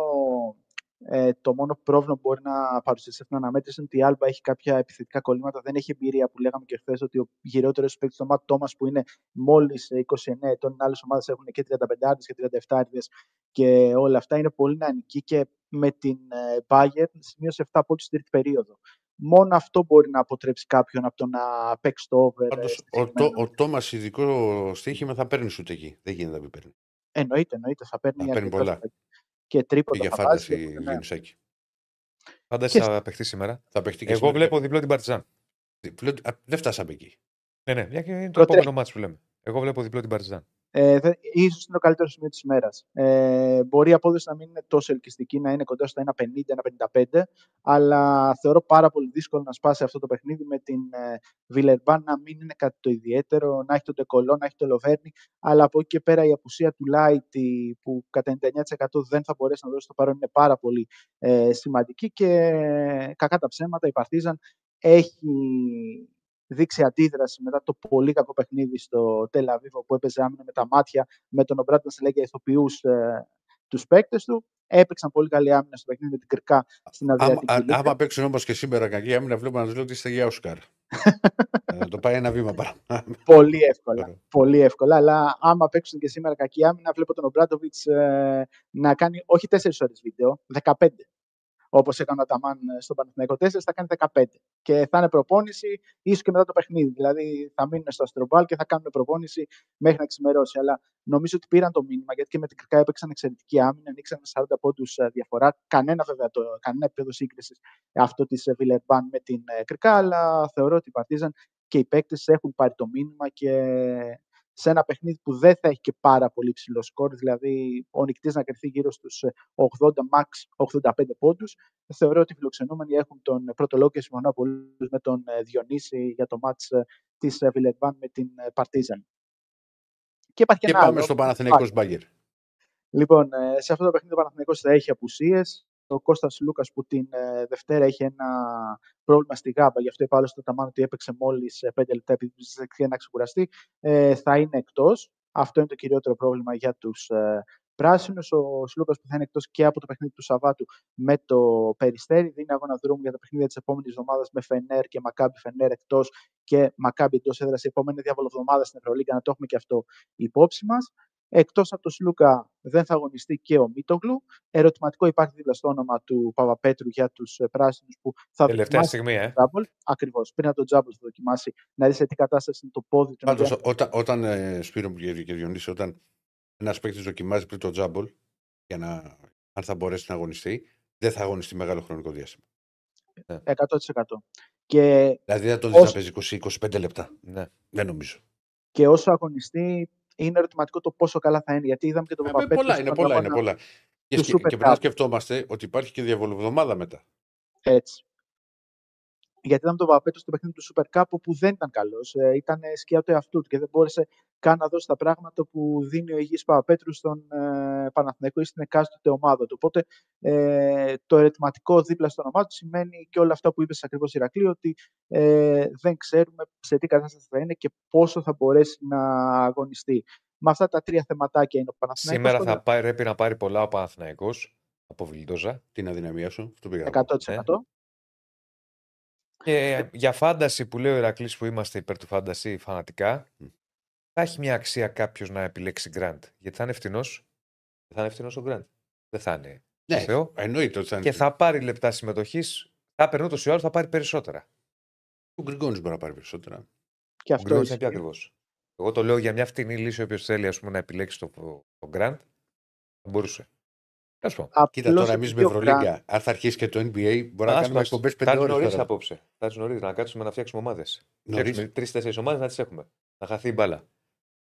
ε, το μόνο πρόβλημα που μπορεί να παρουσιαστεί στην αναμέτρηση είναι ότι η Άλμπα έχει κάποια επιθετικά κολλήματα. Δεν έχει εμπειρία που λέγαμε και χθες ότι ο γυρότερο παίκτης, ο Ματ Τόμα, που είναι μόλις 29 ετών, οι άλλες ομάδες έχουν και 35 και 37 και όλα αυτά είναι πολύ νεανική και με την ε, Bayern σημείωσε 7 πόντους στην τρίτη περίοδο. Μόνο αυτό μπορεί να αποτρέψει κάποιον από το να παίξει το over. ε, Πάντως, στη ο, συγκεκριμένη το, ο Τόμας ειδικό στοίχημα θα παίρνει ούτε εκεί. Δεν γίνεται να μην παίρνει. Εννοείται, εννοείται. Θα παίρνει, Θα παίρνει αρκετά πολλά. στα- Και Και τρίποτα για θα βάζει, φάνταση ναι. Γιονισάκη. Φάντασε Και- θα παιχτεί σήμερα. Θα παιχτεί και Εγώ σήμερα. βλέπω διπλό την Παρτιζάν. Διπλό- α, Δεν φτάσαμε εκεί. Ναι, ναι, μια και είναι το Προτρέχει. επόμενο μάτσο που λέμε. Εγώ βλέπω διπλό την Παρτιζάν. Ε, δε, ίσως είναι το καλύτερο σημείο της ημέρας. Ε, μπορεί η απόδοση να μην είναι τόσο ελκυστική, να είναι κοντά στο 1,50-1,55, αλλά θεωρώ πάρα πολύ δύσκολο να σπάσει αυτό το παιχνίδι με την ε, Βιλερμπάν να μην είναι κάτι το ιδιαίτερο, να έχει τον Τεκολό, να έχει τον Λοβέρνη, αλλά από εκεί και πέρα η απουσία του Λάιτι που κατά 99% δεν θα μπορέσει να δώσει το παρόν είναι πάρα πολύ ε, σημαντική και ε, κακά τα ψέματα η Παρτίζαν έχει δείξει αντίδραση μετά το πολύ κακό παιχνίδι στο Τελαβίβο που έπαιζε άμυνα με τα μάτια, με τον Ομπράτ να σε λέγει ηθοποιούς ε, τους παίκτες του. Έπαιξαν πολύ καλή άμυνα στο παιχνίδι με την Κρικά στην Άμα, Αδριατική. α- Λίγκα. άμα παίξουν όμως και σήμερα κακή άμυνα, βλέπω να τους λέω ότι είστε για Όσκαρ. Ε, να το πάει ένα βήμα παραπάνω. Πολύ εύκολα. Ωραία. πολύ εύκολα. Αλλά άμα παίξουν και σήμερα κακή άμυνα, βλέπω τον Ομπράτοβιτ να κάνει όχι 4 ώρες βίντεο, 15. Όπως έκανε ο Ταμάν στο Παναθηναϊκό 4, θα κάνει 15. Και θα είναι προπόνηση ίσως και μετά το παιχνίδι. Δηλαδή θα μείνουν στο Αστρομπάλ και θα κάνουν προπόνηση μέχρι να ξημερώσει. Αλλά νομίζω ότι πήραν το μήνυμα γιατί και με την Κρικά έπαιξαν εξαιρετική άμυνα, ανοίξαν 40 πόντους διαφορά. Κανένα βέβαια το, κανένα επίπεδο σύγκρισης αυτό της Βιλερμπάν με την ε, Κρικά, αλλά θεωρώ ότι η Παρτίζαν και οι παίκτες έχουν πάρει το μήνυμα και σε ένα παιχνίδι που δεν θα έχει και πάρα πολύ ψηλό σκορ, δηλαδή ο νικητής να κρυφθεί γύρω στους 80 max 85 πόντους. Θεωρώ ότι οι φιλοξενούμενοι έχουν τον πρώτο λόγο και συμφωνώ πολύ με τον ε, Διονύση για το μάτς ε, της ε, Βιλερμπάν με την ε, Παρτίζαν. Και υπάρχει και, Και ένα πάμε άλλο. στο Παναθηναϊκός Μπάγκερ. Λοιπόν, ε, σε αυτό το παιχνίδι ο Παναθηναϊκός θα έχει απουσίες. Ο Κώστας Λούκας που την ε, Δευτέρα είχε ένα πρόβλημα στη γάμπα, γι' αυτό είπα άλλο στο Ταμάν ότι έπαιξε μόλις 5 λεπτά επειδή ζήτησε να ξεκουραστεί, ε, θα είναι εκτός. Αυτό είναι το κυριότερο πρόβλημα για τους ε, πράσινους. Ο Σλούκας που θα είναι εκτός και από το παιχνίδι του Σαββάτου με το Περιστέρι, δίνει αγώνα δρόμου για τα παιχνίδια της επόμενης εβδομάδας με Φενέρ και Μακάμπι Φενέρ εκτός και Μακάμπι εντός έδρας η επόμενη διαβολοβδομάδα στην Ευρωλίγκα, να το έχουμε και αυτό υπόψη μας. Εκτός από τον Σλούκα δεν θα αγωνιστεί και ο Μίτογλου. Ερωτηματικό υπάρχει δίπλα στο όνομα του Παπαπέτρου για τους πράσινους που θα Τελευταία δοκιμάσει στιγμή, ε. το Τζάμπολ. Ακριβώς. Πριν από τον Τζάμπολ θα δοκιμάσει να δεις σε τι κατάσταση είναι το πόδι του. Πάντως, όταν, όταν ε, Σπύρο μου και και Διονύση, όταν ένας παίκτης δοκιμάζει πριν το τζάμπολ, για να, αν θα μπορέσει να αγωνιστεί, δεν θα αγωνιστεί μεγάλο χρονικό διάστημα. 100%. Και, Δηλαδή δεν το δεις να Όσο- παίζει 20-25 λεπτά. Ναι. Δεν νομίζω. και όσο αγωνιστεί, είναι ερωτηματικό το πόσο καλά θα είναι. Γιατί είδαμε και τον Ε, Παπαπέτρου. πολλά, στον είναι πολλά, είναι αγώνα πολλά. Και, του σκε- Super και πρέπει να Cup. σκεφτόμαστε ότι υπάρχει και διαβολοβδομάδα μετά. Έτσι. Γιατί είδαμε τον Παπαπέτρου στο παιχνίδι του Super Cup που δεν ήταν καλός. Ε, ήταν σκιά του εαυτού του και δεν μπόρεσε καν να δώσει τα πράγματα που δίνει ο υγιής Παπαπέτρου στον ε, Παναθηναϊκό ή στην εκάστοτε ομάδα του. Οπότε ε, το ερωτηματικό δίπλα στο όνομά του σημαίνει και όλα αυτά που είπες ακριβώς Ηρακλή, ότι ε, δεν ξέρουμε σε τι κατάσταση θα είναι και πόσο θα μπορέσει να αγωνιστεί. Με αυτά τα τρία θεματάκια είναι ο Παναθηναϊκός. Σήμερα Τώρα, θα πάρει, πρέπει να πάρει πολλά ο Παναθηναϊκός από Βιλντόζα. Την αδυναμία σου. Αυτό πήγα. να πω. 100%. Και για φάνταση που λέει ο Ηρακλή που είμαστε υπέρ του φάνταση φανατικά, Μμ. θα έχει μια αξία κάποιος να επιλέξει Grand. Γιατί θα είναι φτηνός. Θα είναι φτηνός ο Grand. Δεν θα είναι. Ναι, Θεό. εννοείται ότι θα είναι. Και θα πάρει λεπτά συμμετοχής. Θα παίρνει ούτως ή άλλως, θα πάρει περισσότερα. Ο Γκριγκόνης μπορεί να πάρει περισσότερα. Και Ο αυτό Γκριγκόνης ισχύει. είναι πιο ακριβώ. Εγώ το λέω για μια φτηνή λύση. Όποιος θέλει ας πούμε, να επιλέξει το, το Grand, θα μπορούσε. Τέλο πάντων. Κοίτα Απλώς τώρα, εμεί με επειδή ο Grant- Ευρωλίγκα, αν θα αρχίσει και το NBA, μπορεί να Άστο, κάνουμε άστο. εκπομπές Θα 5 είναι ώρες. νωρίς απόψε. Θα είναι νωρίς να κάτσουμε να φτιάξουμε ομάδες. Νωρίς. Τρει-τέσσερι ομάδες να τις έχουμε. Να χαθεί η μπάλα.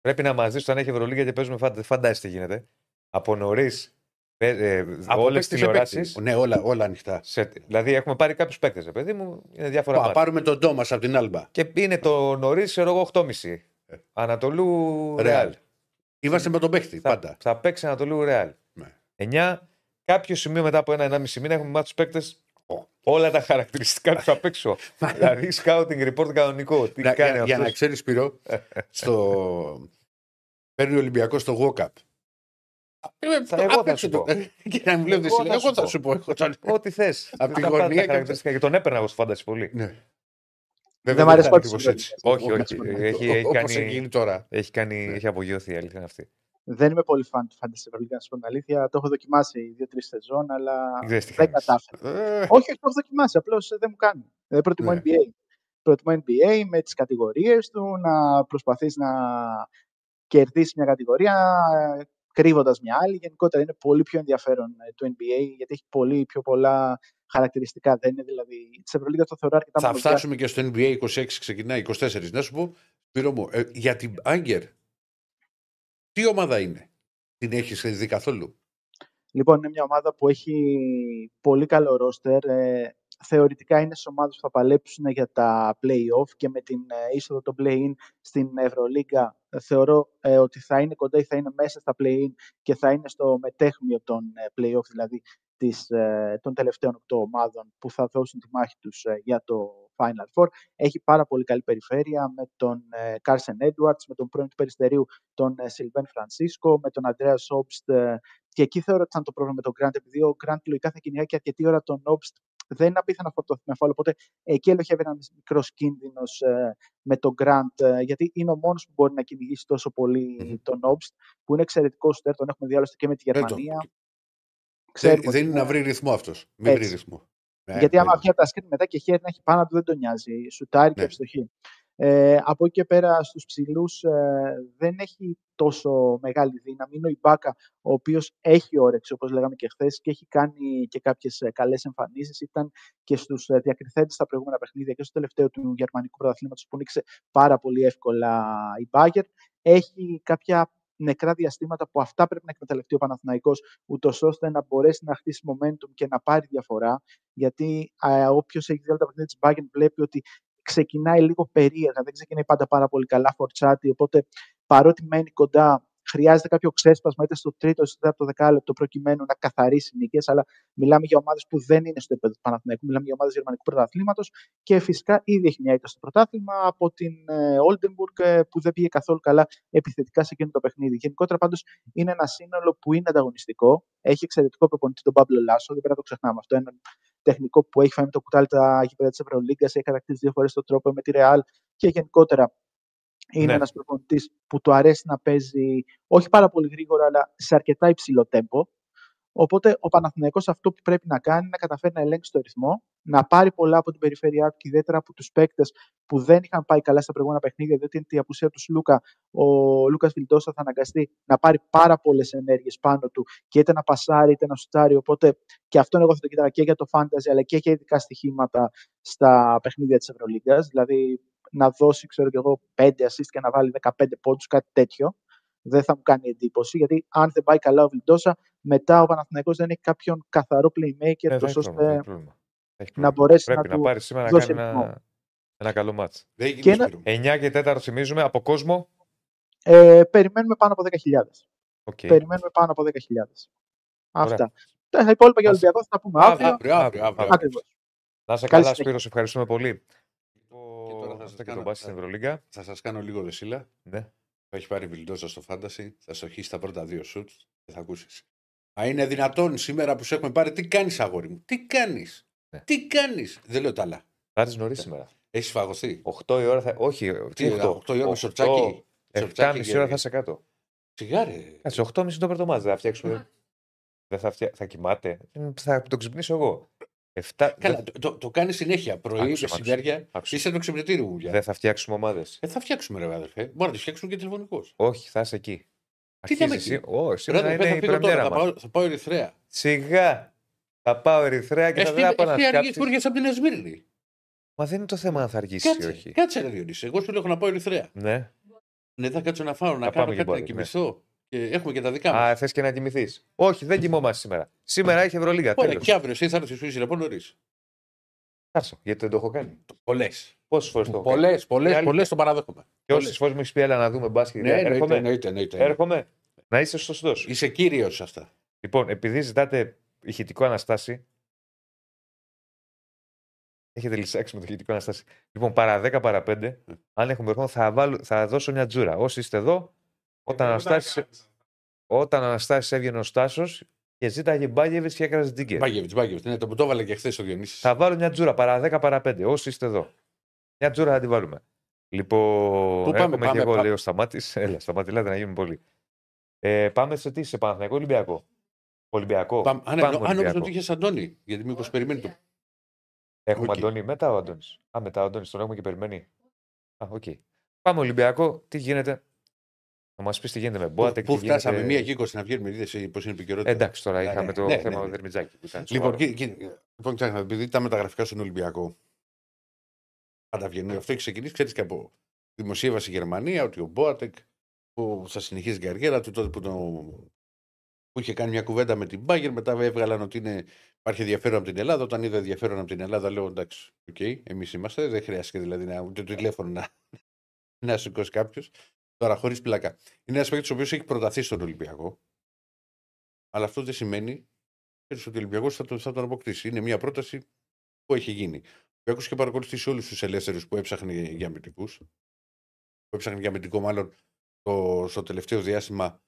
Πρέπει να μαζί σου αν έχει Ευρωλίγα και παίζουμε φάντα. Φαντάζεσαι τι γίνεται. Από νωρίς Ε, Από Όλες παίκτη τις σε παίκτη. τηλεοράσει. Ναι, όλα, όλα ανοιχτά. Δηλαδή έχουμε πάρει κάποιους παίκτες, παιδί μου, είναι διάφορα Α, μάτια. πάρουμε τον Τόμας από την Άλμπα. Και είναι το νωρίς, ξέρω εγώ, 8,5. Ανατολού Ρεάλ. Ρεάλ. Είμαστε με τον παίχτη Θα, πάντα. θα παίξει Ανατολού Ρεάλ. Ναι. 9. Κάποιο σημείο μετά από ένα-ενάμιση μήνα έχουμε μάθει τους παίκτες όλα τα χαρακτηριστικά που θα παίξω. δηλαδή, scouting report κανονικό. Τι Να- κάνει για, για να αυτό. ξέρεις, Σπύρο, στο... παίρνει ο Ολυμπιακός στο walk-up. Θα- εγώ θα σου πω. Και να μου βλέπετε Εγώ εσύ, θα εγώ σου θα πω. σου πω. εγώ θα- Ό,τι θες. Απ' τη γωνία και- χαρακτηριστικά. Και τον έπαιρνα εγώ στο φάνταση πολύ. Ναι. Δεν μ' αρέσει θα είναι πολύ ακριβώς έτσι. Όχι, όχι. Έχει, έχει, Όπως κάνει, γίνει τώρα. έχει, κάνει, έχει απογειωθεί η αλήθεια είναι αυτή. Δεν είμαι πολύ φαν του Fantasy Premier League, να σα πω την αλήθεια. Το έχω δοκιμάσει δύο-τρεις σεζόν, αλλά Δεν ξέρεις τι δεν κάνεις. κατάφερα. Ε, όχι, όχι, το έχω δοκιμάσει. Απλώς δεν μου κάνει. Δεν προτιμώ Ναι. NBA. Προτιμώ NBA με τις κατηγορίες του, να προσπαθείς να κερδίσεις μια κατηγορία κρύβοντας μια άλλη. Γενικότερα είναι πολύ πιο ενδιαφέρον ε, το NBA γιατί έχει πολύ πιο πολλά χαρακτηριστικά. Δεν είναι δηλαδή. Τη Ευρωλίγα το θεωρώ αρκετά Θα μονοδιάστατο. φτάσουμε και στο NBA 26 ξεκινάει, 24. Να σου πω, Σπύρο μου, ε, για την Άγκερ, τι ομάδα είναι; Την έχεις δει καθόλου; Λοιπόν, είναι μια ομάδα που έχει πολύ καλό ρόστερ. Ε, θεωρητικά είναι σε ομάδες που θα παλέψουν για τα play-off και με την ε, είσοδο των play-in στην Ευρωλίγκα ε, θεωρώ ε, ότι θα είναι κοντά ή θα είναι μέσα στα play-in και θα είναι στο μετέχμιο των ε, play-off, δηλαδή της, ε, των τελευταίων οκτώ ομάδων που θα δώσουν τη μάχη τους ε, για το Final Four. Έχει πάρα πολύ καλή περιφέρεια με τον ε, Carson Edwards, με τον πρώην του Περιστερίου τον ε, Sylvain Francisco, με τον Andreas Obst ε, και εκεί θεωρώ ότι θα είναι το πρόβλημα με τον Grant, επειδή ο Grant λογικά θα κυνηγάει και αρκετή ώρα τον Obst. Δεν είναι απίθανο να φορτωθεί με φάουλ, οπότε εκεί ελοχεύει ένας μικρός κίνδυνος με τον Grant, ε, γιατί είναι ο μόνος που μπορεί να κυνηγήσει τόσο πολύ Μμμ. τον Obst, που είναι εξαιρετικό στέρ, τον έχουμε δει άλλωστε και με τη Δεν το- Γερμανία. Δεν, Ξέρουμε δεν ότι είναι είναι- να βρει ρυθμό αυτός. Μην βρει Έτσι. ρυθμό. Ναι, γιατί άμα δεν- βγει από τα σκέτ μετά και χέρι να έχει πάνω του δεν τον νοιάζει. Σουτάρει και Ναι. ευστοχή. Ε, από εκεί και πέρα στους ψηλούς ε, δεν έχει τόσο μεγάλη δύναμη. Είναι ο Ιμπάκα, ο οποίος έχει όρεξη, όπως λέγαμε και χθες και έχει κάνει και κάποιες ε, καλές εμφανίσεις. Ήταν και στους ε, διακριθέντες στα προηγούμενα παιχνίδια και στο τελευταίο του γερμανικού πρωταθλήματος που νίξε πάρα πολύ εύκολα η Μπάγκερ. Έχει κάποια νεκρά διαστήματα που αυτά πρέπει να εκμεταλλευτεί ο Παναθηναϊκός ούτως ώστε να μπορέσει να χτίσει momentum και να πάρει διαφορά. Γιατί όποιος έχει δει όλα τα παιχνίδια της Bayern βλέπει ότι ξεκινάει λίγο περίεργα, δεν ξεκινάει πάντα πάρα πολύ καλά φορτσάτη. Οπότε παρότι μένει κοντά, χρειάζεται κάποιο ξέσπασμα είτε στο τρίτο είτε στο τέταρτο δεκάλεπτο προκειμένου να καθαρίσει νίκες. Αλλά μιλάμε για ομάδες που δεν είναι στο επίπεδο του Παναθηναϊκού, μιλάμε για ομάδες γερμανικού πρωταθλήματος και φυσικά ήδη έχει μια ήττα στο πρωτάθλημα από την ε, Oldenburg ε, που δεν πήγε καθόλου καλά επιθετικά σε εκείνο το παιχνίδι. Γενικότερα πάντως είναι ένα σύνολο που είναι ανταγωνιστικό. Έχει εξαιρετικό προπονητή τον Παύλο Λάσο, δεν πρέπει να το ξεχνάμε αυτό. Ένα τεχνικό που έχει φάει με το κουτάλι τα γήπεδα της Ευρωλίγκας, έχει χαρακτηρίσει δύο φορές τον τρόπο με τη Ρεάλ και γενικότερα είναι Ναι. ένας ένα προπονητής που του αρέσει να παίζει όχι πάρα πολύ γρήγορα, αλλά σε αρκετά υψηλό τέμπο. Οπότε ο Παναθηναϊκός αυτό που πρέπει να κάνει είναι να καταφέρει να ελέγξει το ρυθμό, να πάρει πολλά από την περιφέρειά του και ιδιαίτερα από τους παίκτες που δεν είχαν πάει καλά στα προηγούμενα παιχνίδια, διότι είναι η απουσία του Λούκα. Ο Λούκας Βιλντόσα θα αναγκαστεί να πάρει πάρα πολλές ενέργειες πάνω του και είτε να πασάρει είτε να σουτάρει. Οπότε και αυτόν εγώ θα το κοιτάω και για το fantasy αλλά και για ειδικά στοιχήματα στα παιχνίδια της Ευρωλίγκας. Δηλαδή να δώσει, ξέρω κι εγώ, 5 assist και να βάλει 15 πόντους, κάτι τέτοιο. Δεν θα μου κάνει εντύπωση, γιατί αν δεν πάει καλά ο Βιλντόσα, μετά ο Παναθηναϊκός δεν έχει κάποιον καθαρό playmaker, Ε, θα τόσο έχει πρόβλημα, θα ώστε έχει πρόβλημα. Θα έχει να πρόβλημα. μπορέσει Πρέπει να να, του πάρει σήμερα να δώσει κάνει ρυθμό. ένα, ένα καλό μάτς. Δεν Και γίνει ένα- Σπύρο. 9 και 4 θυμίζουμε από κόσμο. Ε, περιμένουμε πάνω από 10.000. Οκ. Περιμένουμε πάνω από 10.000. Ωραία. Αυτά. Τα υπόλοιπα για Ας- Ολυμπιακό θα τα πούμε Αύριο. αύριο. Αύριο, αύριο, αύριο. Ακριβώς. Να είσαι Καλή καλά, συνέχεια. Σπύρος, σε ευχαριστούμε πολύ. Τώρα θα σας Αυτό και κάνω- τον Μπάση στην Ευρωλίγκα. Θα σας κάνω λίγο δεσίλα. Ναι. Θα έχει πάρει βιλντόζα στο φάντασι, θα σου χύσει τα πρώτα δύο σουτς και θα ακούσεις. Α, είναι δυνατόν σήμερα που σε έχουμε πάρει, τι κάνεις, αγόρι μου, τι κάνεις. Ναι. Τι κάνεις. Δεν λέω τα άλλα. Θα έρθεις νωρίς σήμερα. Έχεις φαγωθεί. 8 η ώρα θα. Όχι, τι 8. 8 η ώρα με σορτσάκι. 7,5 ώρα θα είσαι κάτω. Σιγάρε. Κάτσε, 8,5 το πρώτο μάτς, δεν θα φτιάξουμε. Δεν θα, φτιά... θα κοιμάται. Ε, Θα το ξυπνήσω εγώ. 7... Καλά, Δεν... το, το, το κάνει συνέχεια. Πρωί, Άκουσε, μεσημέρια. άκουσε. Είσαι το ξυπνητήριο μου πια. δεν θα φτιάξουμε ομάδες. Ε, θα φτιάξουμε, ρε αδερφέ. Μπορεί να τη φτιάξουμε και τηλεφωνικώς. Όχι, θα είσαι εκεί. Τι θα είμαι Αρχίζει εκεί; εσύ. Ω, σήμερα Ρε, είναι θα η φύγω τώρα, πρεμιέρα θα μας. πάω, θα πάω Ερυθρέα. Σιγά. Θα πάω Ερυθρέα και θα Εσύ, δεν θα πάω να εσύ αργείς που σκάψεις. έρχεσαι από την Εσμύρνη. Μα δεν είναι το θέμα αν θα αργήσει ή Κάτσε, όχι. κάτσε ρε Διονύση. Εγώ σου λέω έχω να πάω Ερυθρέα. Ναι. Ναι, θα κάτσω να φάω, να Θα κάνω πάμε κάτι να και πάλι, ναι. κοιμηθώ. Και έχουμε και τα δικά μας. Α, θες και να κοιμηθείς. Όχι, δεν κοιμόμαστε σήμερα. Σήμερα έχει Ευρωλίγα. Ωραία, Τέλος. και αύριο εσύ θα έρθεις σου από νωρίς. Κάτσε, γιατί δεν το έχω κάνει. Πολλές. Πόσες φορές το έχω κάνει; Πολλές, Είναι πολλές, αλήθεια. πολλές το παραδέχομαι. Και όσες φορές μου έχεις πει, έλα να δούμε μπάσκετ. Ναι, εννοείται, έρχομαι; εννοείται, εννοείται. έρχομαι. Να είσαι σωστός. Είσαι κύριος σε αυτά. Λοιπόν, επειδή ζητάτε ηχητικό αναστάση. Έχετε λησάξει με το ηχητικό αναστάση. Λοιπόν, παρά 10 παρά 5, αν έχουμε χρόνο, θα, βάλω, θα δώσω μια τζούρα. Όσοι είστε εδώ, όταν αναστάσει όταν αναστάσεις έβγαινε ο Στάσος και ζήταγε Μπάγεβιτ και έκραζε Τζίγκερ. Μπάγκεβιτς, Μπάγκεβιτς. Ναι, το που το έβαλε και χθες ο Διονύσης. Θα βάλω μια τζούρα παρά 10 παρά 5. Όσοι είστε εδώ. Μια τζούρα θα τη βάλουμε. Λοιπόν, Πού πάμε, έρχομαι πάμε, και εγώ, πά- λέει ο Σταμάτη. Έλα, Σταμάτη, λέτε να γίνουν πολλοί. Ε, πάμε σε τι, σε Παναθηναϊκό Ολυμπιακό. Ολυμπιακό. Πάμε, αν, Πάμε αν νόμιζα Ολυμπιακό. ότι είχες Αντώνη, γιατί μήπως περιμένει το. Έχουμε Οκ. Αντώνη μετά ο Αντώνης. Α, μετά ο Αντώνης τον έχουμε και περιμένει. Α, οκ. Πάμε Ολυμπιακό, τι γίνεται; Να μας πεις τι γίνεται με Μπόατεκ. Πού τι φτάσαμε, γίνεται- μία και 20 να βγαίνουμε, είδε πώς είναι επικαιρότητα. Ε, εντάξει, τώρα Ναι, είχαμε ναι, το ναι, θέμα ναι, με ναι. Δερμιτζάκη. Που ήταν Λοιπόν, σοβαρό. κοί- κοί- λοιπόν κοιτάξτε, επειδή τα μεταγραφικά στον Ολυμπιακό πάντα βγαίνουν. Αυτό έχει ξεκινήσει, ξέρεις και από δημοσίευαση στη Γερμανία ότι ο Μπόατεκ που θα συνεχίσει την καριέρα του τότε που, το, που είχε κάνει μια κουβέντα με την Μπάγκερ, μετά έβγαλαν ότι είναι, υπάρχει ενδιαφέρον από την Ελλάδα. Όταν είδα ενδιαφέρον από την Ελλάδα, λέω εντάξει, οκ, εμείς είμαστε, δεν χρειάστηκε δηλαδή να, ούτε το τηλέφωνο να, να σηκώσει κάποιος. Τώρα, χωρίς πλάκα. Είναι ένας παίκτης ο οποίος έχει προταθεί στον Ολυμπιακό. Αλλά αυτό δεν σημαίνει ξέρεις ότι ο Ολυμπιακός θα, τον- θα τον αποκτήσει. Είναι μια πρόταση που έχει γίνει. Ο Ολυμπιακός είχε παρακολουθήσει όλους τους ελεύθερους που έψαχνε για αμυντικούς. Που έψαχνε για αμυντικό, μάλλον το, στο τελευταίο διάστημα.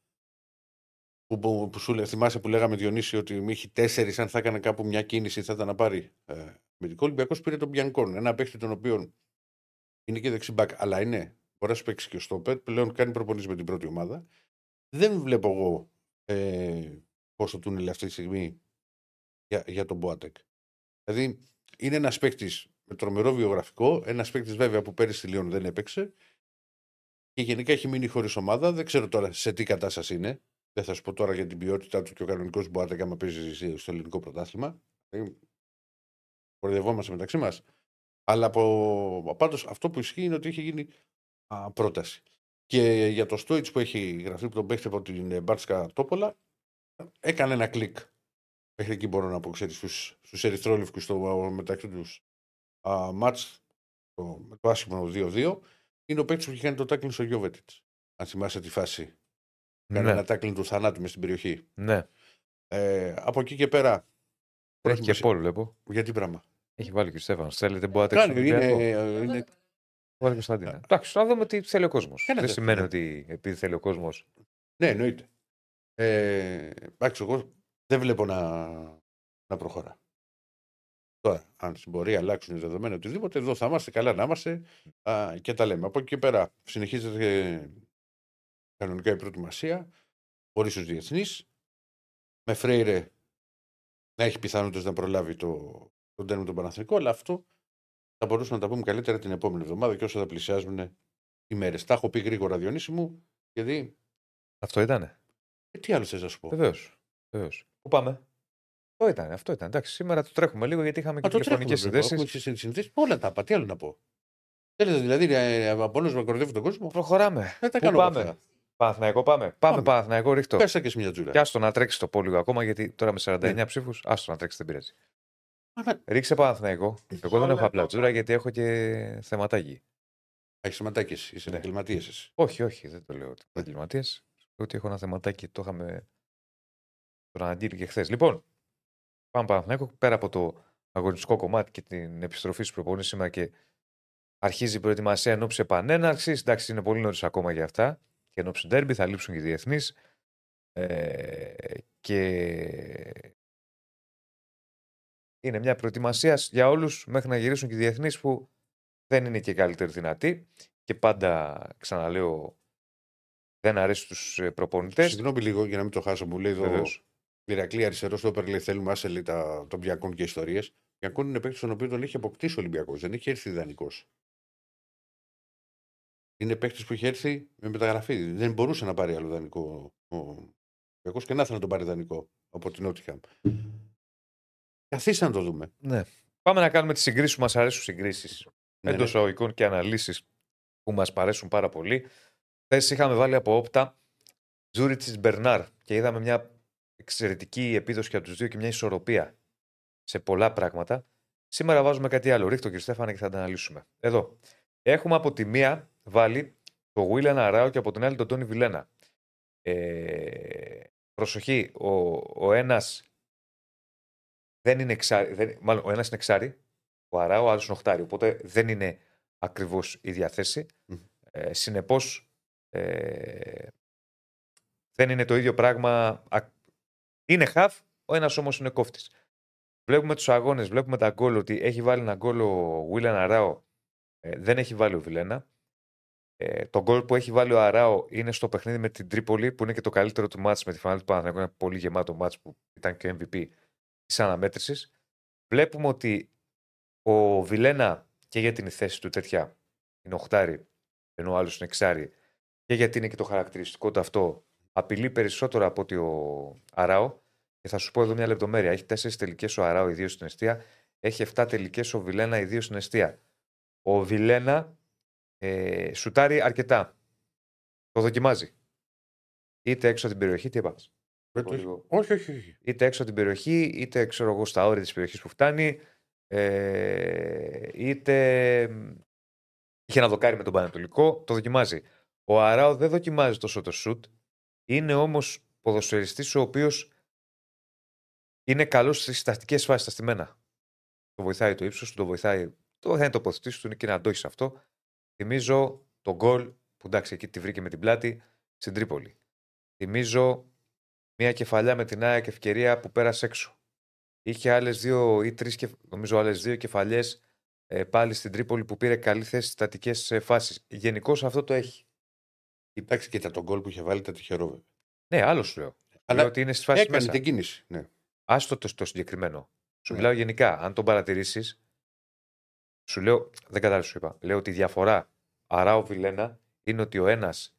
Που, που, που σου λέ- θυμάσαι που λέγαμε Διονύση ότι μη έχει τέσσερις, αν θα έκανε κάπου μια κίνηση θα ήταν να πάρει ε, αμυντικό. Ο Ολυμπιακός πήρε τον Μπιανκόν. Ένα παίχτη τον οποίο είναι και δεξιμπάκ, αλλά είναι. Μπορεί να σου παίξει και ο Στόπερ. Πλέον κάνει προπονήσεις με την πρώτη ομάδα. Δεν βλέπω εγώ ε, πόσο του είναι αυτή τη στιγμή για, για τον Μπόατεκ. Δηλαδή είναι ένας παίκτης με τρομερό βιογραφικό, ένας παίκτης βέβαια που πέρυσι στη Λιόν δεν έπαιξε και γενικά έχει μείνει χωρίς ομάδα. Δεν ξέρω τώρα σε τι κατάσταση είναι. Δεν θα σου πω τώρα για την ποιότητά του και ο κανονικός Μπόατεκ άμα παίζεις στο ελληνικό πρωτάθλημα. Δηλαδή, Κοροϊδευόμαστε μεταξύ μας. Αλλά από, πάντως, αυτό που ισχύει είναι ότι έχει γίνει α, πρόταση. Και για το Στόιτ που έχει γραφτεί που τον παίχτη από την ε, Μπάρτσκα Τόπολα, έκανε ένα κλικ. Μέχρι εκεί μπορώ να πω, ξέρεις, στους, στους ερυθρόλευκους στο μεταξύ τους α, μάτς το, με το άσχημο 2-2 είναι ο παίκτης που είχε κάνει το τάκλινγκ στο Γιώβετιτς. Αν θυμάσαι τη φάση. Κάνει Ναι, ένα τάκλινγκ του θανάτου μες στην περιοχή. ναι. Ε, από εκεί και πέρα. Έχει και πρόθυμος- Πολ, βλέπω. Γιατί πράγμα. Έχει βάλει και ο Στέφανος. Θέλετε Μπόατεκ. Κάνει, στον είναι, Ολυμπιακό. ε, είναι, Βάλει και Κωνσταντίνα. Εντάξει, να δούμε τι θέλει ο κόσμος. Ένα Δεν δεύτερο. σημαίνει ότι επειδή θέλει ο κόσμο. ναι, εννοείται. Ε, εντάξει, εγώ δεν βλέπω να, να προχωρά. Τώρα, αν στην πορεία αλλάξουν οι δεδομένα οτιδήποτε, εδώ θα είμαστε καλά να είμαστε α, και τα λέμε. Από εκεί και πέρα συνεχίζεται ε, κανονικά η προετοιμασία, χωρίς τους διεθνείς. Με Φρέιρε να έχει πιθανότητες να προλάβει το, τον τέρμινο τον Παναθηνικό, αλλά αυτό θα μπορούσαμε να τα πούμε καλύτερα την επόμενη εβδομάδα και όσο θα πλησιάζουν οι μέρες. Τα έχω πει γρήγορα, Διονύση μου, γιατί. Αυτό ήτανε. Ε, τι άλλο θες να σου πω; Βεβαίως. Βεβαίως. Πού πάμε; Αυτό ήταν. Αυτό ήταν. Εντάξει, σήμερα το τρέχουμε λίγο γιατί είχαμε και Α, το τηλεφωνικές τρέχουμε, βέβαια. συνδέσεις. Έχουμε συνδέσεις. Όλα τα είπα. Τι άλλο να πω; Θέλετε δηλαδή ε, από όλους να κοροϊδεύει τον κόσμο; Προχωράμε. Δεν τα Πού κάνω πάμε; αυτά. Παναθηναϊκό πάμε; Πάμε, Πάμε. Παναθηναϊκό, ρίχτω. Πέσα και εσύ μια τζούρα. Και άστο να τρέξεις το πόλιο ακόμα γιατί τώρα με 49 Ναι. ψήφους, άστο να τρέξεις δεν πειράζει. Αλλά Ρίξε Παναθηναϊκό. Εγώ δεν έχω απλά τζούρα γιατί έχω και θεματάκι. έχεις θεματάκι εσύ. Είσαι Ναι. επαγγελματία εσύ. Όχι, όχι, δεν το λέω ότι επαγγελματίε. Ότι έχω ένα θεματάκι, το είχαμε τον αναγγείλει και χθες. Λοιπόν, πάμε Παναθηναϊκό πέρα από το αγωνιστικό κομμάτι και την επιστροφή στους προπονήσει σήμερα και αρχίζει η προετοιμασία εν ώψη επανέναρξης. Εντάξει, είναι πολύ νωρίς ακόμα για αυτά. Και εν ώψη ντέρμπι θα λείψουν και οι διεθνείς. Ε, και είναι μια προετοιμασίας για όλους μέχρι να γυρίσουν και οι διεθνείς που δεν είναι και καλύτερη δυνατή. Και πάντα, ξαναλέω, δεν αρέσει στους προπονητές. Συγγνώμη λίγο για να μην το χάσω. Μου λέει εδώ. Βεβαίως. Ηρακλή αριστερός στο λέει θέλουμε άσε λέει, τα, των Μπιακών και ιστορίες. Μπιακών είναι παίκτης τον οποίο τον έχει αποκτήσει ο Ολυμπιακός. Δεν έχει έρθει ιδανικός. Είναι παίκτης που έχει έρθει με μεταγραφή. Δεν μπορούσε να πάρει άλλο δανεικό ο Ολυμπιακός και να ήθελε να τον πάρει δανεικό από την Νότιχαμ. Καθίστε να το δούμε. Ναι. Πάμε να κάνουμε τις συγκρίσεις που μας αρέσουν συγκρίσεις. Ναι, Εντός ναι. εισαγωγικών και αναλύσεις που μας παρέσουν πάρα πολύ. Χθες είχαμε βάλει από όπτα Τζούριτσις Μπερνάρ και είδαμε μια εξαιρετική επίδοση για τους δύο και μια ισορροπία σε πολλά πράγματα. Σήμερα βάζουμε κάτι άλλο. Ρίχτω κύριε Στέφανε και θα τα αναλύσουμε. Εδώ. Έχουμε από τη μία βάλει το Βίλαν Αράο και από την άλλη τον Τόνι Βιλένα. Ε, προσοχή, ο, ο ένας δεν είναι εξάρι, δεν, μάλλον ο ένας είναι εξάρι, ο Αράο, ο άλλος είναι οχτάρι, οπότε δεν είναι ακριβώς η διαθέση. Μμ. Ε, συνεπώς, ε, δεν είναι το ίδιο πράγμα. Α- Είναι χαφ, ο ένας όμως είναι κόφτης. Βλέπουμε τους αγώνες, βλέπουμε τα γκολ ότι έχει βάλει ένα γκολ ο Βίλαν Αράο, ε, δεν έχει βάλει ο Βιλένα. Ε, το γκολ που έχει βάλει ο Αράο είναι στο παιχνίδι με την Τρίπολη, που είναι και το καλύτερο του μάτς με τη φανέλα του Παναθηναϊκού. Ένα πολύ γεμάτο μάτς που ήταν και MVP της αναμέτρησης. Βλέπουμε ότι ο Βιλένα και για την θέση του τέτοια είναι οχτάρι, ενώ ο άλλος είναι εξάρι, και γιατί είναι και το χαρακτηριστικό του αυτό, απειλεί περισσότερο από ότι ο Αράο. Και θα σου πω εδώ μια λεπτομέρεια. Έχει τέσσερις τελικές ο Αράο, ιδίω στην αιστεία. Έχει 7 τελικές ο Βιλένα, ιδίω στην αιστεία. Ο Βιλένα ε, σουτάρει αρκετά. Το δοκιμάζει. Είτε έξω από την περιοχή, τι είπα. Δεν το- λίγο. Όχι, όχι, όχι. Είτε έξω από την περιοχή, είτε ξέρω εγώ στα όρια της περιοχής που φτάνει, ε, είτε μ, είχε ένα δοκάρι με τον Πανετολικό, το δοκιμάζει. Ο Αράο δεν δοκιμάζει τόσο το σουτ, είναι όμως ποδοσφαιριστής ο οποίος είναι καλός στις στατικές φάσεις στα στημένα. Το βοηθάει το ύψος του, το βοηθάει. Το βοηθάει το τοποθετήσει του, είναι και να αντόχει σε αυτό. Θυμίζω τον γκολ που εντάξει εκεί τη βρήκε με την πλάτη στην Τρίπολη. Θυμίζω μια κεφαλιά με την ΑΕΚ ευκαιρία που πέρασε έξω. Είχε άλλες δύο ή τρεις, νομίζω άλλες δύο κεφαλιές ε, πάλι στην Τρίπολη που πήρε καλή θέση στις στατικέ φάσεις. Γενικώ αυτό το έχει. Εντάξει, κοίτα τον γκολ που είχε βάλει, ήταν τυχερό βέβαια. Ναι, άλλος σου λέω. Αλλά λέω ότι είναι στι φάσει Έκανε μέσα. την κίνηση. Ναι. Άστο το, το συγκεκριμένο. Σου Ναι. μιλάω γενικά. Αν τον παρατηρήσεις, σου λέω. Δεν κατάλαβα, σου είπα. Λέω ότι η διαφορά Αράο Βιλένα είναι ότι ο ένας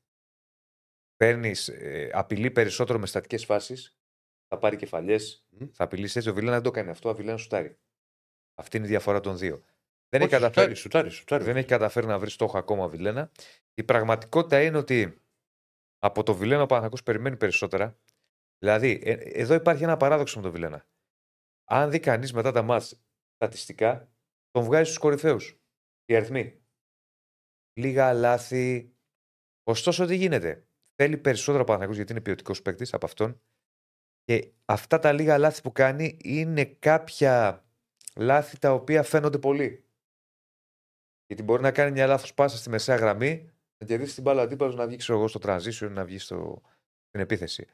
παίρνεις, ε, απειλεί περισσότερο με στατικές φάσεις, θα πάρει κεφαλιές, Μμ. θα απειλήσει έτσι. Ο Βιλένα δεν το κάνει αυτό. Ο Βιλένα σουτάρει. Αυτή είναι η διαφορά των δύο. Δεν, έχει Όχι, καταφέρει, σουτάρει, σουτάρει, σουτάρει. δεν έχει καταφέρει να βρει στόχο ακόμα ο Βιλένα. Η πραγματικότητα είναι ότι από το Βιλένα ο Παναθηναϊκός περιμένει περισσότερα. Δηλαδή, ε, εδώ υπάρχει ένα παράδοξο με τον Βιλένα. Αν δει κανείς μετά τα μάτς στατιστικά, τον βγάζει στους κορυφαίους. Οι αριθμοί. Λίγα λάθη. Ωστόσο, τι γίνεται; Θέλει περισσότερο ο Παναθηναϊκός γιατί είναι ποιοτικός παίκτης από αυτόν. Και αυτά τα λίγα λάθη που κάνει είναι κάποια λάθη τα οποία φαίνονται πολύ. Γιατί μπορεί να κάνει μια λάθος πάσα στη μεσαία γραμμή, να κερδίσει την μπάλα αντίπαλος να βγει ξέρω εγώ, στο transition, να βγει στο, στην επίθεση.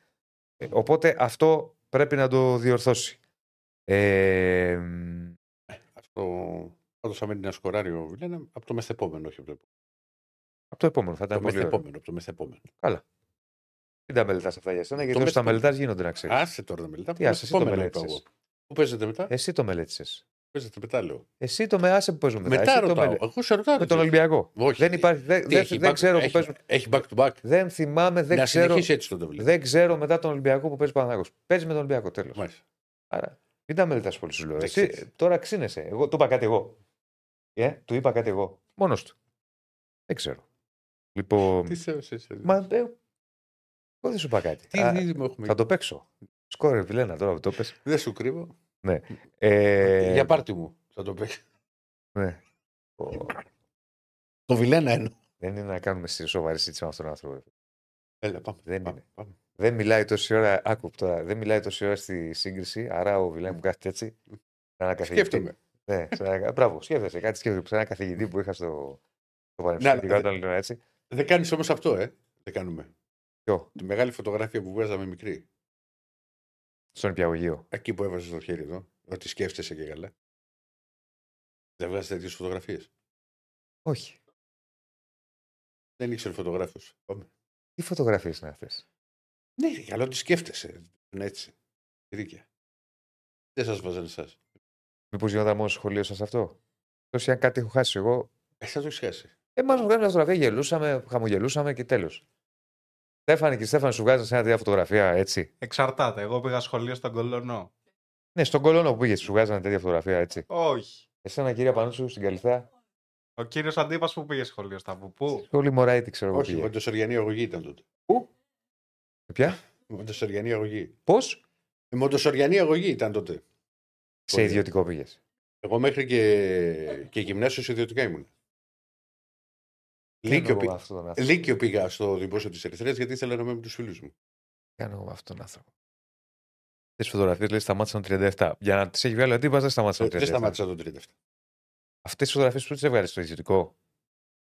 Ε, οπότε αυτό πρέπει να το διορθώσει. Ε, μ, Αυτό. Πάντω, αν είναι να σκοράρει ο Βιλένα, από το μεθεπόμενο, όχι από το επόμενο. από το επόμενο θα ήταν Το πολύ ωραίο. μεθεπόμενο, από το μεθεπόμενο. Μην τα μελετάς αυτά για σένα, γιατί Το όσο τα μεθεπόμενο. μελετάς γίνονται να ξέρεις. Άσε τώρα να μελετάς. Τι άσε, εσύ το είπα μελέτησες. εγώ. Πού παίζετε μετά; Εσύ το μελέτησες. Παίζετε μετά, λέω. Εσύ το με άσε που παίζουμε μετά. Μετά Εσύ το ρωτάω. μελε- Εγώ σε ρωτάω. Με τον τι. Ολυμπιακό. Όχι. Δεν υπάρχει. Δεν, Τι δεν, έχει δεν back- ξέρω που έχει- παίζουν. Έχει back to back. Δεν θυμάμαι, δεν να ξέρω. συνεχίσει έτσι το βιβλίο. Δεν ξέρω μετά τον Ολυμπιακό που παίζει Παναγό. Παίζει με τον Ολυμπιακό τέλος. Μάλιστα. Άρα μην τα μελετάς πολύ, σου λέω. Δεν Εσύ, ξέρεις. τώρα ξύνεσαι. Εγώ του είπα κάτι εγώ. Ε, του είπα κάτι εγώ. Μόνος του. Δεν ξέρω. Λοιπόν. Τι σε σε- Μα ε, εγώ δεν σου είπα κάτι. Τι Α, δίδυμο έχουμε. θα το παίξω. Σκόρε, Βιλένα, τώρα που το πες. Δεν σου κρύβω. Ε, Για πάρτι μου θα το παίξει. ναι. Ο- Το Βιλένα εννοώ. Δεν είναι να κάνουμε στη σοβαρή συζήτηση με αυτόν τον άνθρωπο. Έλα, πάμε. Δεν πάμε, είναι. πάμε. Δεν μιλάει τόση ώρα. Άκου τώρα. Δεν μιλάει τόση ώρα στη σύγκριση. Άρα ο Βιλένα που κάθεται έτσι. σαν ένα καθηγητή. Σκέφτομαι. Ναι, σαν ένα... Μπράβο, σκέφτεσαι. Κάτι σκέφτεσαι. Σαν ένα καθηγητή που είχα στο, στο πανεπιστήμιο. Ναι, και αλλά κάτω να λέω έτσι. Δεν κάνεις όμως αυτό, ε. Δεν κάνουμε. Ποιο, Τη μεγάλη φωτογραφία που βγάζαμε μικρή. στον υπηαγωγείο. Εκεί που έβαζε το χέρι εδώ. Ότι σκέφτεσαι και καλά. Δεν βγάζεις τέτοιες φωτογραφίες; Όχι. Δεν ήξερε φωτογράφος. Πάμε. Τι φωτογραφίες είναι αυτές; Ναι, ρε, καλά ότι σκέφτεσαι. Είναι έτσι. Ρίκια. Δεν σας βάζανε εσάς. Μήπως γινόταν μόνος στο σχολείο σας αυτό; Τόσο αν κάτι έχω χάσει εγώ. Εσά το έχεις χάσει. Ε, μα βγάλει μια φωτογραφία, γελούσαμε, χαμογελούσαμε και τέλος. Στέφανη και Στέφανη σου βγάζουν σε ένα τέτοια φωτογραφία έτσι. Εξαρτάται. Εγώ πήγα σχολείο στον Κολονό. Ναι, στον κολόνο που πήγες, σου βγάζανε τέτοια φωτογραφία έτσι. Όχι. Εσένα, κυρία Πανούτσου, στην Καλυθέα; Ο κύριος Αντίπας που πήγε σχολείο στα Πού. Πολύ μωρά, τι ξέρω εγώ. Όχι, πήγε. η Σοριανή αγωγή ήταν τότε. Με Ποια; Μοντοσοριανή αγωγή. Πώς; Η Μοντοσοριανή αγωγή ήταν τότε. Σε Πολύ. ιδιωτικό πήγες. Εγώ μέχρι και, και γυμνάσιο σε ιδιωτικά ήμουν. Λύκειο, πη- αυτόν τον άνθρωπο. Λύκειο πήγα στο δημόσιο της Ερυθρέα γιατί ήθελα να είμαι με τους φίλους μου. κάνω εγώ με αυτόν τον άνθρωπο. Τι φωτογραφίες λέει σταμάτησαν 37. Για να τις έχει βγάλει ο αντίπα δεν σταμάτησαν Ε, 37. Δεν σταμάτησα το 37. Αυτές τι φωτογραφίες που τις έβγαλες στο ιδιωτικό,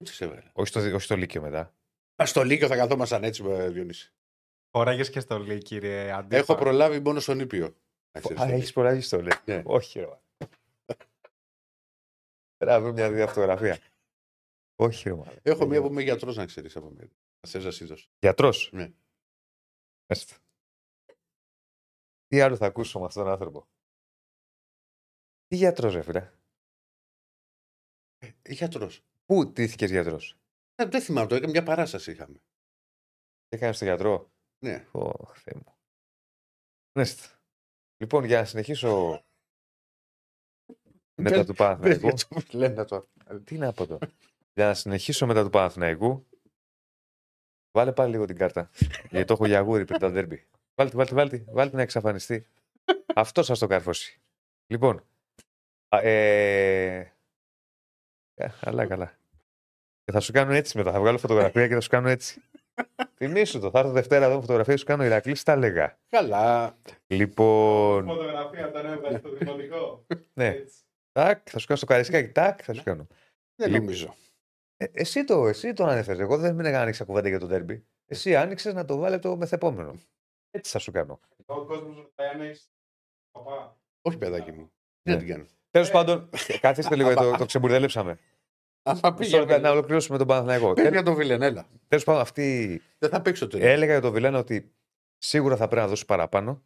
Τις σε έβαλε. όχι στο, όχι στο Λύκειο μετά. Α, στο Λύκειο θα καθόμασταν έτσι με Διονύση. Χωράγες και στο λέει, κύριε Αντίπα. Έχω προλάβει μόνο στον Ήπιο. να ξέρεις Α, το. έχεις προλάβει στο λέει. Ναι. Όχι, ρε. μάνα. Πρέπει να βρούμε μια δύο φωτογραφία. Όχι, ρε. μάνα. Έχω μία που είμαι γιατρός να ξέρεις από μένα. Θε να σου δώσω. Γιατρός; Ναι. Έστω. Τι άλλο θα ακούσω με αυτόν τον άνθρωπο; Τι γιατρός, ρε φίλε; Γιατρός. Πού τύχηκε γιατρός; Ε, Δεν θυμάμαι το, έκανε μια παράσταση είχαμε. Έκανες το γιατρό; Ναι. Ω, Θεέ μου. Νέστε. Λοιπόν, για να συνεχίσω μετά του Παναθηναϊκού. Λένε το. Τι να πω τώρα. Για να συνεχίσω μετά του Παναθηναϊκού. Βάλε πάλι λίγο την κάρτα. Γιατί το έχω για αγούρι πριν τα δέρμπι. Βάλτε, βάλτε, βάλτε, βάλτε να εξαφανιστεί. Αυτό σας το καρφώσει. Λοιπόν. α, Ε, ε, καλά, καλά. Και θα σου κάνω έτσι μετά. Θα βγάλω φωτογραφία και θα σου κάνω έτσι. Θυμήσου το. Θα έρθω Δευτέρα εδώ φωτογραφία σου κάνω Ηρακλής. Τα έλεγα. Καλά. Λοιπόν. Φωτογραφία όταν έβγαλε στο δημοτικό. Ναι. Έτσι. Τάκ, θα σου κάνω στο καρισκάκι. Τάκ, θα σου κάνω. Δεν Λοιπόν. νομίζω. Ε, εσύ το, εσύ το ανέφερες. Εγώ δεν μην άνοιξα κουβέντα για το δέρμπι. Εσύ άνοιξες να το βάλε το μεθεπόμενο. Έτσι θα σου κάνω. Ο κόσμος ρωτάει αν έχεις. Παπά. Όχι, παιδάκι μου. Ναι. Δεν την κάνω. Τέλο πάντων, καθίστε λίγο, το, το ξεμπουρδέλεψαμε. Α, Μισό λεπτό, να ολοκληρώσουμε τον Παναθηναϊκό. Πες για τον Βιλενέλα. Τέλος πάντων, αυτή. Δεν θα παίξω το Έλεγα για τον Βιλένα ότι σίγουρα θα πρέπει να δώσει παραπάνω.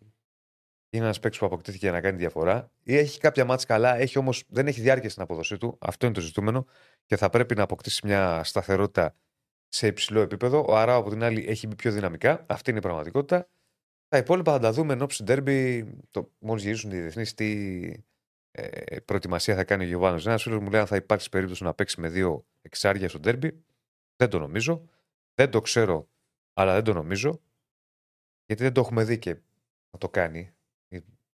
Είναι ένας παίκτης που αποκτήθηκε για να κάνει διαφορά. Ή έχει κάποια μάτια καλά, έχει όμως, δεν έχει διάρκεια στην απόδοσή του. Αυτό είναι το ζητούμενο. Και θα πρέπει να αποκτήσει μια σταθερότητα σε υψηλό επίπεδο. Ο Αράου από την άλλη έχει μπει πιο δυναμικά. Αυτή είναι η πραγματικότητα. Τα υπόλοιπα θα τα δούμε εν ώψη ντέρμπι. Μόλις γυρίσουν οι διεθνείς, τι ε, προετοιμασία θα κάνει ο Γιωβάνος. Ένα φίλος μου λέει αν θα υπάρξει περίπτωση να παίξει με δύο εξάρια στο ντέρμπι. Δεν το νομίζω. Δεν το ξέρω, αλλά δεν το νομίζω. Γιατί δεν το έχουμε δει και να το κάνει.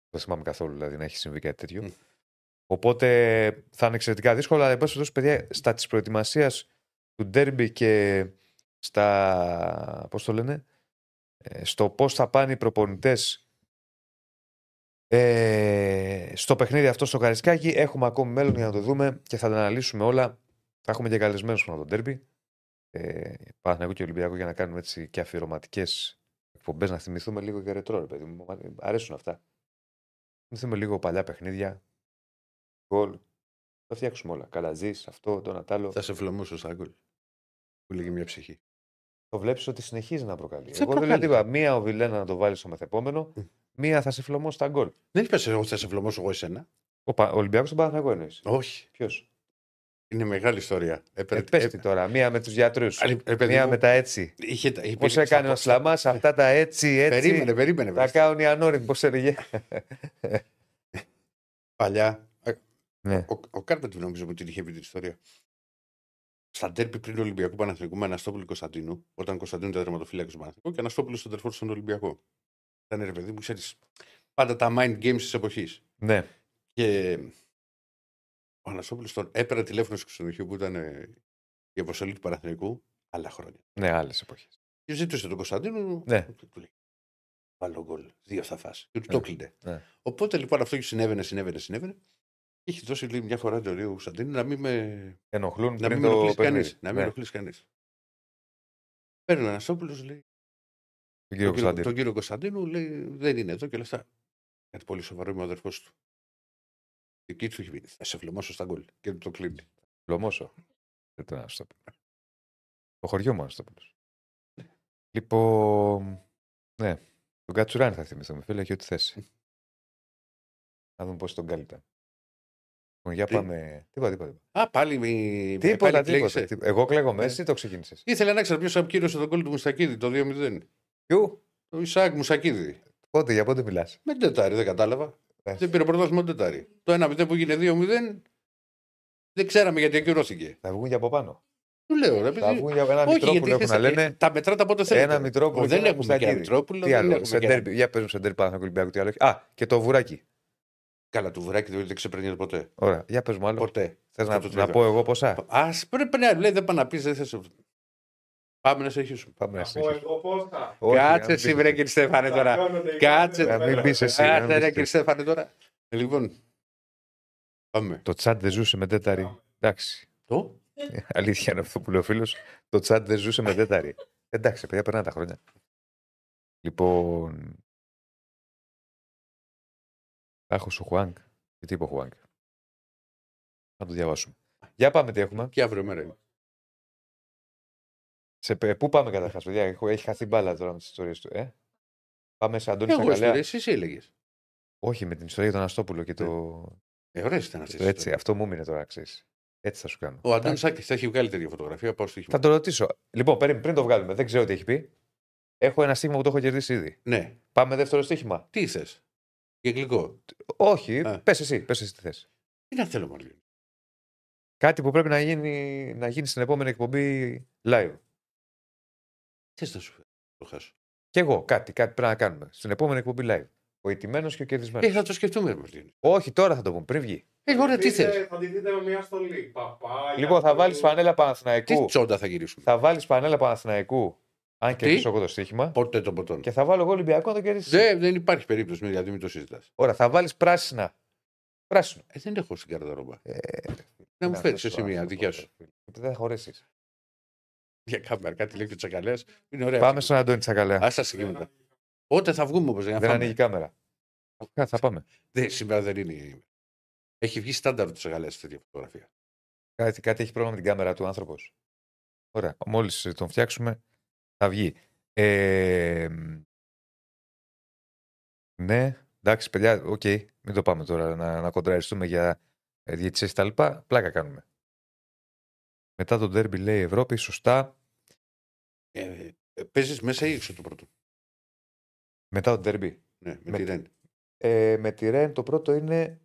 Ή Δεν θυμάμαι καθόλου δηλαδή να έχει συμβεί κάτι τέτοιο. Μμ. Οπότε θα είναι εξαιρετικά δύσκολο. Αλλά εν πάση περιπτώσει, παιδιά, στα της προετοιμασίας του ντέρμπι και στα. Πώς το λένε, ε, στο πώς θα πάνε οι προπονητές ε, στο παιχνίδι αυτό στο Καρισκάκι. Έχουμε ακόμη μέλλον για να το δούμε και θα τα αναλύσουμε όλα. Θα έχουμε και καλεσμένους από τον ντέρμπι. Ε, Παναθηναϊκό και Ολυμπιακό για να κάνουμε έτσι και αφιερωματικές εκπομπές. Να θυμηθούμε λίγο και ρετρό, ρε παιδί μου. Μ' Αρέσουν αυτά. Θυμηθούμε λίγο παλιά παιχνίδια. Γκολ. Θα φτιάξουμε όλα. Καλαζής, αυτό, το Νατάλο. Θα σε φλωμώσω στα γκολ. Που λέγει μια ψυχή. Το βλέπεις ότι συνεχίζει να προκαλεί. Σε Εγώ δεν λέω προκαλεί. τίποτα. Μία ο Βιλένα να το βάλει στο μεθεπόμενο, Μμ. μία θα σε φλωμώσει στα γκολ. Δεν είπες εγώ θα σε φλωμώσω εγώ εσένα. Ο Πα- Ολυμπιακός στον Παναθηναϊκό εννοείς. Όχι. Ποιος; Είναι μεγάλη ιστορία. Ε, Έπρεπε- πες ε, τη τώρα. Μία με τους γιατρούς. ε, ε, παιδί Μία μου, με τα έτσι. είχε τα- Πώς υπήρξε- έκανε ο Σλαμάς, αυτά τα έτσι, έτσι. Περίμενε, περίμενε. Τα βρε. κάνουν οι ανώριμοι, πώς έλεγε. Παλιά. ε, ναι. Ο, ο Κάρπετ νομίζω που την είχε πει την ιστορία. Στα τέρπι πριν Ολυμπιακού Παναθηνικού με Αναστόπουλο Κωνσταντίνου, όταν ο Κωνσταντίνου ήταν τερματοφύλακα του Παναθηνικού και Αναστόπουλο στον τερφόρ στον Ολυμπιακό. Ήταν ρε παιδί μου, ξέρεις, πάντα τα mind games της εποχής. ναι. Και ο Αναστόπουλο τον έπαιρνε τηλέφωνο στο ξενοδοχείο που ήταν ε, η αποστολή του Παναθηνικού άλλα χρόνια. Ναι, άλλες εποχές. Και ζήτησε τον Κωνσταντίνο. Ναι. Του λέει: Βάλω γκολ. Δύο θα φας. Και του Ναι. το κλείνε. Ναι. Οπότε λοιπόν αυτό και συνέβαινε, συνέβαινε, συνέβαινε. Και έχει δώσει λέει, μια φορά το ο Κωνσταντίνου να μην με, Ενοχλούν να πριν μην με το ενοχλήσει κανείς. παιχνίδι. Να μην Ναι. ενοχλήσει κανείς. Παίρνει ο Αναστόπουλος, λέει. Τον κύριο τον, κύριο, Κωνσταντίνο. τον κύριο Κωνσταντίνου, λέει: Δεν είναι εδώ και όλα αυτά. Κάτι πολύ σοβαρό είμαι ο αδερφός του. Και εκεί του έχει πει: Θα σε φλωμώσω στα γκολ. Και του το κλείνει. Λομόσο. Δεν τον Αναστόπουλο. Το χωριό μου Αναστόπουλο. Λοιπόν. Ναι. Τον Κατσουράνη θα θυμηθούμε, φίλε, έχει ό,τι θέση. Να δούμε πώς τον κάλυπτα. Λοιπόν, για Τι; πάμε. Τίποτα, τίποτα. τίποτα. Α, πάλι. μη- Τίποτα, πάλι τίποτα. κλαίγεσαι. τίποτα. Εγώ κλαίγομαι, Ναι. εσύ το ξεκίνησες. Ήθελα να ξέρω ποιος ακύρωσε τον κόλ του Μουστακίδη το 2-0. Ποιου, Το Ισaac Μουσακίδη. πότε, για πότε μιλάς; Με την Τετάρη, δεν κατάλαβα. Δεν πήρε πρωτάθλημα την Τετάρη. Το 1-0 που έγινε 2-0 δεν ξέραμε γιατί ακυρώθηκε. Θα βγουν και από πάνω. Του λέω, ρε Θα παιδί. βγουν για ένα Όχι, Μητρόπουλο γιατί έχουν να θες- λένε. Τα μετράτε από ό,τι θέλετε. Ένα Μητρόπουλο. Ω, και Δεν ένα έχουμε και Μουστακίδη. Μητρόπουλο. Τι δεν άλλο, έχουμε σε και- ντέρμπι. Για παίζουν σε ντέρμπι Παναθηναϊκού Ολυμπιακού. Τι άλλο έχει. Α, και το βουράκι. Καλά, του βουράκι δεν ξεπερνιέται ποτέ. Ωραία, για πες μου άλλο. Ποτέ. Θες να, Αυτό το να τρίτο. πω εγώ πόσα; Α πρέπει να λέει, δεν πάει να πεις, δεν θες. Πάμε να συνεχίσουμε. Πάμε να Να πω συνεχίσουμε. εγώ πόσα. Όχι, να Κάτσε μην εσύ, πεις βρε εσύ. κύριε Στέφανε τώρα. Τσακώνονται οι Κάτσε. κάθε Να μην μέρα. πεις εσύ. να μην Κάτσε, πεις ρε εσύ. κύριε Στέφανε τώρα. Ε, Λοιπόν. Πάμε. Το τσάτ δεν ζούσε με τέταρη. Εντάξει. Το; Ε, Αλήθεια είναι αυτό που λέει ο φίλος. Το τσάτ δεν ζούσε με τέταρη. Εντάξει, παιδιά, περνάνε τα χρόνια. Λοιπόν. Άχο ο Χουάνκ. Και τι είπε ο Χουάνκ; Να το διαβάσουμε. Για πάμε τι έχουμε. Και αύριο μέρα είναι. Σε, πε- πού πάμε καταρχάς, παιδιά; Έχω- Έχει χαθεί μπάλα τώρα με τις ιστορίες του. Ε; Πάμε σε Αντώνη Εγώ Σακαλέα. ιστορίες, εσύ έλεγες. Όχι, με την ιστορία για τον Αστόπουλο και το. Ε, ωραίες ήταν αυτές το οι έτσι, ιστορίες. αυτό μου έμεινε τώρα, ξέρεις. Έτσι θα σου κάνω. Ο Αντώνης Σάκης θα έχει βγάλει τέτοια φωτογραφία. Πάω στο Θα το ρωτήσω. Λοιπόν, περίμενε, πριν το βγάλουμε, δεν ξέρω τι έχει πει. Έχω ένα στοίχημα που το έχω κερδίσει ήδη. Ναι. Πάμε δεύτερο στοίχημα. Τι θες. Για γλυκό; Όχι, Α. πες εσύ, πες εσύ τι θες. Τι να θέλω μάλλον. Κάτι που πρέπει να γίνει, να γίνει στην επόμενη εκπομπή live. Τι να σου φέρω. Το χάσω; Κι εγώ, κάτι, κάτι πρέπει να κάνουμε. Στην επόμενη εκπομπή live. Ο ηττημένο και ο κερδισμένος. Ε, θα το σκεφτούμε, Μαρτίνη. Όχι, τώρα θα το πούμε, πριν βγει. Ε, ωραία, τι Δείτε- θες; Θα τη δείτε με μια στολή. Παπάγια. Λοιπόν, θα βάλεις φανέλα Τι Παναθηναϊκού. τσόντα θα γυρίσουμε; Θα βάλεις φανέλα Παναθηναϊκού. Αν κερδίσω εγώ το στοίχημα. Ποτέ τον ποτόν. Και θα βάλω εγώ Ολυμπιακό να το κερδίσεις. Δεν, δεν υπάρχει περίπτωση, μη- γιατί μην το συζητάς. Ωραία, θα βάλεις πράσινα. Πράσινο. Ε, δεν έχω στην καρδαρόμπα. Ε, Να μου να φέρεις δώσω εσύ μία άνθρωπο, δικιά σου. φίλε. Δεν θα χωρέσεις. Για κάμερα, κάτι λέει και ο Τσακαλέας. Είναι ωραία. Πάμε στον Αντώνη Τσακαλέα. Α τα συγκίνητα. Πότε θα βγούμε όμως για να Δεν φάμε; ανοίγει η κάμερα. Α, Θα πάμε. Δεν, σήμερα δεν είναι. η ημέρα. Έχει βγει στάνταρ του Τσακαλέας σε τέτοια φωτογραφία. Κάτι, κάτι έχει πρόβλημα με την κάμερα του άνθρωπος. Ωραία. Μόλις τον φτιάξουμε, θα βγει. Ε, ναι, εντάξει, παιδιά, οκ. Μην το πάμε τώρα να, να κοντραριστούμε για ε, διαιτησίες και τα λοιπά. Πλάκα κάνουμε. Μετά τον τέρμπι λέει Ευρώπη, σωστά. Ε, ε, Παίζεις μέσα ή έξω το πρώτο; Μετά τον τέρμπι. Ναι, με, Με- τη Ρεν. Ε, με τη Ρεν το πρώτο είναι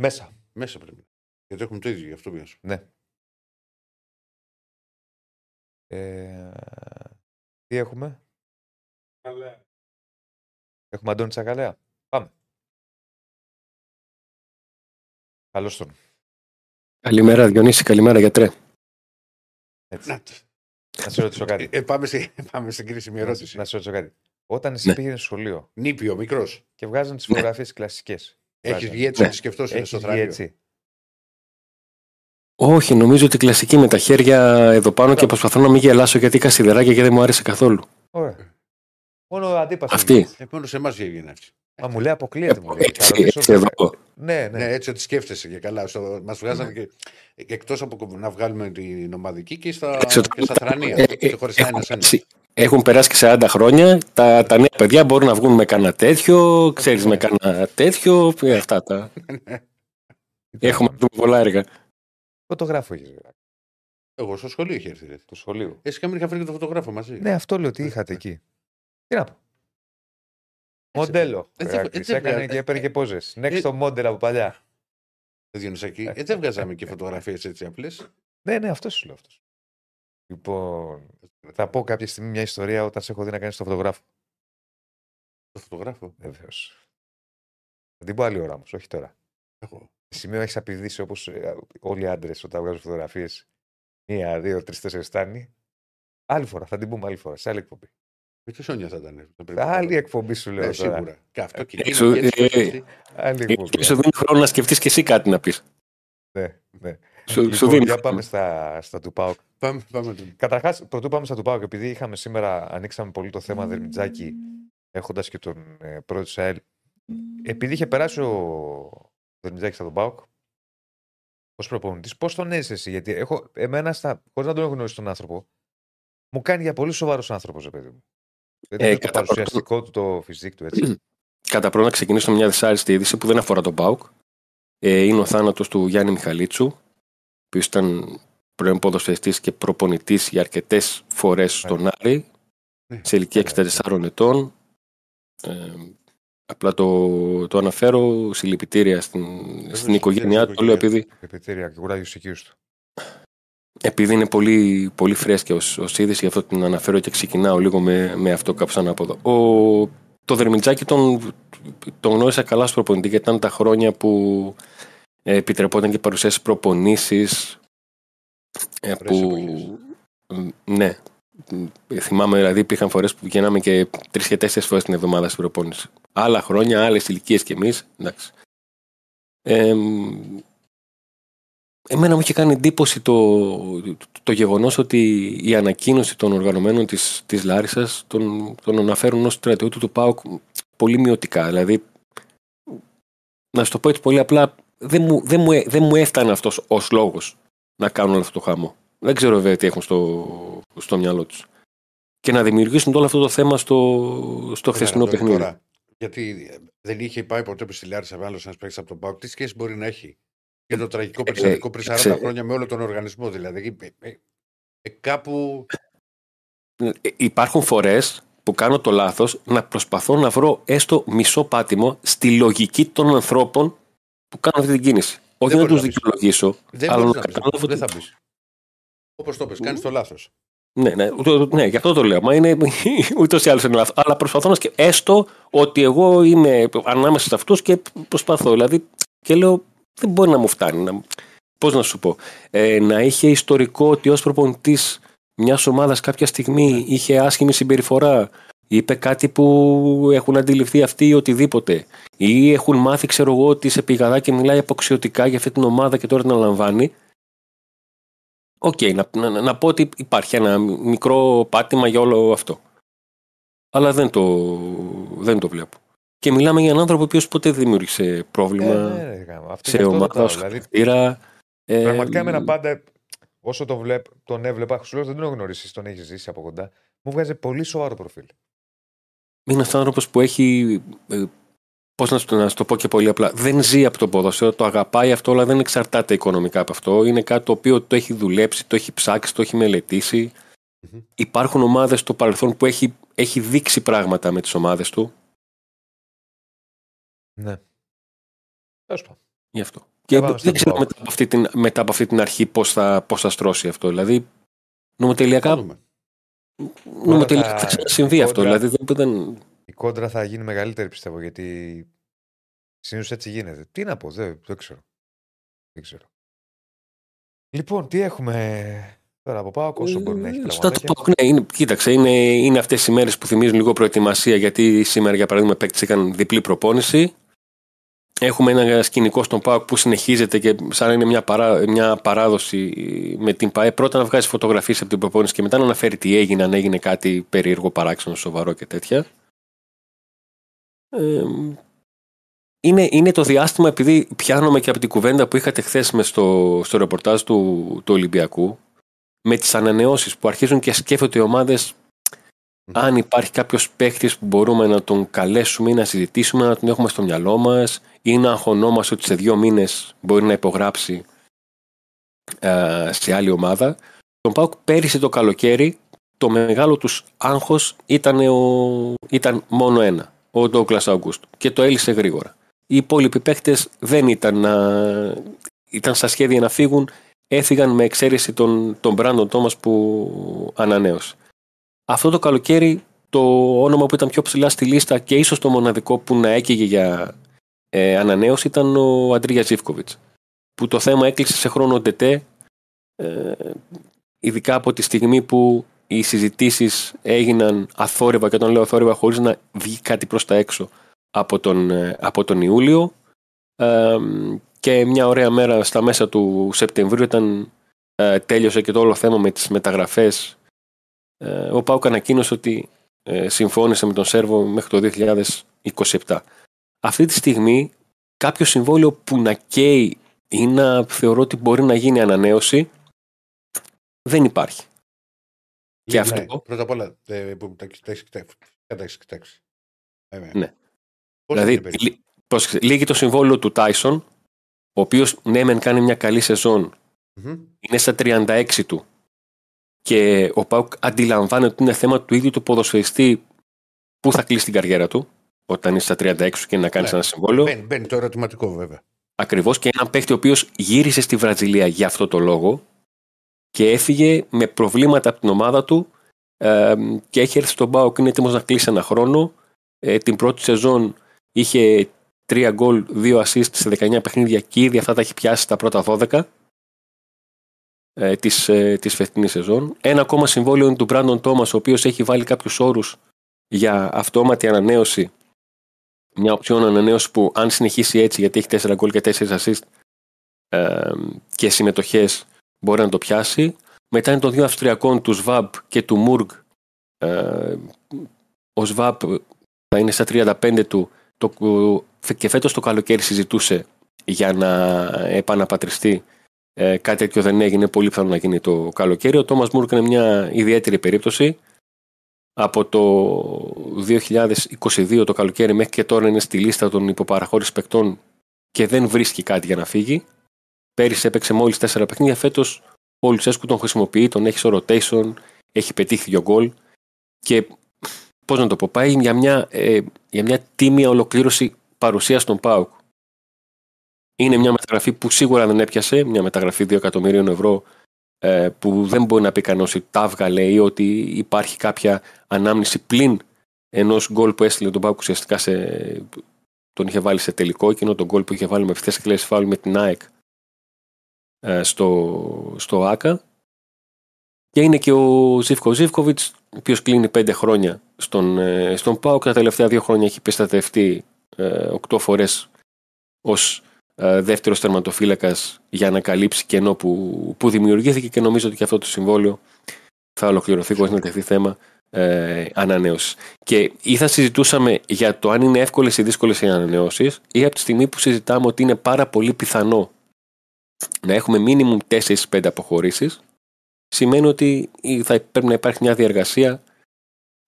μέσα. Μέσα πρέπει. να είναι. Γιατί έχουμε το ίδιο, γι' αυτό πήγα σου. Ναι. Ε, τι έχουμε; Καλά. Έχουμε Αντώνη Τσακαλέα. Πάμε. Καλώς τον. Καλημέρα, Διονύση, καλημέρα, γιατρέ. Έτσι. Να το. Να σε ρωτήσω κάτι. Ε, πάμε, σε, πάμε στην κρίσιμη ερώτηση. να σε ρωτήσω κάτι. Όταν εσύ Ναι. πήγαινε στο σχολείο Νήπιο, μικρός. και βγάζαν τις φωτογραφίες κλασικές. Έχεις βγει έτσι Ναι. να τη σκεφτόσαι στο Έχεις βγει θρανίο. έτσι. Όχι, νομίζω ότι κλασική με τα χέρια εδώ πάνω και προσπαθώ να μην γελάσω γιατί είχα σιδεράκια και δεν μου άρεσε καθόλου. Ωραία. Μόνο ο αντίπαση. Αυτή. Ε, μόνο σε εμάς βγαίνει έτσι. Μα μου λέει αποκλείεται. Μου λέει. Θα Έτσι, ρωτήσω έτσι βέβαια. εδώ. Ναι, ναι. Ναι, έτσι ότι σκέφτεσαι και καλά. Μας βγάζανε Ναι. και εκτός από να βγάλουμε την ομαδική και στα, Έξω- και στα θρανία. Ε, ε, και χωριστά έχουν, ένα-ένα. περάσει, έχουν περάσει και 40 χρόνια. Τα, τα νέα παιδιά μπορούν να βγουν με κανένα τέτοιο, ξέρεις Ναι. με κανένα τέτοιο. ε, Αυτά τα. Έχουμε να δούμε πολλά έργα. Φωτογράφο έχεις. Εγώ στο σχολείο είχε έρθει. ρε. Του σχολείου. Εσύ και είχα βρει και το φωτογράφο μαζί. Ναι, αυτό λέω ότι είχατε εκεί. Τι να πω. Μοντέλο. Ε, δεν- Ηράκλης. ε, δεν Έκανε βγάζα- και έπαιρνε και πόζες. ε, Next το model από παλιά. Το Διονυσακή. Ε, δεν βγάζαμε και φωτογραφίες έτσι απλές; Ναι, ναι, αυτός σου λέω αυτός. Λοιπόν, θα πω κάποια στιγμή μια ιστορία όταν σε έχω δει να κάνεις το φωτογράφο. Το φωτογράφο; Βεβαίως. Θα την πω άλλη ώρα όμως, όχι τώρα. Εγώ. Σε σημείο έχεις απειδήσει όπως όλοι οι άντρες όταν βγάζουν φωτογραφίες; Μία, δύο, τρεις, τέσσερις φτάνει. Άλλη φορά, θα την πούμε άλλη φορά, σε άλλη εκπομπή. Με τη Σόνια θα ήταν. θα πρέπει να Άλλη πάρω. εκπομπή σου λέω Ναι, τώρα. σίγουρα. Και αυτό και Έξω, εκείνη και έτσι ε, και έτσι. Άλλη Ε, εκπομπή. Σου δίνει χρόνο να σκεφτείς και εσύ κάτι να πεις. Ναι, ναι. Σου, σου Λοιπόν, δίνει για χρόνο. πάμε στα, στα του ΠΑΟΚ. Πάμε, πάμε. τον- Καταρχάς, πρωτού πάμε στα του ΠΑΟΚ, επειδή είχαμε σήμερα, ανοίξαμε πολύ το θέμα Δερμιτζάκη, έχοντας και τον ε, πρόεδρο της ΑΕΛ. Επειδή είχε περάσει ο Δερμιτζάκης στα τον ΠΑΟΚ, ως προπονητής, πώς τον έζησες εσύ, Γιατί έχω, εμένα, χωρίς να τον έχω γνωρίσει τον άνθρωπο, μου κάνει για πολύ σοβαρός άνθρωπος, ρε παιδί μου. Δεν Ε, είναι το κατά πρώτον- παρουσιαστικό του, το φυσικό του έτσι. Κατά πρώτον, να ξεκινήσω με μια δυσάρεστη είδηση που δεν αφορά τον Πάουκ. Ε, είναι ο θάνατος του Γιάννη Μιχαλίτσου, που ήταν πρώην ποδοσφαιριστής και προπονητής για αρκετές φορές στον Άρη, Ναι. σε ηλικία 64 ετών. Ε, απλά το, το αναφέρω συλληπιτήρια στην, στην οικογένειά του, το λέω επειδή Επιτήρια και κουράγιος στους οικείους του. Επειδή είναι πολύ, πολύ φρέσκια ως, ως είδηση, γι' αυτό την αναφέρω και ξεκινάω λίγο με, με αυτό κάπως ανάποδο. Ο, το Δερμιτζάκι τον, τον γνώρισα καλά στο προπονητή, γιατί ήταν τα χρόνια που ε, επιτρεπόταν και παρουσιάσει προπονήσεις ε, που, ναι, θυμάμαι δηλαδή υπήρχαν φορές που βγαίναμε και τρεις και τέσσερις φορές την εβδομάδα στην προπόνηση. Άλλα χρόνια, άλλες ηλικίες κι εμείς. Εντάξει. Ε, εμένα μου είχε κάνει εντύπωση το, το, γεγονός ότι η ανακοίνωση των οργανωμένων της, της Λάρισας τον, τον αναφέρουν ως στρατιώτη του ΠΑΟΚ πολύ μειωτικά. Δηλαδή, να σου το πω έτσι πολύ απλά, δεν μου, δεν μου, δεν μου έφτανε αυτός ως λόγος να κάνουν όλο αυτό το χάμο. Δεν ξέρω βέβαια τι έχουν στο, στο μυαλό τους. Και να δημιουργήσουν όλο αυτό το θέμα στο, στο χθεσινό παιχνίδι. Τώρα, γιατί δεν είχε πάει ποτέ που στη Λάρισα άλλο ένας παίξει από τον ΠΑΟΚ. Τι σχέση μπορεί να έχει και το τραγικό περιστατικό πριν 40 χρόνια με όλο τον οργανισμό. Δηλαδή, ε, ε, ε, κάπου. Υπάρχουν φορές που κάνω το λάθος να προσπαθώ να βρω έστω μισό πάτημο στη λογική των ανθρώπων που κάνουν αυτή την κίνηση. Όχι να τους δικαιολογήσω. Δεν αλλά να καταλάβω. Δεν θα πεις. Όπως το πες, κάνεις το λάθος. Ναι, ναι, ναι, γι' αυτό το λέω. Μα είναι ούτως ή άλλως είναι λάθος. Αλλά προσπαθώ να σκεφτώ έστω ότι εγώ είμαι ανάμεσα σε αυτούς και προσπαθώ. Δηλαδή, και λέω, δεν μπορεί να μου φτάνει. Να... Πώς να σου πω. Ε, να είχε ιστορικό ότι ως προπονητής μιας ομάδας κάποια στιγμή ναι. είχε άσχημη συμπεριφορά. Είπε κάτι που έχουν αντιληφθεί αυτοί ή οτιδήποτε. Ή έχουν μάθει, ξέρω εγώ, ότι σε πηγαδά και μιλάει αποξιωτικά για αυτή την ομάδα και τώρα την αναλαμβάνει. OK, okay, να, να, να, πω ότι υπάρχει ένα μικρό πάτημα για όλο αυτό. Αλλά δεν το, δεν το βλέπω. Και μιλάμε για έναν άνθρωπο ο οποίος ποτέ δεν δημιούργησε πρόβλημα ε, ναι, σε ομάδα, δηλαδή, ε, Πραγματικά εμένα πάντα, όσο τον, βλέπ, τον έβλεπα, σου λέω δεν τον γνωρίσει, τον έχεις ζήσει από κοντά, μου βγάζει πολύ σοβαρό προφίλ. Είναι ένα άνθρωπος που έχει. Ε, Πώς να, να σου το πω και πολύ απλά. Δεν ζει από το ποδόσφαιρο, το αγαπάει αυτό, αλλά δεν εξαρτάται οικονομικά από αυτό. Είναι κάτι το οποίο το έχει δουλέψει, το έχει ψάξει, το έχει μελετήσει. Mm-hmm. Υπάρχουν ομάδες στο παρελθόν που έχει, έχει δείξει πράγματα με τις ομάδες του ναι. Τέλος πάντων. Γι' αυτό. Και δεν ξέρω μετά από, αυτή την, μετά από αυτή την αρχή πώς θα, πώς θα στρώσει αυτό. Δηλαδή, νομοτελειακά. Νομοτελειακά θα ξανασυμβεί αυτό. Δηλαδή, δεν, Η κόντρα θα γίνει μεγαλύτερη πιστεύω γιατί συνήθως έτσι γίνεται. Τι να πω, δεν, δεν ξέρω. Δεν ξέρω. Λοιπόν, τι έχουμε; Τώρα από πάω, όσο μπορεί να έχει Στα το ναι, είναι, κοίταξε, είναι, είναι αυτές οι μέρες που θυμίζουν λίγο προετοιμασία γιατί σήμερα για παράδειγμα παίκτε έκαναν διπλή προπόνηση. Έχουμε ένα σκηνικό στον ΠΑΟΚ που συνεχίζεται και σαν να είναι μια, παρά, μια παράδοση με την ΠΑΕ. Πρώτα να βγάζει φωτογραφίες από την προπόνηση και μετά να αναφέρει τι έγινε, αν έγινε κάτι περίεργο, παράξενο, σοβαρό και τέτοια. Ε, είναι, είναι το διάστημα, επειδή πιάνομαι και από την κουβέντα που είχατε χθες στο, στο ρεπορτάζ του, του Ολυμπιακού, με τις ανανεώσεις που αρχίζουν και σκέφτονται οι ομάδες αν υπάρχει κάποιος παίχτη που μπορούμε να τον καλέσουμε ή να συζητήσουμε, να τον έχουμε στο μυαλό μας ή να αγχωνόμαστε ότι σε δύο μήνες μπορεί να υπογράψει ε, σε άλλη ομάδα. Τον Πάουκ πέρυσι το καλοκαίρι το μεγάλο τους άγχος ήταν, ήταν μόνο ένα, ο Ντόκλα Αγκούστ. Και το έλυσε γρήγορα. Οι υπόλοιποι παίχτε δεν ήταν, ήταν στα σχέδια να φύγουν, έφυγαν με εξαίρεση τον, τον Μπράντον Τόμας που ανανέωσε. Αυτό το καλοκαίρι το όνομα που ήταν πιο ψηλά στη λίστα και ίσως το μοναδικό που να έκαιγε για ε, ανανέωση ήταν ο Αντρίγια Ζήφκοβιτς που το θέμα έκλεισε σε χρόνο τετέ ε, ειδικά από τη στιγμή που οι συζητήσεις έγιναν αθόρυβα και όταν λέω αθόρυβα χωρίς να βγει κάτι προς τα έξω από τον, ε, από τον Ιούλιο. Ε, και μια ωραία μέρα στα μέσα του Σεπτεμβρίου ήταν ε, τέλειωσε και το όλο θέμα με τις μεταγραφές ε, ο Πάουκ ανακοίνωσε ότι ε, συμφώνησε με τον Σέρβο μέχρι το 2027. Αυτή τη στιγμή κάποιο συμβόλαιο που να καίει ή να θεωρώ ότι μπορεί να γίνει ανανέωση δεν υπάρχει. Και ναι, αυτό... Πρώτα απ' όλα, ε, που τα έχει κοιτάξει. Ναι. δηλαδή, λύγει το συμβόλαιο του Τάισον, ο οποίος ναι μεν κάνει μια καλή είναι στα 36 του και ο Πάουκ αντιλαμβάνεται ότι είναι θέμα του ίδιου του ποδοσφαιριστή που θα κλείσει την καριέρα του όταν είσαι στα 36 και να κάνεις ναι. ένα συμβόλαιο. Μπαίνει, μπαίνει το ερωτηματικό βέβαια. Ακριβώς και έναν παίχτη ο οποίος γύρισε στη Βραζιλία για αυτό το λόγο και έφυγε με προβλήματα από την ομάδα του ε, και έχει έρθει στον Πάοκ είναι έτοιμος να κλείσει ένα χρόνο ε, την πρώτη σεζόν είχε 3 γκολ, 2 assist σε 19 παιχνίδια και ήδη αυτά τα έχει πιάσει στα πρώτα 12 ε, της, ε, της φετινής σεζόν. Ένα ακόμα συμβόλαιο είναι του Brandon Thomas, ο οποίος έχει βάλει κάποιους όρους για αυτόματη ανανέωση. Μια οψιόν ανανέωση που αν συνεχίσει έτσι, γιατί έχει 4 γκολ και 4 assist ε, και συμμετοχές, μπορεί να το πιάσει. Μετά είναι των δύο Αυστριακών, του ΣΒΑΜ και του Μουργκ. Ε, ο ΣΒΑΜ θα είναι στα 35 του το, και φέτος το καλοκαίρι συζητούσε για να επαναπατριστεί ε, κάτι τέτοιο δεν έγινε, πολύ πιθανό να γίνει το καλοκαίρι. Ο Τόμας Μούρκ είναι μια ιδιαίτερη περίπτωση. Από το 2022 το καλοκαίρι μέχρι και τώρα είναι στη λίστα των υποπαραχώρησης παικτών και δεν βρίσκει κάτι για να φύγει. Πέρυσι έπαιξε μόλις 4 παιχνίδια. Φέτος ο Λουτσέσκου τον χρησιμοποιεί, τον έχει στο rotation, έχει πετύχει δύο γκολ. Και πώς να το πω, πάει για μια, ε, για μια τίμια ολοκλήρωση παρουσίας στον ΠΑΟΚ. Είναι μια μεταγραφή που σίγουρα δεν έπιασε, μια μεταγραφή 2 εκατομμυρίων ευρώ ε, που δεν μπορεί να πει κανένα ότι τα έβγαλε ή ότι υπάρχει κάποια ανάμνηση πλην ενός γκολ που έστειλε τον ΠΑΟΚ ουσιαστικά σε, τον είχε βάλει σε τελικό, εκείνο τον γκολ που είχε βάλει με ευθέσεις κλέσει φάουλ με την ΑΕΚ ε, στο, στο ΆΚΑ. Και είναι και ο Ζήφκο Ζήφκοβιτς, ο οποίος κλείνει πέντε χρόνια στον, ε, στον ΠΑΟΚ. Τα τελευταία δύο χρόνια έχει πιστατευτεί ε, οκτώ φορές ως ε, δεύτερος τερματοφύλακα για να καλύψει κενό που, που δημιουργήθηκε και νομίζω ότι και αυτό το συμβόλαιο θα ολοκληρωθεί χωρίς να τεθεί θέμα ε, ανανέωσης. Και ή θα συζητούσαμε για το αν είναι εύκολες ή δύσκολες οι ανανεώσεις, ή από τη στιγμή που συζητάμε ότι είναι πάρα πολύ πιθανό να έχουμε μίνιμουμ 4-5 αποχωρήσεις, σημαίνει ότι θα πρέπει να υπάρχει μια διαργασία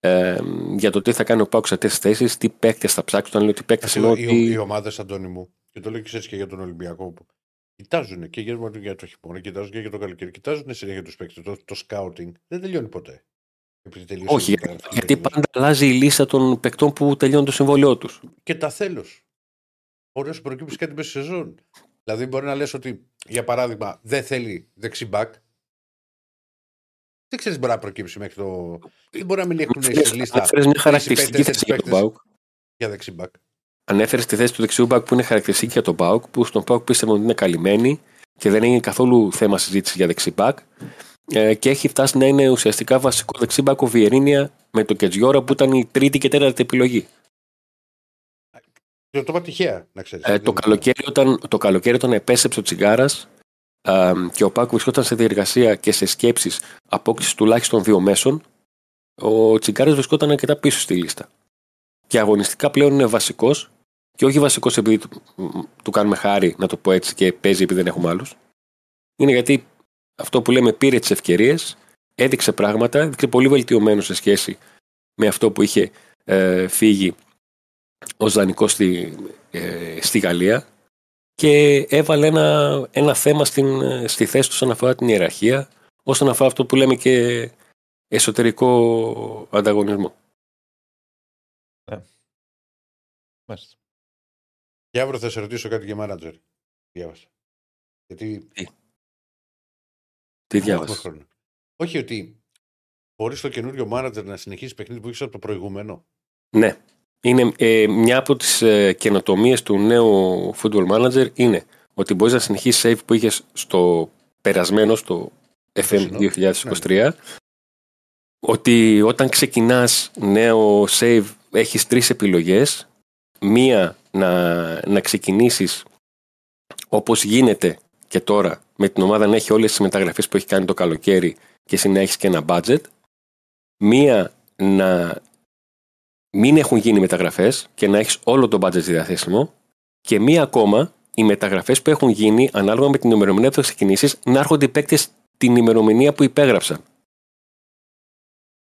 ε, για το τι θα κάνει ο Πάουξ σε αυτές τις θέσεις, τι παίκτες θα ψάξουν. Όταν λέω τι παίκτες είναι. Οι, οι ομάδες, Αντώνη μου, και το λέω και έτσι και για τον Ολυμπιακό, που κοιτάζουν και για, για το χειμώνα, κοιτάζουν και για το καλοκαίρι, κοιτάζουν συνέχεια τους παίκτες. Το, το scouting δεν τελειώνει ποτέ. Όχι, γιατί, γιατί πάντα αλλάζει η λίστα των παικτών που τελειώνουν το συμβόλαιό τους. Και τα θέλω. Μπορεί να σου προκύψει κάτι μέσα στη σεζόν. Δηλαδή, μπορεί να λες ότι, για παράδειγμα, δεν θέλει δεξιμπάκ. Δεν ξέρεις μπορεί να προκύψει μέχρι το. Δεν μπορεί να μην έχουν στη λίστα. Ανέφερε μια χαρακτηριστική θέση για τον Μπάουκ. Για δεξιμπάκ. Ανέφερε τη θέση του δεξιού μπακ που είναι χαρακτηριστική για τον Μπάουκ, που στον Μπάουκ πίστευαν ότι είναι καλυμμένη και δεν έγινε καθόλου θέμα συζήτησης για δεξιμπάκ. Ε, και έχει φτάσει να είναι ουσιαστικά βασικό δεξιμπάκ ο Βιερίνια με το Κετζιόρα που ήταν η τρίτη και τέταρτη επιλογή. Το είπα τυχαία, να ξέρεις. Ε, το, καλοκαίρι, όταν, το καλοκαίρι όταν επέστρεψε ο Τσιγκάρας ε, και ο Πάκο βρισκόταν σε διεργασία και σε σκέψεις απόκτησης τουλάχιστον δύο μέσων, ο Τσιγκάρας βρισκόταν αρκετά πίσω στη λίστα. Και αγωνιστικά πλέον είναι βασικός και όχι βασικός επειδή του, του κάνουμε χάρη, να το πω έτσι, και παίζει επειδή δεν έχουμε άλλους. Είναι γιατί αυτό που λέμε πήρε τις ευκαιρίες, έδειξε πράγματα, έδειξε πολύ βελτιωμένο σε σχέση με αυτό που είχε ε, φύγει ως δανεικό στη, ε, στη Γαλλία και έβαλε ένα, ένα θέμα στην, στη θέση του όσον αφορά την ιεραρχία, όσον αφορά αυτό που λέμε και εσωτερικό ανταγωνισμό. Ναι. Μάλιστα. Και αύριο θα σε ρωτήσω κάτι για μάνατζερ. Διάβασα. Γιατί... Τι, Τι διάβασα. Όχι ότι μπορείς το καινούριο μάνατζερ να συνεχίσεις παιχνίδι που έχεις από το προηγούμενο. Ναι είναι ε, μια από τις ε, καινοτομίες του νέου football manager είναι ότι μπορείς να συνεχίσεις save που είχες στο περασμένο, στο FM 2023 ότι όταν ξεκινάς νέο save έχεις τρεις επιλογές μία να, να ξεκινήσεις όπως γίνεται και τώρα με την ομάδα να έχει όλες τις μεταγραφές που έχει κάνει το καλοκαίρι και εσύ να έχεις και ένα budget μία να μην έχουν γίνει μεταγραφές και να έχεις όλο το budget διαθέσιμο. Και μία ακόμα, οι μεταγραφές που έχουν γίνει ανάλογα με την ημερομηνία που θα ξεκινήσεις να έρχονται οι παίκτες την ημερομηνία που υπέγραψαν.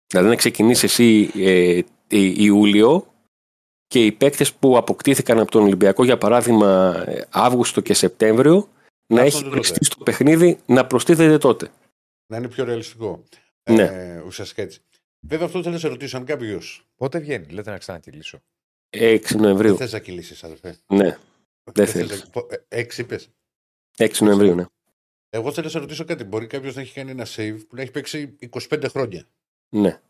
Δηλαδή να ξεκινήσεις εσύ ε, Ιούλιο και οι παίκτες που αποκτήθηκαν από τον Ολυμπιακό, για παράδειγμα Αύγουστο και Σεπτέμβριο, να έχει οριστεί στο παιχνίδι να προστίθεται τότε. Να είναι πιο ρεαλιστικό. Ναι. Ε, ουσιαστικά έτσι. Βέβαια, αυτό θέλω να σε ρωτήσω αν κάποιο. Πότε βγαίνει, λέτε να ξανακυλήσω. 6 Νοεμβρίου. Δεν θες να κυλήσεις, αδερφέ. Ναι. Δεν θες. 6 είπες. 6 Νοεμβρίου, ναι. Εγώ θέλω να σε ρωτήσω κάτι. Μπορεί κάποιος να έχει κάνει ένα save που να έχει παίξει 25 χρόνια. Ναι.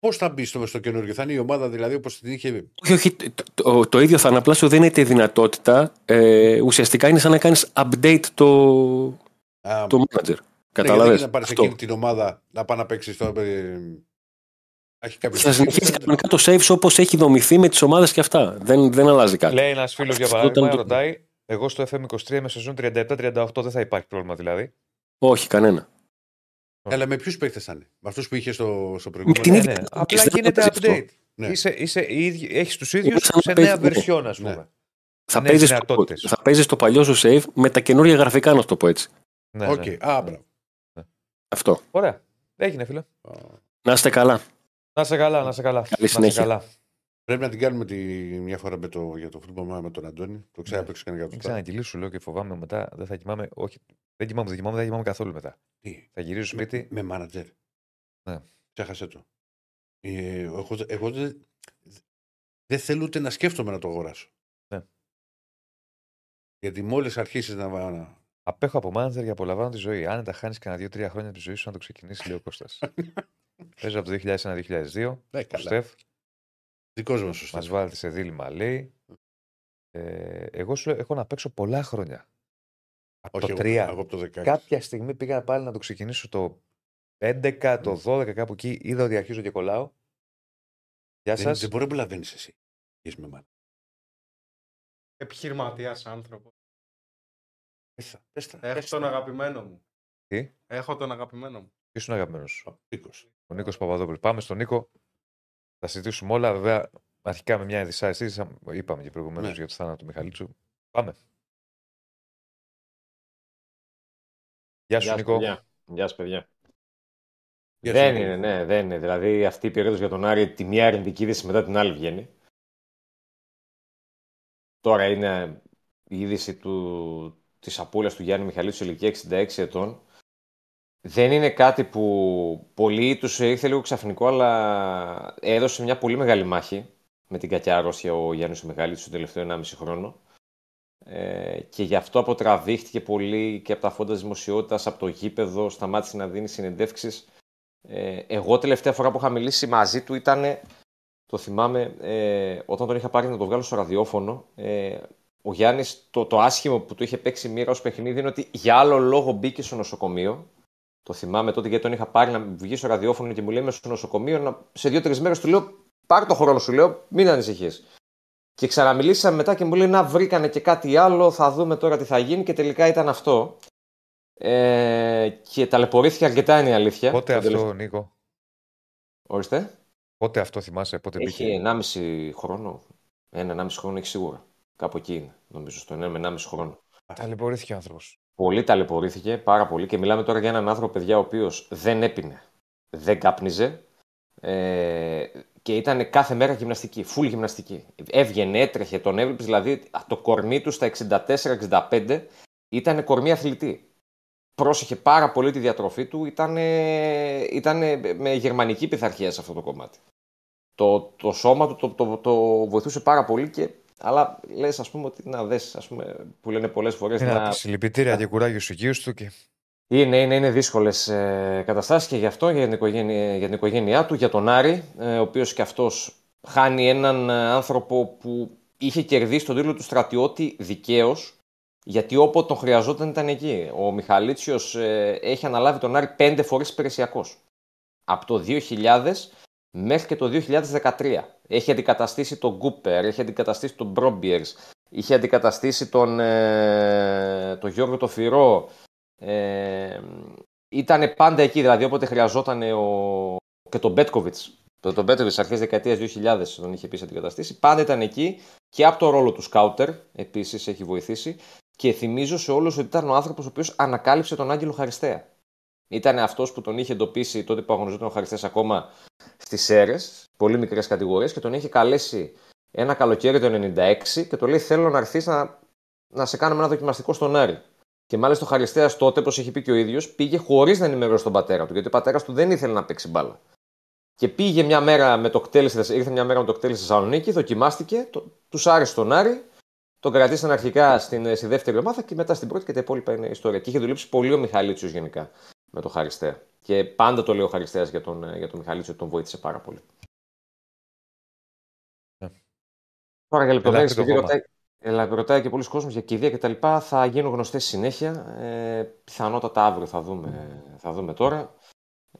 Πώς θα μπει στο, στο καινούργιο, θα είναι η ομάδα δηλαδή όπως την είχε. Όχι, όχι. Το, το, το ίδιο θαναπλάσιο δεν είναι τη δυνατότητα. Ε, ουσιαστικά είναι σαν να κάνεις update το, Α, το manager. ναι, Κατάλαβε. γιατί να πάρεις εκείνη την ομάδα να πάει να παίξει στο. Ε, να έχει κάποιο. Θα συνεχίσει κανονικά το saves όπως έχει δομηθεί με τις ομάδες και αυτά. Δεν, δεν αλλάζει κάτι. Λέει ένας φίλος για Αυτός παράδειγμα, ήταν το- ρωτάει, εγώ στο FM23 είμαι σεζόν 37-38, δεν θα υπάρχει πρόβλημα δηλαδή. Όχι, κανένα. Αλλά με ποιους παίχτε θα είναι; Με αυτούς που είχε στο, στο Με προηγούμενο. την Ναι, ίδια ναι. λογική, Απλά δεν γίνεται παίζει αυτό. update. Ναι. Είσαι, είσαι, οι ίδιοι- έχεις τους ίδιους Είναι σαν να σε παίζει- νέα ναι. version, ας Ναι. πούμε. Θα Νέες παίζει δυνατότητες. θα παίζεις το παλιό σου save με τα καινούργια γραφικά, να το πω έτσι. Ναι, Οκ, ναι. α, μπράβο. Αυτό. Ωραία. Έγινε, φίλε. Να είστε καλά. Να σε καλά, να σε καλά. Καλή να σε συνέχεια. καλά. Πρέπει να την κάνουμε τη, μια φορά με το, για το football με τον Αντώνη. Το ξέρω, Ναι. παίξει κανένα Μην για το ξανακυλήσω, λέω και φοβάμαι μετά. Δεν θα κοιμάμαι. Όχι, δεν κοιμάμαι, δεν κοιμάμαι, δεν κοιμάμαι καθόλου μετά. Τι, Θα γυρίσω με, σπίτι. με μάνατζερ. Ναι. Ξέχασε το. Ε, εγώ εγώ δεν δεν θέλω ούτε να σκέφτομαι να το αγοράσω. Ναι. Γιατί μόλις αρχίσεις να. να- Απέχω από μάνατζερ για απολαμβάνω τη ζωή. Αν τα χάνεις κανένα δύο-τρία χρόνια από τη ζωή σου, να το ξεκινήσει, λέει ο Κώστας. Παίζω από το 2001-2002. Ναι, Ο καλά. Στεφ Δικός μας σωστά. μας βάλετε σε δίλημα, λέει. Ε, εγώ σου λέω, έχω να παίξω πολλά χρόνια. Από Όχι, το εγώ, 3. εγώ από το 16. Κάποια στιγμή πήγα πάλι να το ξεκινήσω το 11, το 12, κάπου εκεί. Είδα ότι αρχίζω και κολλάω. Γεια δεν, σας. δεν μπορεί να προλαβαίνει εσύ. Είσαι με μάνα. Επιχειρηματίας άνθρωπο. Πες τα, πες τα, Έχω πες τον τα. αγαπημένο μου. Τι; Έχω τον αγαπημένο μου. Ποιος είναι ο αγαπημένος σου, Ο Νίκος. ο Νίκος Παπαδόπουλος. Πάμε στον Νίκο. Θα συζητήσουμε όλα. Βέβαια, αρχικά με μια δυσάρεστη. Είπαμε και προηγουμένως Ναι. για το θάνατο του Μιχαλίτσου. Πάμε. Γεια σου, Γεια σας, Νίκο. παιδιά. Γεια σας, παιδιά. Γεια δεν σου, είναι, Νίκο. ναι, δεν είναι. Δηλαδή αυτή η περίοδος για τον Άρη, τη μία αρνητική είδηση μετά την άλλη βγαίνει. Τώρα είναι η είδηση του, της απούλας του Γιάννη Μιχαλίτσου ηλικία 66 ετών. Δεν είναι κάτι που πολλοί τους ήρθε λίγο ξαφνικό, αλλά έδωσε μια πολύ μεγάλη μάχη με την κακιά αρρώστια ο Γιάννης ο Μιχαλίτσος τον τελευταίο 1,5 χρόνο. Ε, και γι' αυτό αποτραβήχτηκε πολύ και από τα φόντα της δημοσιότητας, από το γήπεδο, σταμάτησε να δίνει συνεντεύξεις. Ε, εγώ τελευταία φορά που είχα μιλήσει μαζί του ήταν, το θυμάμαι, ε, όταν τον είχα πάρει να το βγάλω στο ραδιόφωνο, ε, ο Γιάννης, το, το άσχημο που του είχε παίξει μοίρα ως παιχνίδι είναι ότι για άλλο λόγο μπήκε στο νοσοκομείο. Το θυμάμαι τότε γιατί τον είχα πάρει να βγει στο ραδιόφωνο και μου λέει «Είμαι στο νοσοκομείο. Να, σε δύο-τρεις μέρες του λέω: Πάρ το χρόνο σου, λέω, μην ανησυχείς. Και ξαναμιλήσαμε μετά και μου λέει να βρήκανε και κάτι άλλο, θα δούμε τώρα τι θα γίνει και τελικά ήταν αυτό. Ε, και ταλαιπωρήθηκε αρκετά είναι η αλήθεια. Πότε Το αυτό, τελευταίο- Νίκο; Ορίστε. Πότε αυτό θυμάσαι, πότε Έχει μπήκε; 1,5 χρόνο. Ένα, 1,5 χρόνο έχει σίγουρα. Κάπου εκεί είναι, νομίζω, στο 1 με 1,5 χρόνο. Ταλαιπωρήθηκε ο άνθρωπος. Πολύ ταλαιπωρήθηκε, πάρα πολύ. Και μιλάμε τώρα για έναν άνθρωπο, παιδιά, ο οποίος δεν έπινε, δεν κάπνιζε ε, και ήταν κάθε μέρα γυμναστική, full γυμναστική. Έβγαινε, έτρεχε, τον έβλεπες δηλαδή το κορμί του στα 64-65 ήταν κορμί αθλητή. Πρόσεχε πάρα πολύ τη διατροφή του, ήταν, ήταν με γερμανική πειθαρχία σε αυτό το κομμάτι. Το, το σώμα του το, το, το βοηθούσε πάρα πολύ και αλλά λες ας πούμε ότι να δες ας πούμε, που λένε πολλές φορές Είναι να, να πει συλληπιτήρια και κουράγιος στου οικείου του και είναι, είναι, είναι δύσκολες ε, καταστάσεις και γι' αυτό, για την, οικογένεια, για την οικογένειά του, για τον Άρη, ε, ο οποίος και αυτός χάνει έναν ε, άνθρωπο που είχε κερδίσει τον τίτλο του στρατιώτη δικαίως, γιατί όποτε τον χρειαζόταν ήταν εκεί. Ο Μιχαλίτσιος ε, έχει αναλάβει τον Άρη πέντε φορές υπηρεσιακός. Από το 2000 μέχρι και το 2013. Έχει αντικαταστήσει τον Γκούπερ, έχει αντικαταστήσει τον Μπρόμπιερς, είχε αντικαταστήσει τον, ε, τον Γιώργο το Φυρό, ε, ήταν πάντα εκεί, δηλαδή όποτε χρειαζόταν ο... και τον Μπέτκοβιτς. Το, τον Μπέτκοβιτς αρχές δεκαετίας 2000 τον είχε επίσης αντικαταστήσει. Πάντα ήταν εκεί και από το ρόλο του Σκάουτερ επίσης έχει βοηθήσει. Και θυμίζω σε όλους ότι ήταν ο άνθρωπος ο οποίος ανακάλυψε τον Άγγελο Χαριστέα. Ήταν αυτός που τον είχε εντοπίσει τότε που αγωνιζόταν ο Χαριστέα ακόμα στις αίρες, πολύ μικρές κατηγορίες, και τον είχε καλέσει ένα καλοκαίρι το 96 και το λέει: Θέλω να έρθεις να, να σε κάνουμε ένα δοκιμαστικό στον Άρη. Και μάλιστα ο Χαριστέας τότε, όπως έχει πει και ο ίδιος, πήγε χωρίς να ενημερώσει τον πατέρα του, γιατί ο πατέρας του δεν ήθελε να παίξει μπάλα. Και πήγε μια μέρα με το κτέλ, ήρθε μια μέρα με το κτέλ στη Θεσσαλονίκη, δοκιμάστηκε, το, τους άρεσε τον Άρη Τον κρατήσαν αρχικά στην, στη δεύτερη ομάδα και μετά στην πρώτη και τα υπόλοιπα είναι ιστορία. Και είχε δουλέψει πολύ ο Μιχαλίτσιος γενικά με τον Χαριστέα. Και πάντα το λέω ο Χαριστέα για τον, για τον Μιχαλίτσιο, τον βοήθησε πάρα πολύ. Τώρα για λεπτομέρειες, Ελάχιστο επειδή κόμμα. ρωτάει, ελα- ρωτάει και πολλοί κόσμοι για κηδεία και τα λοιπά, θα γίνουν γνωστές συνέχεια. Ε, πιθανότατα αύριο θα δούμε, θα δούμε τώρα.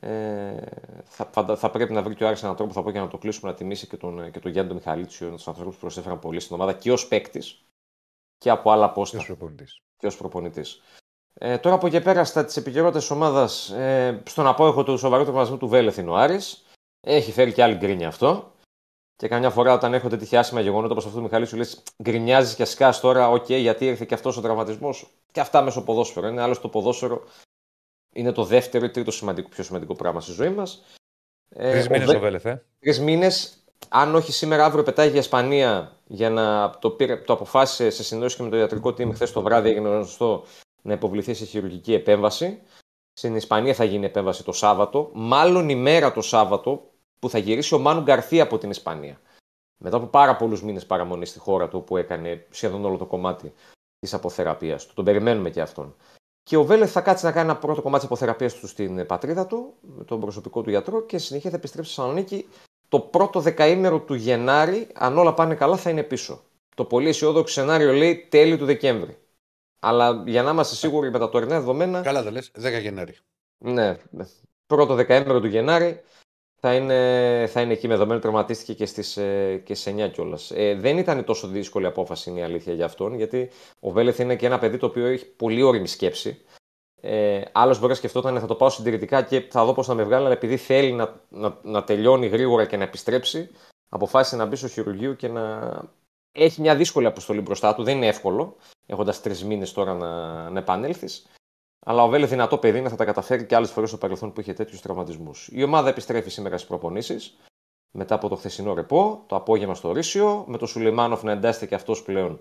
Ε, θα, φαντα- θα πρέπει να βρει και ο Άρης έναν τρόπο, θα πω για να το κλείσουμε, να τιμήσει και τον, και τον Γιάννη τον Μιχαλίτσιο, ένα ανθρώπους που προσέφεραν πολύ στην ομάδα και ως παίκτης και από άλλα πόστα Ποιος προπονητής. και ως προπονητής. Ε, τώρα από εκεί πέρα στα της επικαιρότητα ομάδας, ε, στον απόϊχο του σοβαρότερου μαζί του Βέλεθ είναι ο Άρης. Έχει φέρει και άλλη γκρίνια αυτό. Και καμιά φορά όταν έρχονται τέτοια άσχημα γεγονότα όπως αυτό του Μιχαλή, σου λες: Γκρινιάζεις και σκάς τώρα, οκ, γιατί ήρθε και αυτός ο τραυματισμός. Και αυτά μέσω ποδόσφαιρο. Είναι άλλο το ποδόσφαιρο. Είναι το δεύτερο ή τρίτο σημαντικό, πιο σημαντικό πράγμα στη ζωή μας. Ε, Τρεις ο μήνες Βε- ο Βέλεθ, ε. Τρεις μήνες, αν όχι σήμερα, αύριο πετάει για Ισπανία για να το, πήρε, το αποφάσισε σε συνεννόηση και με το ιατρικό team χθες το βράδυ έγινε γνωστό να υποβληθεί σε χειρουργική επέμβαση. Στην Ισπανία θα γίνει επέμβαση το Σάββατο, μάλλον ημέρα το Σάββατο που θα γυρίσει ο Μάνου Γκαρθία από την Ισπανία. Μετά από πάρα πολλούς μήνες παραμονής στη χώρα του, που έκανε σχεδόν όλο το κομμάτι της αποθεραπείας του. Τον περιμένουμε και αυτόν. Και ο Βέλεθ θα κάτσει να κάνει ένα πρώτο κομμάτι της αποθεραπείας του στην πατρίδα του, με τον προσωπικό του γιατρό και συνεχεία θα επιστρέψει στη Θεσσαλονίκη το πρώτο δεκαήμερο του Γενάρη, αν όλα πάνε καλά, θα είναι πίσω. Το πολύ αισιόδοξο σενάριο λέει τέλη του Δεκέμβρη. Αλλά για να είμαστε σίγουροι με τα τωρινά δεδομένα, Καλά τα λες, 10 Γενάρη. ναι, ναι. πρώτο δεκαήμερο του Γενάρη θα είναι, θα είναι εκεί με δεδομένο τραυματίστηκε και στις, ε, και στις 9 κιόλας. Ε, δεν ήταν τόσο δύσκολη απόφαση είναι η αλήθεια για αυτόν, γιατί ο Βέλεθ είναι και ένα παιδί το οποίο έχει πολύ όρημη σκέψη. Ε, Άλλος μπορεί να σκεφτόταν θα το πάω συντηρητικά και θα δω πώς θα με βγάλει, αλλά επειδή θέλει να, να, να τελειώνει γρήγορα και να επιστρέψει, αποφάσισε να μπει στο χειρουργείο και να. Έχει μια δύσκολη αποστολή μπροστά του, δεν είναι εύκολο, έχοντας τρεις μήνες τώρα να, να επανέλθεις. Αλλά ο Βέλε δυνατό παιδί είναι, θα τα καταφέρει και άλλες φορές στο παρελθόν που είχε τέτοιους τραυματισμούς. Η ομάδα επιστρέφει σήμερα στις προπονήσεις μετά από το χθεσινό ρεπό, το απόγευμα στο Ρήσιο, με τον Σουλεϊμάνοφ να εντάσσεται και αυτός πλέον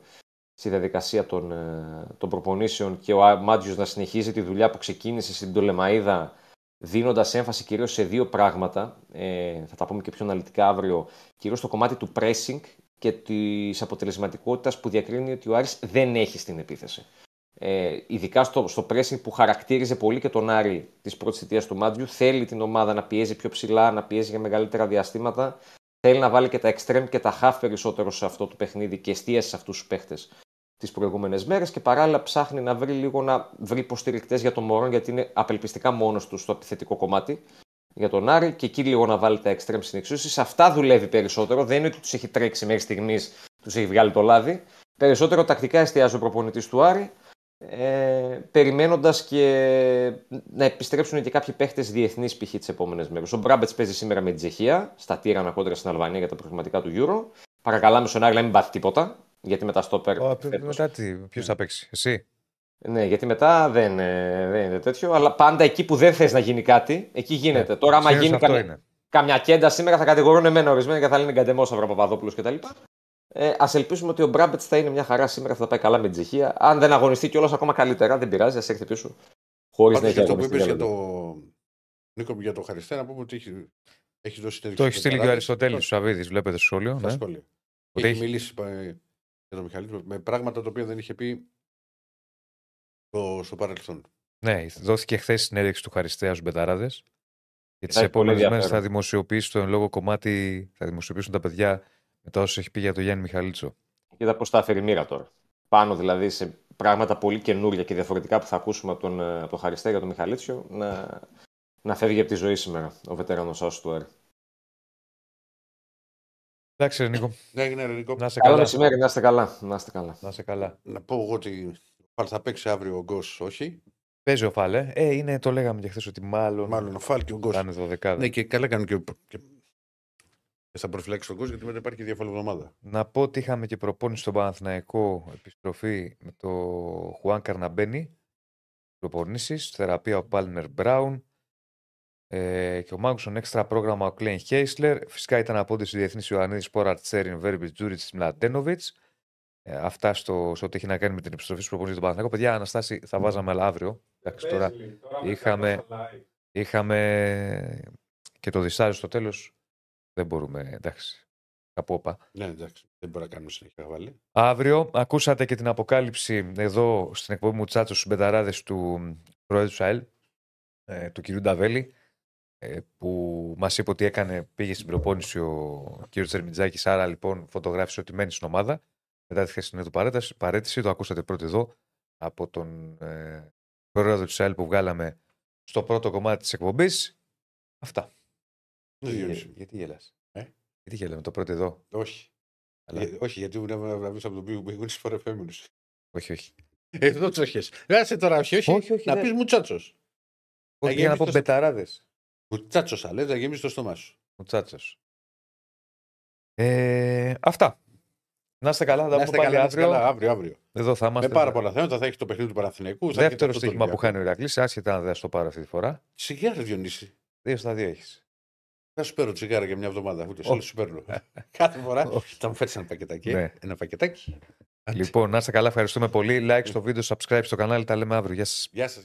στη διαδικασία των, ε, των προπονήσεων και ο Μάτζιο να συνεχίζει τη δουλειά που ξεκίνησε στην Τολεμαίδα, δίνοντας έμφαση κυρίως σε δύο πράγματα. Ε, θα τα πούμε και πιο αναλυτικά αύριο. Κυρίως στο κομμάτι του pressing και της αποτελεσματικότητας που διακρίνει ότι ο Άρης δεν έχει στην επίθεση. Ε, ειδικά στο, στο pressing που χαρακτήριζε πολύ και τον Άρη της πρώτης θητείας του Μάτζιου, θέλει την ομάδα να πιέζει πιο ψηλά, να πιέζει για μεγαλύτερα διαστήματα. Θέλει να βάλει και τα extreme και τα half περισσότερο σε αυτό το παιχνίδι και εστίασε σε αυτούς τους παίχτες τις προηγούμενες μέρες και παράλληλα ψάχνει να βρει λίγο να βρει υποστηρικτές για τον Μωρόν γιατί είναι απελπιστικά μόνος του στο επιθετικό κομμάτι για τον Άρη και εκεί λίγο να βάλει τα extreme στην εξούση. Σε αυτά δουλεύει περισσότερο. Δεν είναι ότι τους έχει τρέξει μέχρι στιγμής, τους έχει βγάλει το λάδι. Περισσότερο τακτικά εστιάζει ο προπονητής του Άρη ε, περιμένοντας και να επιστρέψουν και κάποιοι παίχτες διεθνείς π.χ. τις επόμενες μέρες. Ο Μπράμπετς παίζει σήμερα με την Τσεχία, στα Τύρανα κόντρα στην Αλβανία για τα προγραμματικά του Euro. Παρακαλάμε στον Άρη να μην πάθει τίποτα, γιατί μετά στο πέρα. Ω, Μετά τι, ποιος θα παίξει, εσύ; Ναι, γιατί μετά δεν, ε, δεν είναι τέτοιο. Αλλά πάντα εκεί που δεν θες να γίνει κάτι, εκεί γίνεται. Τώρα, άμα Συνήθως γίνει αυτό καμιά, είναι. καμιά κέντα σήμερα, θα κατηγορούν εμένα ορισμένα και θα λένε Γκαντεμό Παπαδόπουλος κτλ. Ε, Α ελπίσουμε ότι ο Μπράμπετς θα είναι μια χαρά σήμερα, θα τα πάει καλά με την Τσεχία. Αν δεν αγωνιστεί κιόλας ακόμα καλύτερα, δεν πειράζει, ας έρθει πίσω. Χωρίς να Πάντως έχει για αυτό που αγωνιστεί. είπες για δηλαδή. το. Νίκο, για το Χαριστέ, να πούμε ότι έχει, έχει δώσει τέτοιο. Το έχει στείλει και ο Αριστοτέλης του Σαββίδη, βλέπετε στο σχόλιο. Στα Ναι. σχόλια. Ότι Έχει έχει- μιλήσει πα- για τον Μιχαλή με πράγματα τα οποία δεν είχε πει στο, στο παρελθόν. Ναι, δόθηκε χθες συνέντευξη του Χαριστέα στους Μπεταράδες. Και τις έχει πολύ επόμενες μέρες ενδιαφέρον. θα δημοσιοποιήσει το εν λόγω κομμάτι, θα δημοσιοποιήσουν τα παιδιά μετά όσο έχει πει για τον Γιάννη Μιχαλίτσο. Κοίτα πώ τα έφερε η μοίρα τώρα. Πάνω δηλαδή σε πράγματα πολύ καινούρια και διαφορετικά που θα ακούσουμε από τον, ε, από τον Χαριστέ για τον Μιχαλίτσιο να, να φεύγει από τη ζωή σήμερα ο βετεράνος άσου του Άρη. Εντάξει, ρε Νίκο, Ναι, έγινε Νίκο. να είσαι Καλό καλά. μεσημέρι, να είστε καλά. Να είστε καλά. Να είσαι καλά. Να πω εγώ ότι πάλι θα παίξει αύριο ο Γκος, όχι; Παίζει ο Φάλε. Ε, είναι, το λέγαμε και χθες ότι μάλλον. Μάλλον ο Φάλ και ο Γκος. Θα είναι το δεκάδο. Ναι, και καλά κάνουν και, και, και θα προφυλάξει τον Γκος γιατί μετά υπάρχει διαφορετική εβδομάδα. Να πω ότι είχαμε και προπόνηση στον Παναθηναϊκό επιστροφή με το Χουάν Καρναμπένι. Προπονήσεις, θεραπεία ο Πάλμερ Μπράουν ε, και ο Μάγκουσον έξτρα πρόγραμμα ο Κλέιν Χέισλερ. Φυσικά ήταν απόδειξη διεθνής Ιωαννίδης Πόρατ Τσέριν Βέρμπιτς Τζούριτς Μλαντένοβιτ. Ε, αυτά στο, σε ό,τι έχει να κάνει με την επιστροφή στου προπονήσει του Παναθηναϊκού. Παιδιά, Αναστάση, θα βάζαμε αλλά αύριο. Εντάξει, τώρα είχαμε, είχαμε και το δισάριο στο τέλος. Δεν μπορούμε, εντάξει. Κάπου όπα. Ναι, εντάξει. Δεν μπορεί να κάνουμε συνέχεια χαβαλή. Αύριο ακούσατε και την αποκάλυψη εδώ στην εκπομπή μου Τσάτσος στους μπεταράδες του Πρόεδρου του ΣΑΕΛ, ε, του κυρίου Νταβέλη, ε, που μας είπε ότι έκανε, πήγε στην προπόνηση ο κύριος Τσερμιτζάκης, άρα λοιπόν φωτογράφησε ότι μένει στην ομάδα. Μετά τη χθεσινή του παρέταση, παρέτηση, το ακούσατε πρώτο εδώ από τον ε, Πρόεδρο του ΣΑΕΛ που βγάλαμε στο πρώτο κομμάτι της εκπομπής. Αυτά. Ναι, Γιατί, Διονύση. γιατί γελάς; Ε; Γιατί γελάμε το πρώτο εδώ. Όχι. Αλλά- Ε, όχι, γιατί ήμουν να βραβεύσει από τον οποίο που ήμουν φορεφέμενου. Όχι, όχι. Εδώ τσόχες. Άσε τώρα, όχι, όχι. Όχι, όχι, να δεν- πεις μουτσάτσος. Πώς Θα πήγα να πω γεμίσει το- μπεταράδες. Μουτσάτσος θα λε, να γεμίσεις το στόμα σου. Ο Τσάτσος. Ε, αυτά. Να είστε καλά, θα τα Να πούμε είστε πάλι καλά, να είστε αύριο. καλά, αύριο, αύριο. Εδώ θα Με είμαστε. πάρα πολλά θέματα θα έχεις το παιχνίδι του Παναθηναϊκού. θα έχεις Δεύτερο αυτό το στοίχημα που Ολυμπιακό. κάνει ο Ηρακλής, άσχετα αν δεν θα το πάρω αυτή τη φορά. Σιγά, ρε Διονύση. Δύο στα δύο έχεις. Θα σου παίρνω τσιγάρα για μια εβδομάδα. Ούτε σε Όχι. όλους σου παίρνω. Κάθε φορά Όχι. θα μου φέρεις ένα πακετάκι. Ναι. Ένα πακετάκι. Λοιπόν, να είστε καλά, ευχαριστούμε πολύ. Like στο βίντεο, subscribe στο κανάλι, τα λέμε αύριο. Γεια σας. Γεια σας.